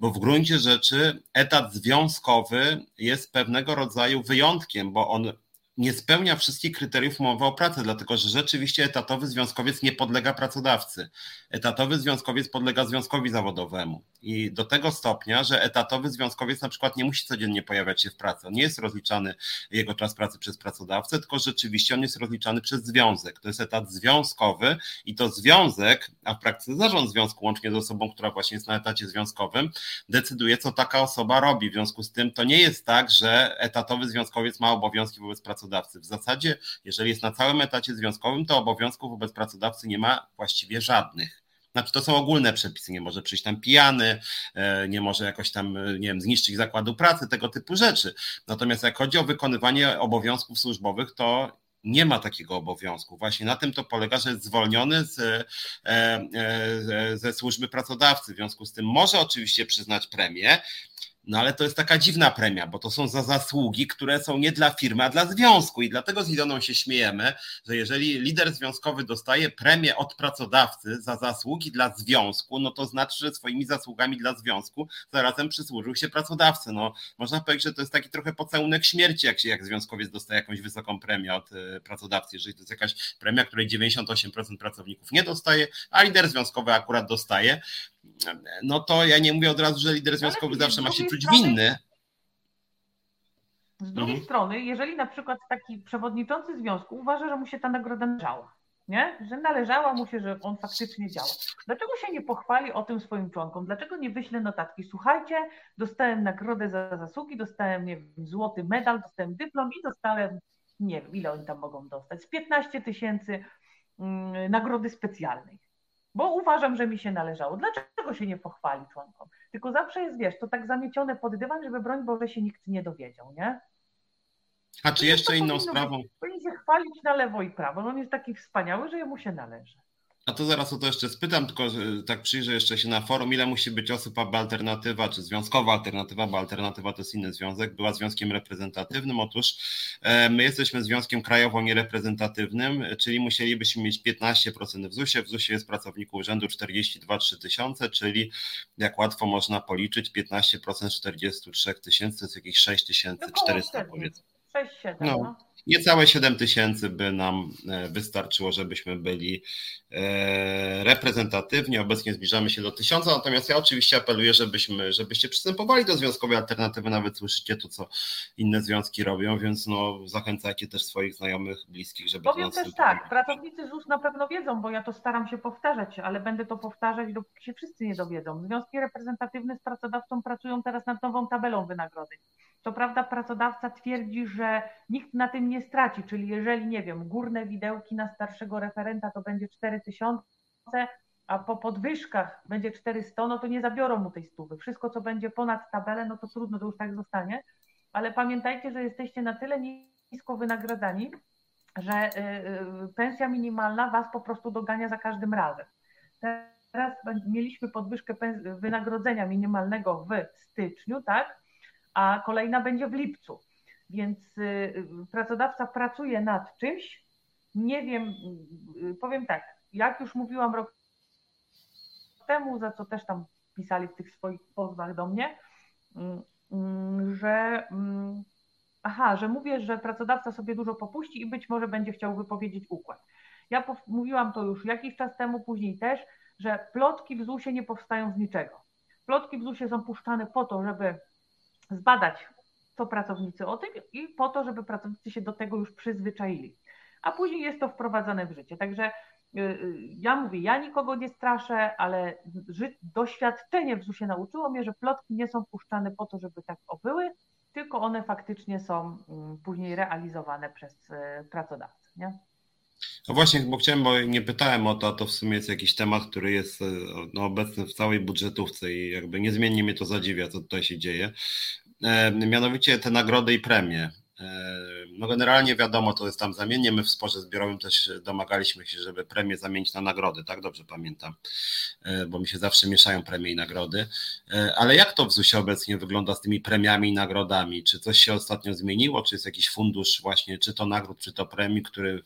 A: bo w gruncie rzeczy etat związkowy jest pewnego rodzaju wyjątkiem, bo on nie spełnia wszystkich kryteriów umowy o pracę, dlatego że rzeczywiście etatowy związkowiec nie podlega pracodawcy. Etatowy związkowiec podlega związkowi zawodowemu. I do tego stopnia, że etatowy związkowiec na przykład nie musi codziennie pojawiać się w pracy. On nie jest rozliczany jego czas pracy przez pracodawcę, tylko rzeczywiście on jest rozliczany przez związek. To jest etat związkowy i to związek, a w praktyce zarząd związku, łącznie z osobą, która właśnie jest na etacie związkowym, decyduje, co taka osoba robi. W związku z tym to nie jest tak, że etatowy związkowiec ma obowiązki wobec pracodawcy. W zasadzie, jeżeli jest na całym etacie związkowym, to obowiązków wobec pracodawcy nie ma właściwie żadnych. Znaczy, to są ogólne przepisy, nie może przyjść tam pijany, e, nie może jakoś tam, e, nie wiem, zniszczyć zakładu pracy, tego typu rzeczy. Natomiast jak chodzi o wykonywanie obowiązków służbowych, to nie ma takiego obowiązku. Właśnie na tym to polega, że jest zwolniony z, e, ze służby pracodawcy. W związku z tym może oczywiście przyznać premię, no ale to jest taka dziwna premia, bo to są za zasługi, które są nie dla firmy, a dla związku. I dlatego z Iloną się śmiejemy, że jeżeli lider związkowy dostaje premię od pracodawcy za zasługi dla związku, no to znaczy, że swoimi zasługami dla związku zarazem przysłużył się pracodawcy. No, można powiedzieć, że to jest taki trochę pocałunek śmierci, jak się jak związkowiec dostaje jakąś wysoką premię od e, pracodawcy. Jeżeli to jest jakaś premia, której 98% pracowników nie dostaje, a lider związkowy akurat dostaje, no to ja nie mówię od razu, że lider związkowy zawsze ma się czuć winny.
B: Z drugiej mhm. strony, jeżeli na przykład taki przewodniczący związku uważa, że mu się ta nagroda należała, nie? że należała mu się, że on faktycznie działa. Dlaczego się nie pochwali o tym swoim członkom? Dlaczego nie wyśle notatki? Słuchajcie, dostałem nagrodę za zasługi, dostałem nie wiem, złoty medal, dostałem dyplom i dostałem, nie wiem, ile oni tam mogą dostać, z 15 tysięcy mm, nagrody specjalnej bo uważam, że mi się należało. Dlaczego się nie pochwali członkom? Tylko zawsze jest, wiesz, to tak zamiecione pod dywan, żeby broń Boże się nikt nie dowiedział, nie?
A: A czy jeszcze inną sprawą?
B: Powinien się chwalić na lewo i prawo. No on jest taki wspaniały, że jemu się należy.
A: A to zaraz o to jeszcze spytam, tylko tak przyjrzę jeszcze się na forum, ile musi być osób, aby alternatywa, czy związkowa alternatywa, bo alternatywa to jest inny związek, była związkiem reprezentatywnym. Otóż e, my jesteśmy związkiem krajowo niereprezentatywnym, czyli musielibyśmy mieć 15% w ZUS-ie. W ZUS-ie jest pracowników urzędu 42-3 tysiące, czyli jak łatwo można policzyć, 15% 43 tysięcy to jest jakieś 6400 powiedzmy.
B: 6-7. No. no
A: niecałe 7 tysięcy by nam e, wystarczyło, żebyśmy byli e, reprezentatywni. Obecnie zbliżamy się do tysiąca, natomiast ja oczywiście apeluję, żebyśmy, żebyście przystępowali do związkowej alternatywy, nawet słyszycie to, co inne związki robią, więc no, zachęcajcie też swoich znajomych, bliskich, żeby
B: Powiem też tak, pracownicy ZUS na pewno wiedzą, bo ja to staram się powtarzać, ale będę to powtarzać, dopóki się wszyscy nie dowiedzą. Związki reprezentatywne z pracodawcą pracują teraz nad nową tabelą wynagrodzeń. Co prawda pracodawca twierdzi, że nikt na tym nie straci, czyli jeżeli, nie wiem, górne widełki na starszego referenta to będzie 4000, a po podwyżkach będzie 400, no to nie zabiorą mu tej stówy. Wszystko, co będzie ponad tabelę, no to trudno, to już tak zostanie. Ale pamiętajcie, że jesteście na tyle nisko wynagradzani, że y, y, pensja minimalna was po prostu dogania za każdym razem. Teraz mieliśmy podwyżkę wynagrodzenia minimalnego w styczniu, tak? A kolejna będzie w lipcu. Więc y, pracodawca pracuje nad czymś. Nie wiem, y, powiem tak, jak już mówiłam rok temu, za co też tam pisali w tych swoich pozwach do mnie, mm, mm, że mm, aha, że mówię, że pracodawca sobie dużo popuści i być może będzie chciał wypowiedzieć układ. Ja mówiłam to już jakiś czas temu, później też, że plotki w ZUS-ie nie powstają z niczego. Plotki w ZUS-ie są puszczane po to, żeby zbadać, co pracownicy o tym i po to, żeby pracownicy się do tego już przyzwyczaili. A później jest to wprowadzane w życie. Także y, y, ja mówię, ja nikogo nie straszę, ale doświadczenie w ZUS-ie nauczyło mnie, że plotki nie są puszczane po to, żeby tak obyły, tylko one faktycznie są mm, później realizowane przez y, pracodawcę. Nie?
A: No właśnie, bo chciałem, bo nie pytałem o to, a to w sumie jest jakiś temat, który jest no, obecny w całej budżetówce i jakby niezmiennie mnie to zadziwia, co tutaj się dzieje. E, mianowicie te nagrody i premie. E, no generalnie wiadomo, to jest tam zamiennie. My w sporze zbiorowym też domagaliśmy się, żeby premię zamienić na nagrody, tak dobrze pamiętam, e, bo mi się zawsze mieszają premie i nagrody. Ale jak to w ZUS-ie obecnie wygląda z tymi premiami i nagrodami? Czy coś się ostatnio zmieniło? Czy jest jakiś fundusz właśnie, czy to nagród, czy to premii, który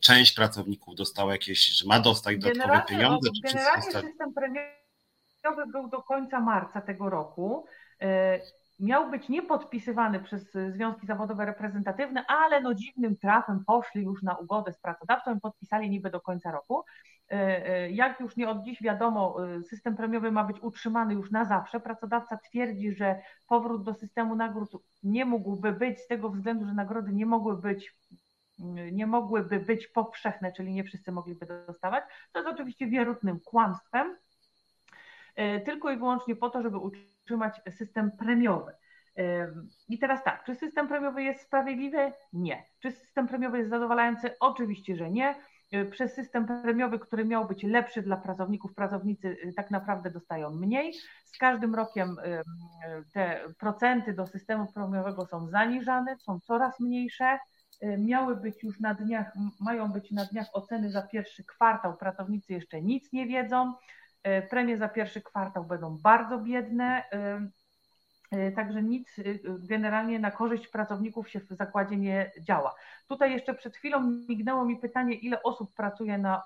A: część pracowników dostała jakieś, że ma dostać dodatkowe generalnie, pieniądze?
B: Czy generalnie system premiowy był do końca marca tego roku miał być niepodpisywany przez związki zawodowe reprezentatywne, ale no dziwnym trafem poszli już na ugodę z pracodawcą i podpisali niby do końca roku. E, e, jak już nie od dziś wiadomo, e, system premiowy ma być utrzymany już na zawsze. Pracodawca twierdzi, że powrót do systemu nagród nie mógłby być z tego względu, że nagrody nie mogły być nie mogłyby być powszechne, czyli nie wszyscy mogliby dostawać. To jest oczywiście wierutnym kłamstwem, tylko i wyłącznie po to, żeby utrzymać system premiowy. I teraz tak, czy system premiowy jest sprawiedliwy? Nie. Czy system premiowy jest zadowalający? Oczywiście, że nie. E, przez system premiowy, który miał być lepszy dla pracowników, pracownicy e, tak naprawdę dostają mniej. Z każdym rokiem te procenty do systemu premiowego są zaniżane, są coraz mniejsze. E, miały być już na dniach, mają być na dniach oceny za pierwszy kwartał. Pracownicy jeszcze nic nie wiedzą. E, premie za pierwszy kwartał będą bardzo biedne, e, e, także nic generalnie na korzyść pracowników się w zakładzie nie działa. Tutaj jeszcze przed chwilą mignęło mi pytanie, ile osób pracuje na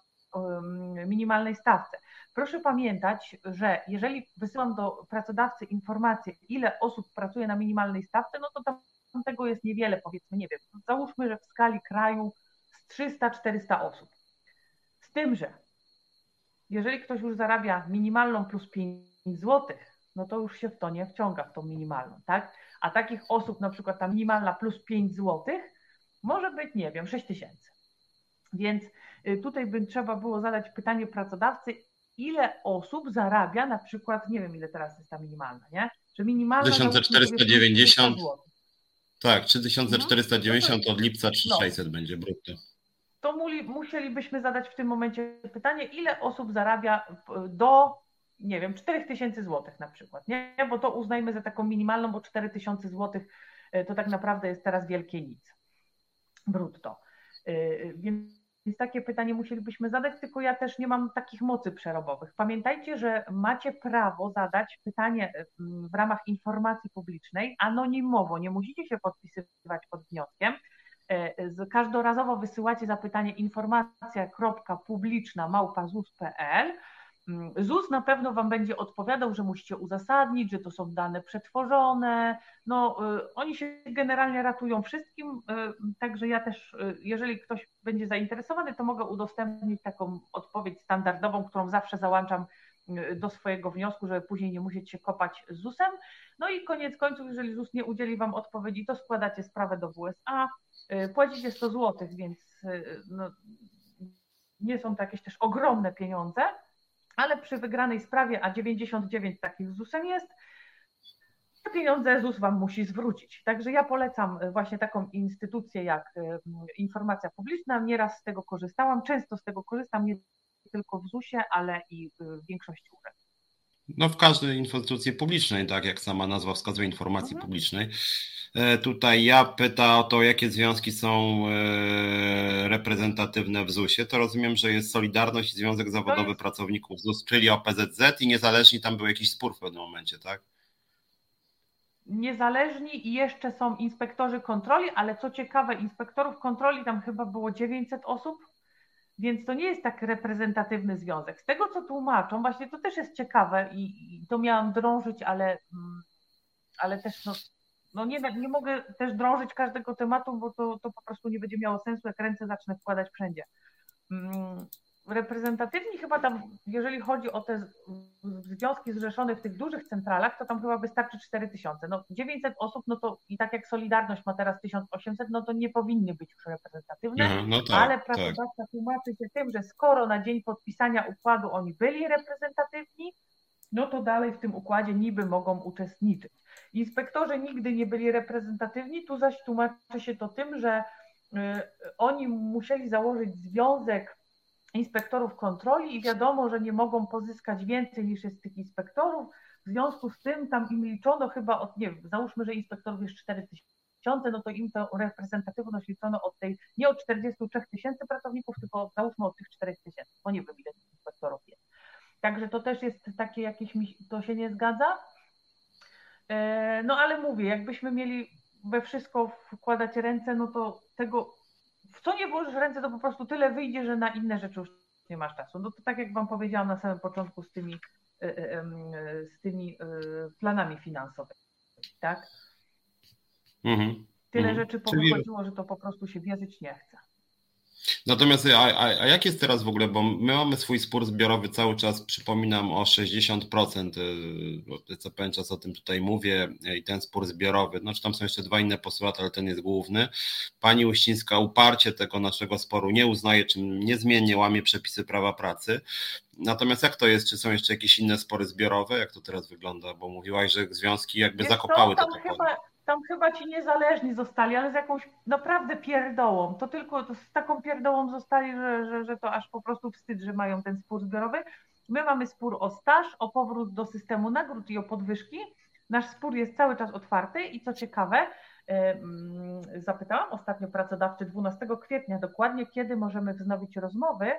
B: minimalnej stawce. Proszę pamiętać, że jeżeli wysyłam do pracodawcy informację, ile osób pracuje na minimalnej stawce, no to tam tego jest niewiele, powiedzmy, nie wiem. Załóżmy, że w skali kraju z 300-400 osób. Z tym, że jeżeli ktoś już zarabia minimalną plus 5 zł, no to już się w to nie wciąga, w tą minimalną, tak? A takich osób, na przykład ta minimalna plus 5 zł, może być, nie wiem, 6 tysięcy. Więc y, tutaj by trzeba było zadać pytanie pracodawcy, ile osób zarabia na przykład, nie wiem ile teraz jest ta minimalna, nie?
A: Czy minimalna 1490. Tak, 3490 mhm. od lipca 3600 no. będzie brutto
B: to musielibyśmy zadać w tym momencie pytanie, ile osób zarabia do, nie wiem, 4000 zł na przykład, nie? Bo to uznajmy za taką minimalną, bo 4000 zł e, to tak naprawdę jest teraz wielkie nic brutto. E, więc więc takie pytanie musielibyśmy zadać, tylko ja też nie mam takich mocy przerobowych. Pamiętajcie, że macie prawo zadać pytanie e, w ramach informacji publicznej anonimowo. Nie musicie się podpisywać pod wnioskiem. E, każdorazowo wysyłacie zapytanie informacja.publiczna małpa.zus.pl. Mm, ZUS na pewno Wam będzie odpowiadał, że musicie uzasadnić, że to są dane przetworzone. No, y, oni się generalnie ratują wszystkim, także ja też, jeżeli ktoś będzie zainteresowany, to mogę udostępnić taką odpowiedź standardową, którą zawsze załączam do swojego wniosku, żeby później nie musieć się kopać z ZUS-em. No i koniec końców, jeżeli ZUS nie udzieli Wam odpowiedzi, to składacie sprawę do WSA, y, płacicie 100 zł, więc y, no, nie są to jakieś też ogromne pieniądze, ale przy wygranej sprawie, a 99 takich z ZUS-em jest, te pieniądze ZUS Wam musi zwrócić. Także ja polecam y, właśnie taką instytucję jak informacja publiczna. Nieraz z tego korzystałam, często z tego korzystam, nie tylko w ZUS-ie, ale i w większości urzędów.
A: No w każdej instytucji publicznej, tak jak sama nazwa wskazuje, informacji mhm. publicznej. E, tutaj ja pyta o to, jakie związki są e, reprezentatywne w ZUS-ie. To rozumiem, że jest Solidarność i Związek Zawodowy jest... Pracowników ZUS, czyli OPZZ i niezależni tam był jakiś spór w pewnym momencie, tak?
B: Niezależni i jeszcze są inspektorzy kontroli, ale co ciekawe, inspektorów kontroli tam chyba było 900 osób, więc to nie jest tak reprezentatywny związek. Z tego, co tłumaczą, właśnie to też jest ciekawe i, i to miałam drążyć, ale, mm, ale też no, no nie, nie mogę też drążyć każdego tematu, bo to, to po prostu nie będzie miało sensu, jak ręce zacznę wkładać wszędzie. Reprezentatywni chyba tam, jeżeli chodzi o te związki zrzeszone w tych dużych centralach, to tam chyba wystarczy 4 tysiące. No 900 osób, no to i tak jak Solidarność ma teraz 1800, no to nie powinny być już reprezentatywne, no, no tak, ale tak. pracodawca tak. tłumaczy się tym, że skoro na dzień podpisania układu oni byli reprezentatywni, no to dalej w tym układzie niby mogą uczestniczyć. Inspektorzy nigdy nie byli reprezentatywni, tu zaś tłumaczy się to tym, że y, oni musieli założyć związek inspektorów kontroli i wiadomo, że nie mogą pozyskać więcej niż jest tych inspektorów. W związku z tym tam im liczono chyba od, nie wiem, załóżmy, że inspektorów jest 4 tysiące, no to im tę reprezentatywność liczono od tej, nie od 43 tysięcy pracowników, tylko załóżmy od tych 4 tysięcy, bo nie wiem ile tych inspektorów jest. Także to też jest takie jakieś, to się nie zgadza. E, no ale mówię, jakbyśmy mieli we wszystko wkładać ręce, no to tego w co nie włożysz ręce, to po prostu tyle wyjdzie, że na inne rzeczy już nie masz czasu. No to tak jak Wam powiedziałam na samym początku z tymi, e, e, z tymi e, planami finansowymi, tak? Mhm. Tyle mhm. rzeczy powychodziło, że to po prostu się wierzyć nie chce.
A: Natomiast, a, a, a, jak jest teraz w ogóle, bo my mamy swój spór zbiorowy cały czas, przypominam o 60%, y, co pewien czas o tym tutaj mówię i ten spór zbiorowy, znaczy tam są jeszcze dwa inne postulaty, ale ten jest główny. Pani Uścińska uparcie tego naszego sporu nie uznaje, czym niezmiennie łamie przepisy prawa pracy. Natomiast jak to jest, czy są jeszcze jakieś inne spory zbiorowe, jak to teraz wygląda, bo mówiłaś, że związki jakby Wiesz zakopały
B: to, te chyba, tam chyba ci niezależni zostali, ale z jakąś naprawdę pierdołą. To tylko z taką pierdołą zostali, że, że, że to aż po prostu wstyd, że mają ten spór zbiorowy. My mamy spór o staż, o powrót do systemu nagród i o podwyżki. Nasz spór jest cały czas otwarty i co ciekawe, zapytałam ostatnio pracodawcy 12 kwietnia dokładnie, kiedy możemy wznowić rozmowy,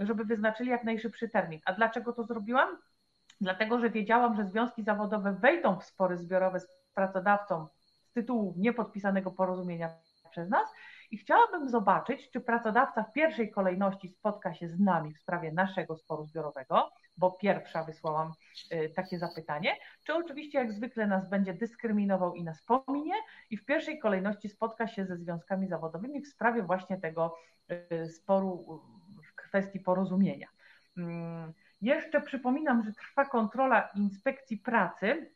B: żeby wyznaczyli jak najszybszy termin. A dlaczego to zrobiłam? Dlatego, że wiedziałam, że związki zawodowe wejdą w spory zbiorowe z pracodawcą z tytułu niepodpisanego porozumienia przez nas i chciałabym zobaczyć, czy pracodawca w pierwszej kolejności spotka się z nami w sprawie naszego sporu zbiorowego, bo pierwsza wysłałam y, takie zapytanie, czy oczywiście jak zwykle nas będzie dyskryminował i nas pominie i w pierwszej kolejności spotka się ze związkami zawodowymi w sprawie właśnie tego y, sporu w kwestii porozumienia. Mm, jeszcze przypominam, że trwa kontrola inspekcji pracy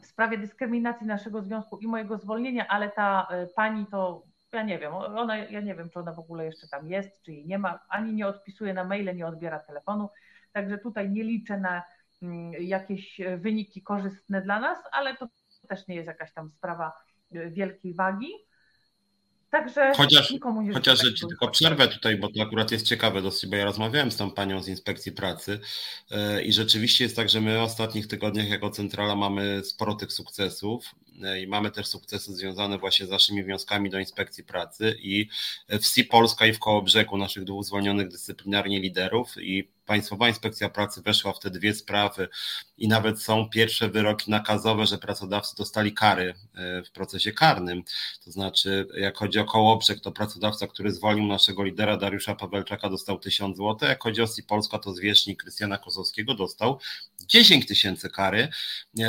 B: w sprawie dyskryminacji naszego związku i mojego zwolnienia, ale ta e, pani to, ja nie wiem, ona, ja nie wiem, czy ona w ogóle jeszcze tam jest, czy jej nie ma, ani nie odpisuje na maile, nie odbiera telefonu, także tutaj nie liczę na mm, jakieś e, wyniki korzystne dla nas, ale to też nie jest jakaś tam sprawa e, wielkiej wagi. Także
A: chociaż, nikomu nie Chociaż że ci tylko przerwę tutaj, bo to akurat jest ciekawe dosyć, bo ja rozmawiałem z tą panią z inspekcji pracy yy, i rzeczywiście jest tak, że my w ostatnich tygodniach jako centrala mamy sporo tych sukcesów yy, i mamy też sukcesy związane właśnie z naszymi wnioskami do inspekcji pracy i w SI Polska i w Kołobrzegu naszych dwóch zwolnionych dyscyplinarnie liderów i Państwowa Inspekcja Pracy weszła w te dwie sprawy i nawet są pierwsze wyroki nakazowe, że pracodawcy dostali kary e, w procesie karnym. To znaczy, jak chodzi o Kołobrzeg, to pracodawca, który zwolnił naszego lidera Dariusza Pawelczaka dostał 1000 zł, jak chodzi o SI Polska, to zwierzchnik Krystiana Kozowskiego dostał 10 tysięcy kary.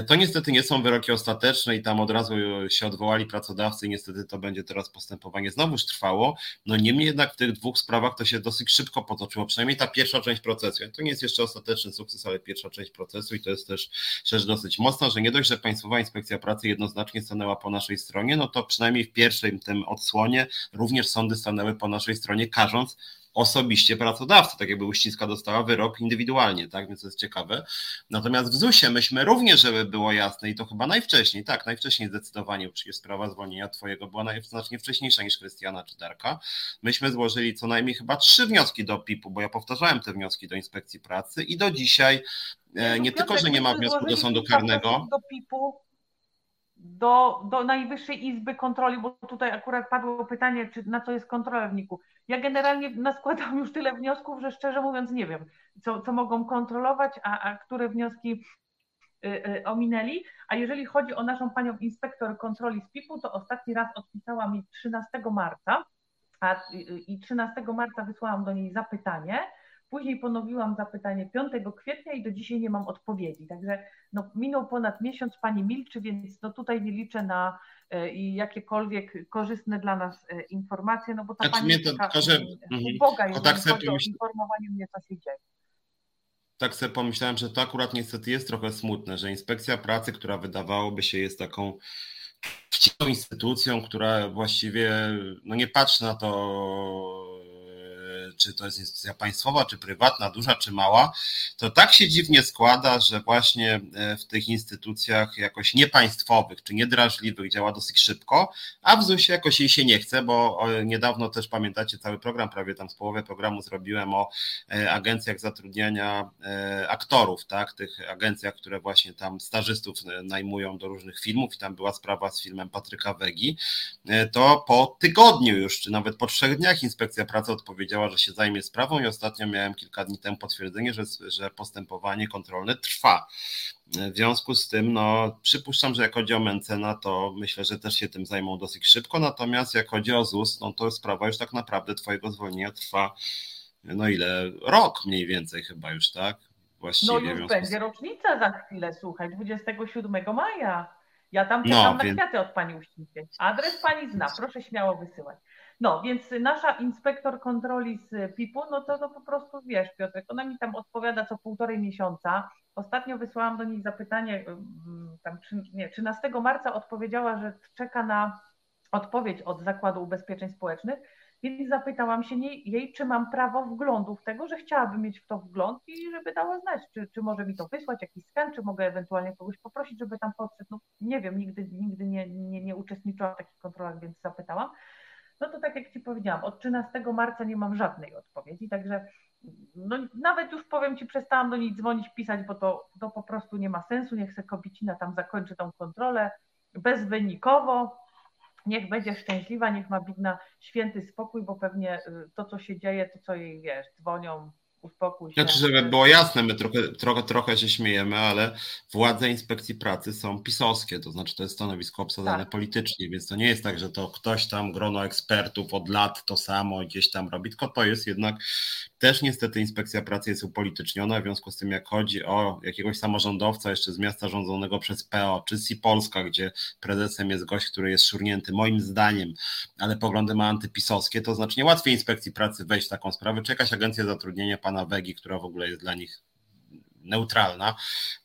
A: To niestety nie są wyroki ostateczne i tam od razu się odwołali pracodawcy i niestety to będzie teraz postępowanie znowuż trwało. No niemniej jednak w tych dwóch sprawach to się dosyć szybko potoczyło, przynajmniej ta pierwsza część procesu. To nie jest jeszcze ostateczny sukces, ale pierwsza część procesu i to jest też rzecz dosyć mocna, że nie dość, że Państwowa Inspekcja Pracy jednoznacznie stanęła po naszej stronie, no to przynajmniej w pierwszym tym odsłonie również sądy stanęły po naszej stronie, każąc osobiście pracodawcy, tak jakby Uścińska dostała wyrok indywidualnie, tak, więc to jest ciekawe. Natomiast w ZUS-ie myśmy również, żeby było jasne i to chyba najwcześniej, tak, najwcześniej zdecydowanie, przecież sprawa zwolnienia twojego była znacznie wcześniejsza niż Krystiana czy Darka. Myśmy złożyli co najmniej chyba trzy wnioski do PIP-u, bo ja powtarzałem te wnioski do Inspekcji Pracy i do dzisiaj e, nie tylko, że nie ma wniosku do sądu karnego.
B: Do PIP-u do, do Najwyższej Izby Kontroli, bo tutaj akurat padło pytanie, czy na co jest kontrola w NIK-u. Ja generalnie naskładam już tyle wniosków, że szczerze mówiąc nie wiem, co, co mogą kontrolować, a, a które wnioski y, y, ominęli. A jeżeli chodzi o naszą panią inspektor kontroli z PIP-u, to ostatni raz odpisała mi 13 marca, a, y, i 13 marca wysłałam do niej zapytanie, Później ponowiłam zapytanie 5 kwietnia i do dzisiaj nie mam odpowiedzi. Także no, minął ponad miesiąc, pani milczy, więc no, tutaj nie liczę na e, jakiekolwiek korzystne dla nas e, informacje, no bo ta znaczy pani to, taka, że, uboga, jeżeli tak chodzi o informowanie mnie, co się dzieje
A: tak sobie pomyślałem, że to akurat niestety jest trochę smutne, że inspekcja pracy, która wydawałoby się jest taką instytucją, która właściwie no nie patrzy na to czy to jest instytucja państwowa, czy prywatna, duża, czy mała, to tak się dziwnie składa, że właśnie e, w tych instytucjach jakoś niepaństwowych, czy niedrażliwych działa dosyć szybko, a w ZUS-ie jakoś jej się nie chce, bo niedawno też pamiętacie cały program, prawie tam z połowy programu zrobiłem o e, agencjach zatrudniania e, aktorów, tak, tych agencjach, które właśnie tam stażystów najmują do różnych filmów i tam była sprawa z filmem Patryka Wegi, to po tygodniu już, czy nawet po trzech dniach inspekcja pracy odpowiedziała, że się zajmie sprawą i ostatnio miałem kilka dni temu potwierdzenie, że, że postępowanie kontrolne trwa. W związku z tym, no, przypuszczam, że jak chodzi o Mencena, to myślę, że też się tym zajmą dosyć szybko, natomiast jak chodzi o ZUS, no to sprawa już tak naprawdę twojego zwolnienia trwa, no ile? Rok mniej więcej chyba już, tak?
B: Właściwie, no już będzie rocznica za chwilę, słuchaj, 27 maja. Ja tam czekam no, na więc... kwiaty od pani Uścińskiej. Adres pani zna, proszę śmiało wysyłać. No, więc nasza inspektor kontroli z PIP-u, no to, to po prostu wiesz, Piotrek, ona mi tam odpowiada co półtorej miesiąca. Ostatnio wysłałam do niej zapytanie, tam nie, 13 marca odpowiedziała, że czeka na odpowiedź od Zakładu Ubezpieczeń Społecznych, więc zapytałam się jej, czy mam prawo wglądu w tego, że chciałabym mieć w to wgląd i żeby dała znać, czy, czy może mi to wysłać, jakiś skan, czy mogę ewentualnie kogoś poprosić, żeby tam podszedł. No, nie wiem, nigdy, nigdy nie, nie, nie uczestniczyłam w takich kontrolach, więc zapytałam. No to tak jak Ci powiedziałam, od 13 marca nie mam żadnej odpowiedzi, także no, nawet już powiem Ci, przestałam do niej dzwonić, pisać, bo to, to po prostu nie ma sensu. Niech se Kobicina tam zakończy tą kontrolę bezwynikowo. Niech będzie szczęśliwa, niech ma widna święty spokój, bo pewnie y, to, co się dzieje, to co jej wiesz, dzwonią, uspokój się.
A: Znaczy, żeby było jasne, my trochę, trochę, trochę się śmiejemy, ale władze inspekcji pracy są pisowskie, to znaczy to jest stanowisko obsadzone tak. politycznie, więc to nie jest tak, że to ktoś tam, grono ekspertów od lat to samo gdzieś tam robi, tylko to jest jednak też niestety inspekcja pracy jest upolityczniona, w związku z tym jak chodzi o jakiegoś samorządowca jeszcze z miasta rządzonego przez PO, czy si Polska, gdzie prezesem jest gość, który jest szurnięty moim zdaniem, ale poglądy ma antypisowskie, to znacznie łatwiej inspekcji pracy wejść w taką sprawę, czy jakaś agencja zatrudnienia pana Wegi, która w ogóle jest dla nich neutralna.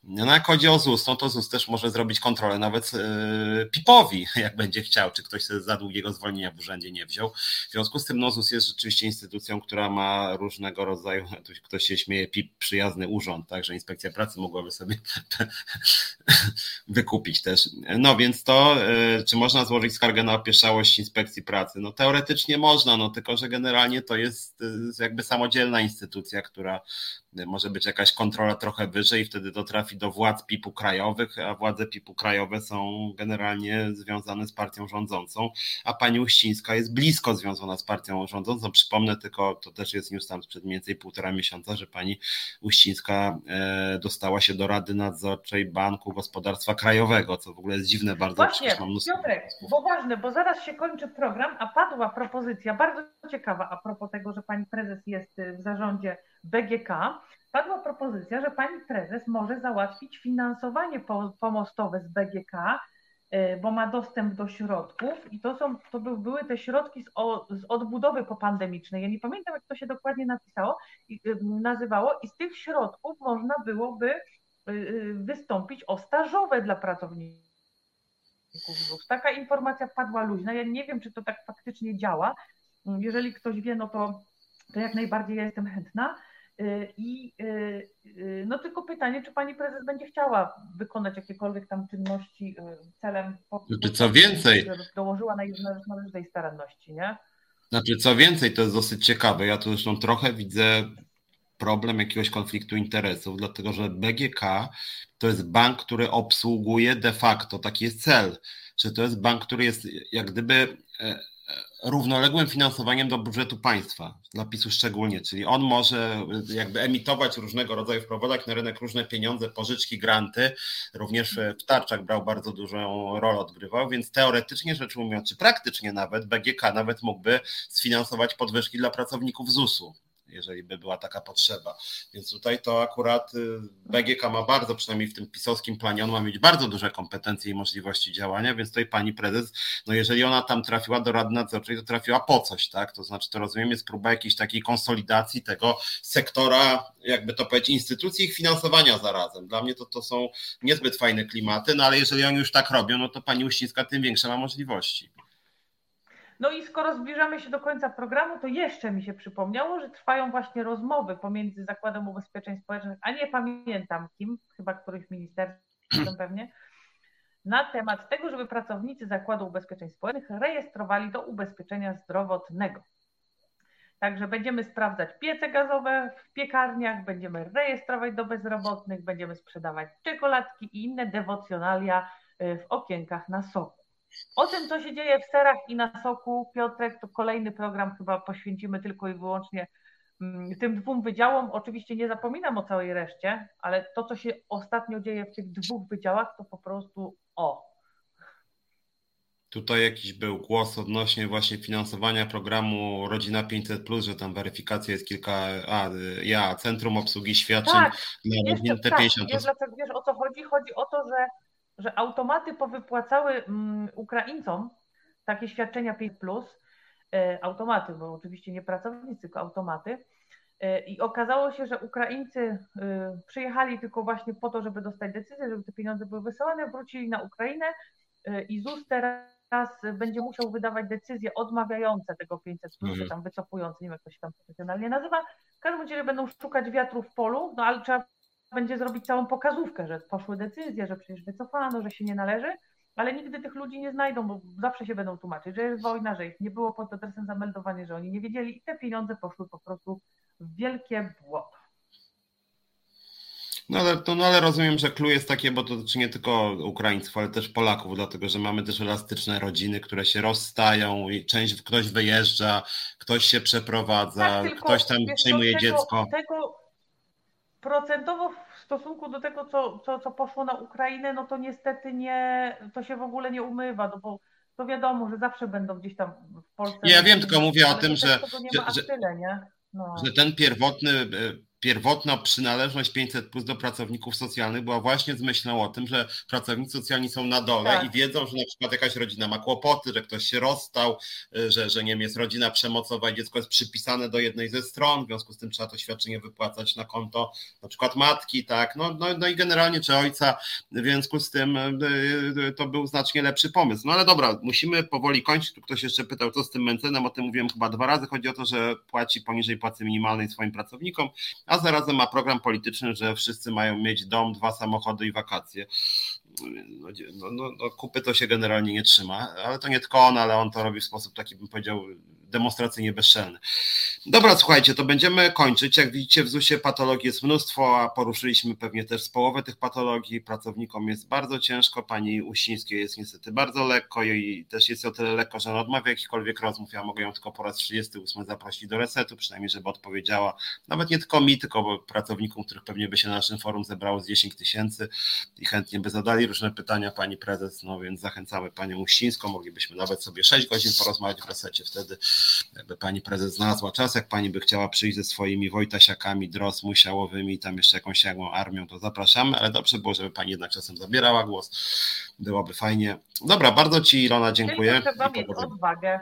A: No jak chodzi o ZUS, no to ZUS też może zrobić kontrolę nawet yy, PIP-owi, [LAUGHS] jak będzie chciał, czy ktoś za długiego zwolnienia w urzędzie nie wziął. W związku z tym no, ZUS jest rzeczywiście instytucją, która ma różnego rodzaju, ktoś się śmieje, PIP przyjazny urząd, także inspekcja pracy mogłaby sobie [LAUGHS] wykupić też. No więc to, yy, czy można złożyć skargę na opieszałość inspekcji pracy? No teoretycznie można, no tylko, że generalnie to jest yy, jakby samodzielna instytucja, która może być jakaś kontrola trochę wyżej, wtedy to trafi do władz PIP-u krajowych, a władze PIP-u krajowe są generalnie związane z partią rządzącą, a pani Uścińska jest blisko związana z partią rządzącą. Przypomnę tylko, to też jest news tam sprzed mniej więcej półtora miesiąca, że pani Uścińska e, dostała się do Rady Nadzorczej Banku Gospodarstwa Krajowego, co w ogóle jest dziwne bardzo.
B: Właśnie, mam. Piotrek, bo ważne, bo zaraz się kończy program, a padła propozycja, bardzo ciekawa a propos tego, że pani prezes jest w zarządzie BGK, padła propozycja, że pani prezes może załatwić finansowanie pomostowe z BGK, y, bo ma dostęp do środków i to, są, to były te środki z, odbudowy popandemicznej. Ja nie pamiętam, jak to się dokładnie napisało, y, nazywało i z tych środków można byłoby y, wystąpić o stażowe dla pracowników. Taka informacja padła luźna. Ja nie wiem, czy to tak faktycznie działa. Jeżeli ktoś wie, no to, to jak najbardziej ja jestem chętna. Y, I y, y, no tylko pytanie, czy pani prezes będzie chciała wykonać jakiekolwiek tam czynności celem
A: znaczy, co więcej,
B: dołożyła na należytej staranności, nie?
A: Znaczy, co więcej, to jest dosyć ciekawe. Ja tu zresztą trochę widzę problem jakiegoś konfliktu interesów, dlatego że BGK to jest bank, który obsługuje de facto, taki jest cel, że to jest bank, który jest jak gdyby e, równoległym finansowaniem do budżetu państwa, dla PiSu szczególnie, czyli on może jakby emitować różnego rodzaju, wprowadzać na rynek różne pieniądze, pożyczki, granty, również w tarczach brał bardzo dużą rolę, odgrywał, więc teoretycznie rzecz ujmując, czy praktycznie nawet BGK nawet mógłby sfinansować podwyżki dla pracowników ZUS-u jeżeli by była taka potrzeba. Więc tutaj to akurat y, BGK ma bardzo, przynajmniej w tym pisowskim planie, on ma mieć bardzo duże kompetencje i możliwości działania, więc tutaj pani prezes, no jeżeli ona tam trafiła do Rady Nadzorczej, to trafiła po coś, tak? To znaczy, to rozumiem, jest próba jakiejś takiej konsolidacji tego sektora, jakby to powiedzieć, instytucji ich finansowania zarazem. Dla mnie to, to są niezbyt fajne klimaty, no ale jeżeli oni już tak robią, no to pani Uścińska tym większe ma możliwości.
B: No i skoro zbliżamy się do końca programu, to jeszcze mi się przypomniało, że trwają właśnie rozmowy pomiędzy Zakładem Ubezpieczeń Społecznych, a nie pamiętam kim, chyba któryś ministerstwem [CLEARS THROAT] pewnie, na temat tego, żeby pracownicy Zakładu Ubezpieczeń Społecznych rejestrowali do ubezpieczenia zdrowotnego. Także będziemy sprawdzać piece gazowe w piekarniach, będziemy rejestrować do bezrobotnych, będziemy sprzedawać czekoladki i inne dewocjonalia y, w okienkach na soku. O tym, co się dzieje w serach i na soku, Piotrek, to kolejny program chyba poświęcimy tylko i wyłącznie mm, tym dwóm wydziałom. Oczywiście nie zapominam o całej reszcie, ale to, co się ostatnio dzieje w tych dwóch wydziałach, to po prostu o.
A: Tutaj jakiś był głos odnośnie właśnie finansowania programu Rodzina 500, że tam weryfikacja jest kilka. A, ja, Centrum Obsługi Świadczeń
B: tak, na Rodziny tak, 50. Wiesz, dlaczego, wiesz o co chodzi? Chodzi o to, że że automaty powypłacały mm, Ukraińcom takie świadczenia 5, e, automaty, bo oczywiście nie pracownicy, tylko automaty. E, I okazało się, że Ukraińcy e, przyjechali tylko właśnie po to, żeby dostać decyzję, żeby te pieniądze były wysyłane, wrócili na Ukrainę i ZUS teraz będzie musiał wydawać decyzje odmawiające tego 500, plus, mhm. tam wycofujące, nie wiem jak to się tam profesjonalnie nazywa. W każdym razie będą szukać wiatru w polu, no ale trzeba będzie zrobić całą pokazówkę, że poszły decyzje, że przecież wycofano, że się nie należy, ale nigdy tych ludzi nie znajdą, bo zawsze się będą tłumaczyć, że jest wojna, że ich nie było pod adresem zameldowanie, że oni nie wiedzieli i te pieniądze poszły po prostu w wielkie błoto.
A: No ale, to, no ale rozumiem, że clue jest takie, bo to dotyczy nie tylko Ukraińców, ale też Polaków, dlatego że mamy też elastyczne rodziny, które się rozstają i część ktoś wyjeżdża, ktoś się przeprowadza, tak, ktoś tam przejmuje dziecko.
B: Tego procentowo w stosunku do tego, co, co, co poszło na Ukrainę, no to niestety nie, to się w ogóle nie umywa, no bo to wiadomo, że zawsze będą gdzieś tam w Polsce.
A: Nie, ja wiem, tylko mówię o tym, że,
B: że,
A: tyle, no. że ten pierwotny e, pierwotna przynależność 500 plus do pracowników socjalnych była właśnie z myślą o tym, że pracownicy socjalni są na dole tak. i wiedzą, że na przykład jakaś rodzina ma kłopoty, że ktoś się rozstał, y, że, że nie wiem, jest rodzina przemocowa i dziecko jest przypisane do jednej ze stron, w związku z tym trzeba to świadczenie wypłacać na konto na przykład matki, tak, no, no, no i generalnie czy ojca, w związku z tym y, y, to był znacznie lepszy pomysł. No ale dobra, musimy powoli kończyć. Tu ktoś jeszcze pytał, co z tym mencenem, o tym mówiłem chyba dwa razy. Chodzi o to, że płaci poniżej płacy minimalnej swoim pracownikom, a zarazem ma program polityczny, że wszyscy mają mieć dom, dwa samochody i wakacje. No, no, no, no kupy to się generalnie nie trzyma, ale to nie tylko on, ale on to robi w sposób taki, bym powiedział, demonstracyjnie bezczelny. Dobra, słuchajcie, to będziemy kończyć. Jak widzicie, w ZUS-ie patologii jest mnóstwo, a poruszyliśmy pewnie też z połowę tych patologii. Pracownikom jest bardzo ciężko, pani Uścińskiej jest niestety bardzo lekko i też jest o tyle lekko, że ona odmawia jakichkolwiek rozmów. Ja mogę ją tylko po raz 38 zaprosić do resetu, przynajmniej żeby odpowiedziała, nawet nie tylko mi, tylko pracownikom, których pewnie by się na naszym forum zebrało z 10 tysięcy i chętnie by zadali różne pytania pani prezes, no więc zachęcamy panią Uścińską, moglibyśmy nawet sobie 6 godzin porozmawiać w resecie wtedy jakby pani prezes znalazła czas, jak pani by chciała przyjść ze swoimi Wojtasiakami, Dros, Musiałowymi, tam jeszcze jakąś jakąś armią, to zapraszamy, ale dobrze było, żeby pani jednak czasem zabierała głos, byłoby fajnie. Dobra, bardzo ci Ilona dziękuję.
B: Tylko trzeba mieć odwagę.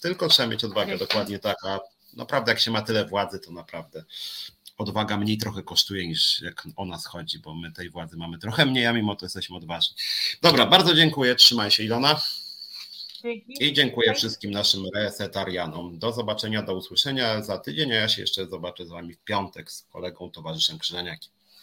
A: Tylko trzeba mieć odwagę, dokładnie tak, a naprawdę jak się ma tyle władzy, to naprawdę odwaga mniej trochę kosztuje niż jak o nas chodzi, bo my tej władzy mamy trochę mniej, a mimo to jesteśmy odważni. Dobra, bardzo dziękuję, trzymaj się Ilona. I dziękuję wszystkim naszym resetarianom. Do zobaczenia, do usłyszenia za tydzień, a ja się jeszcze zobaczę z Wami w piątek z kolegą towarzyszem Krzyżeniakiem.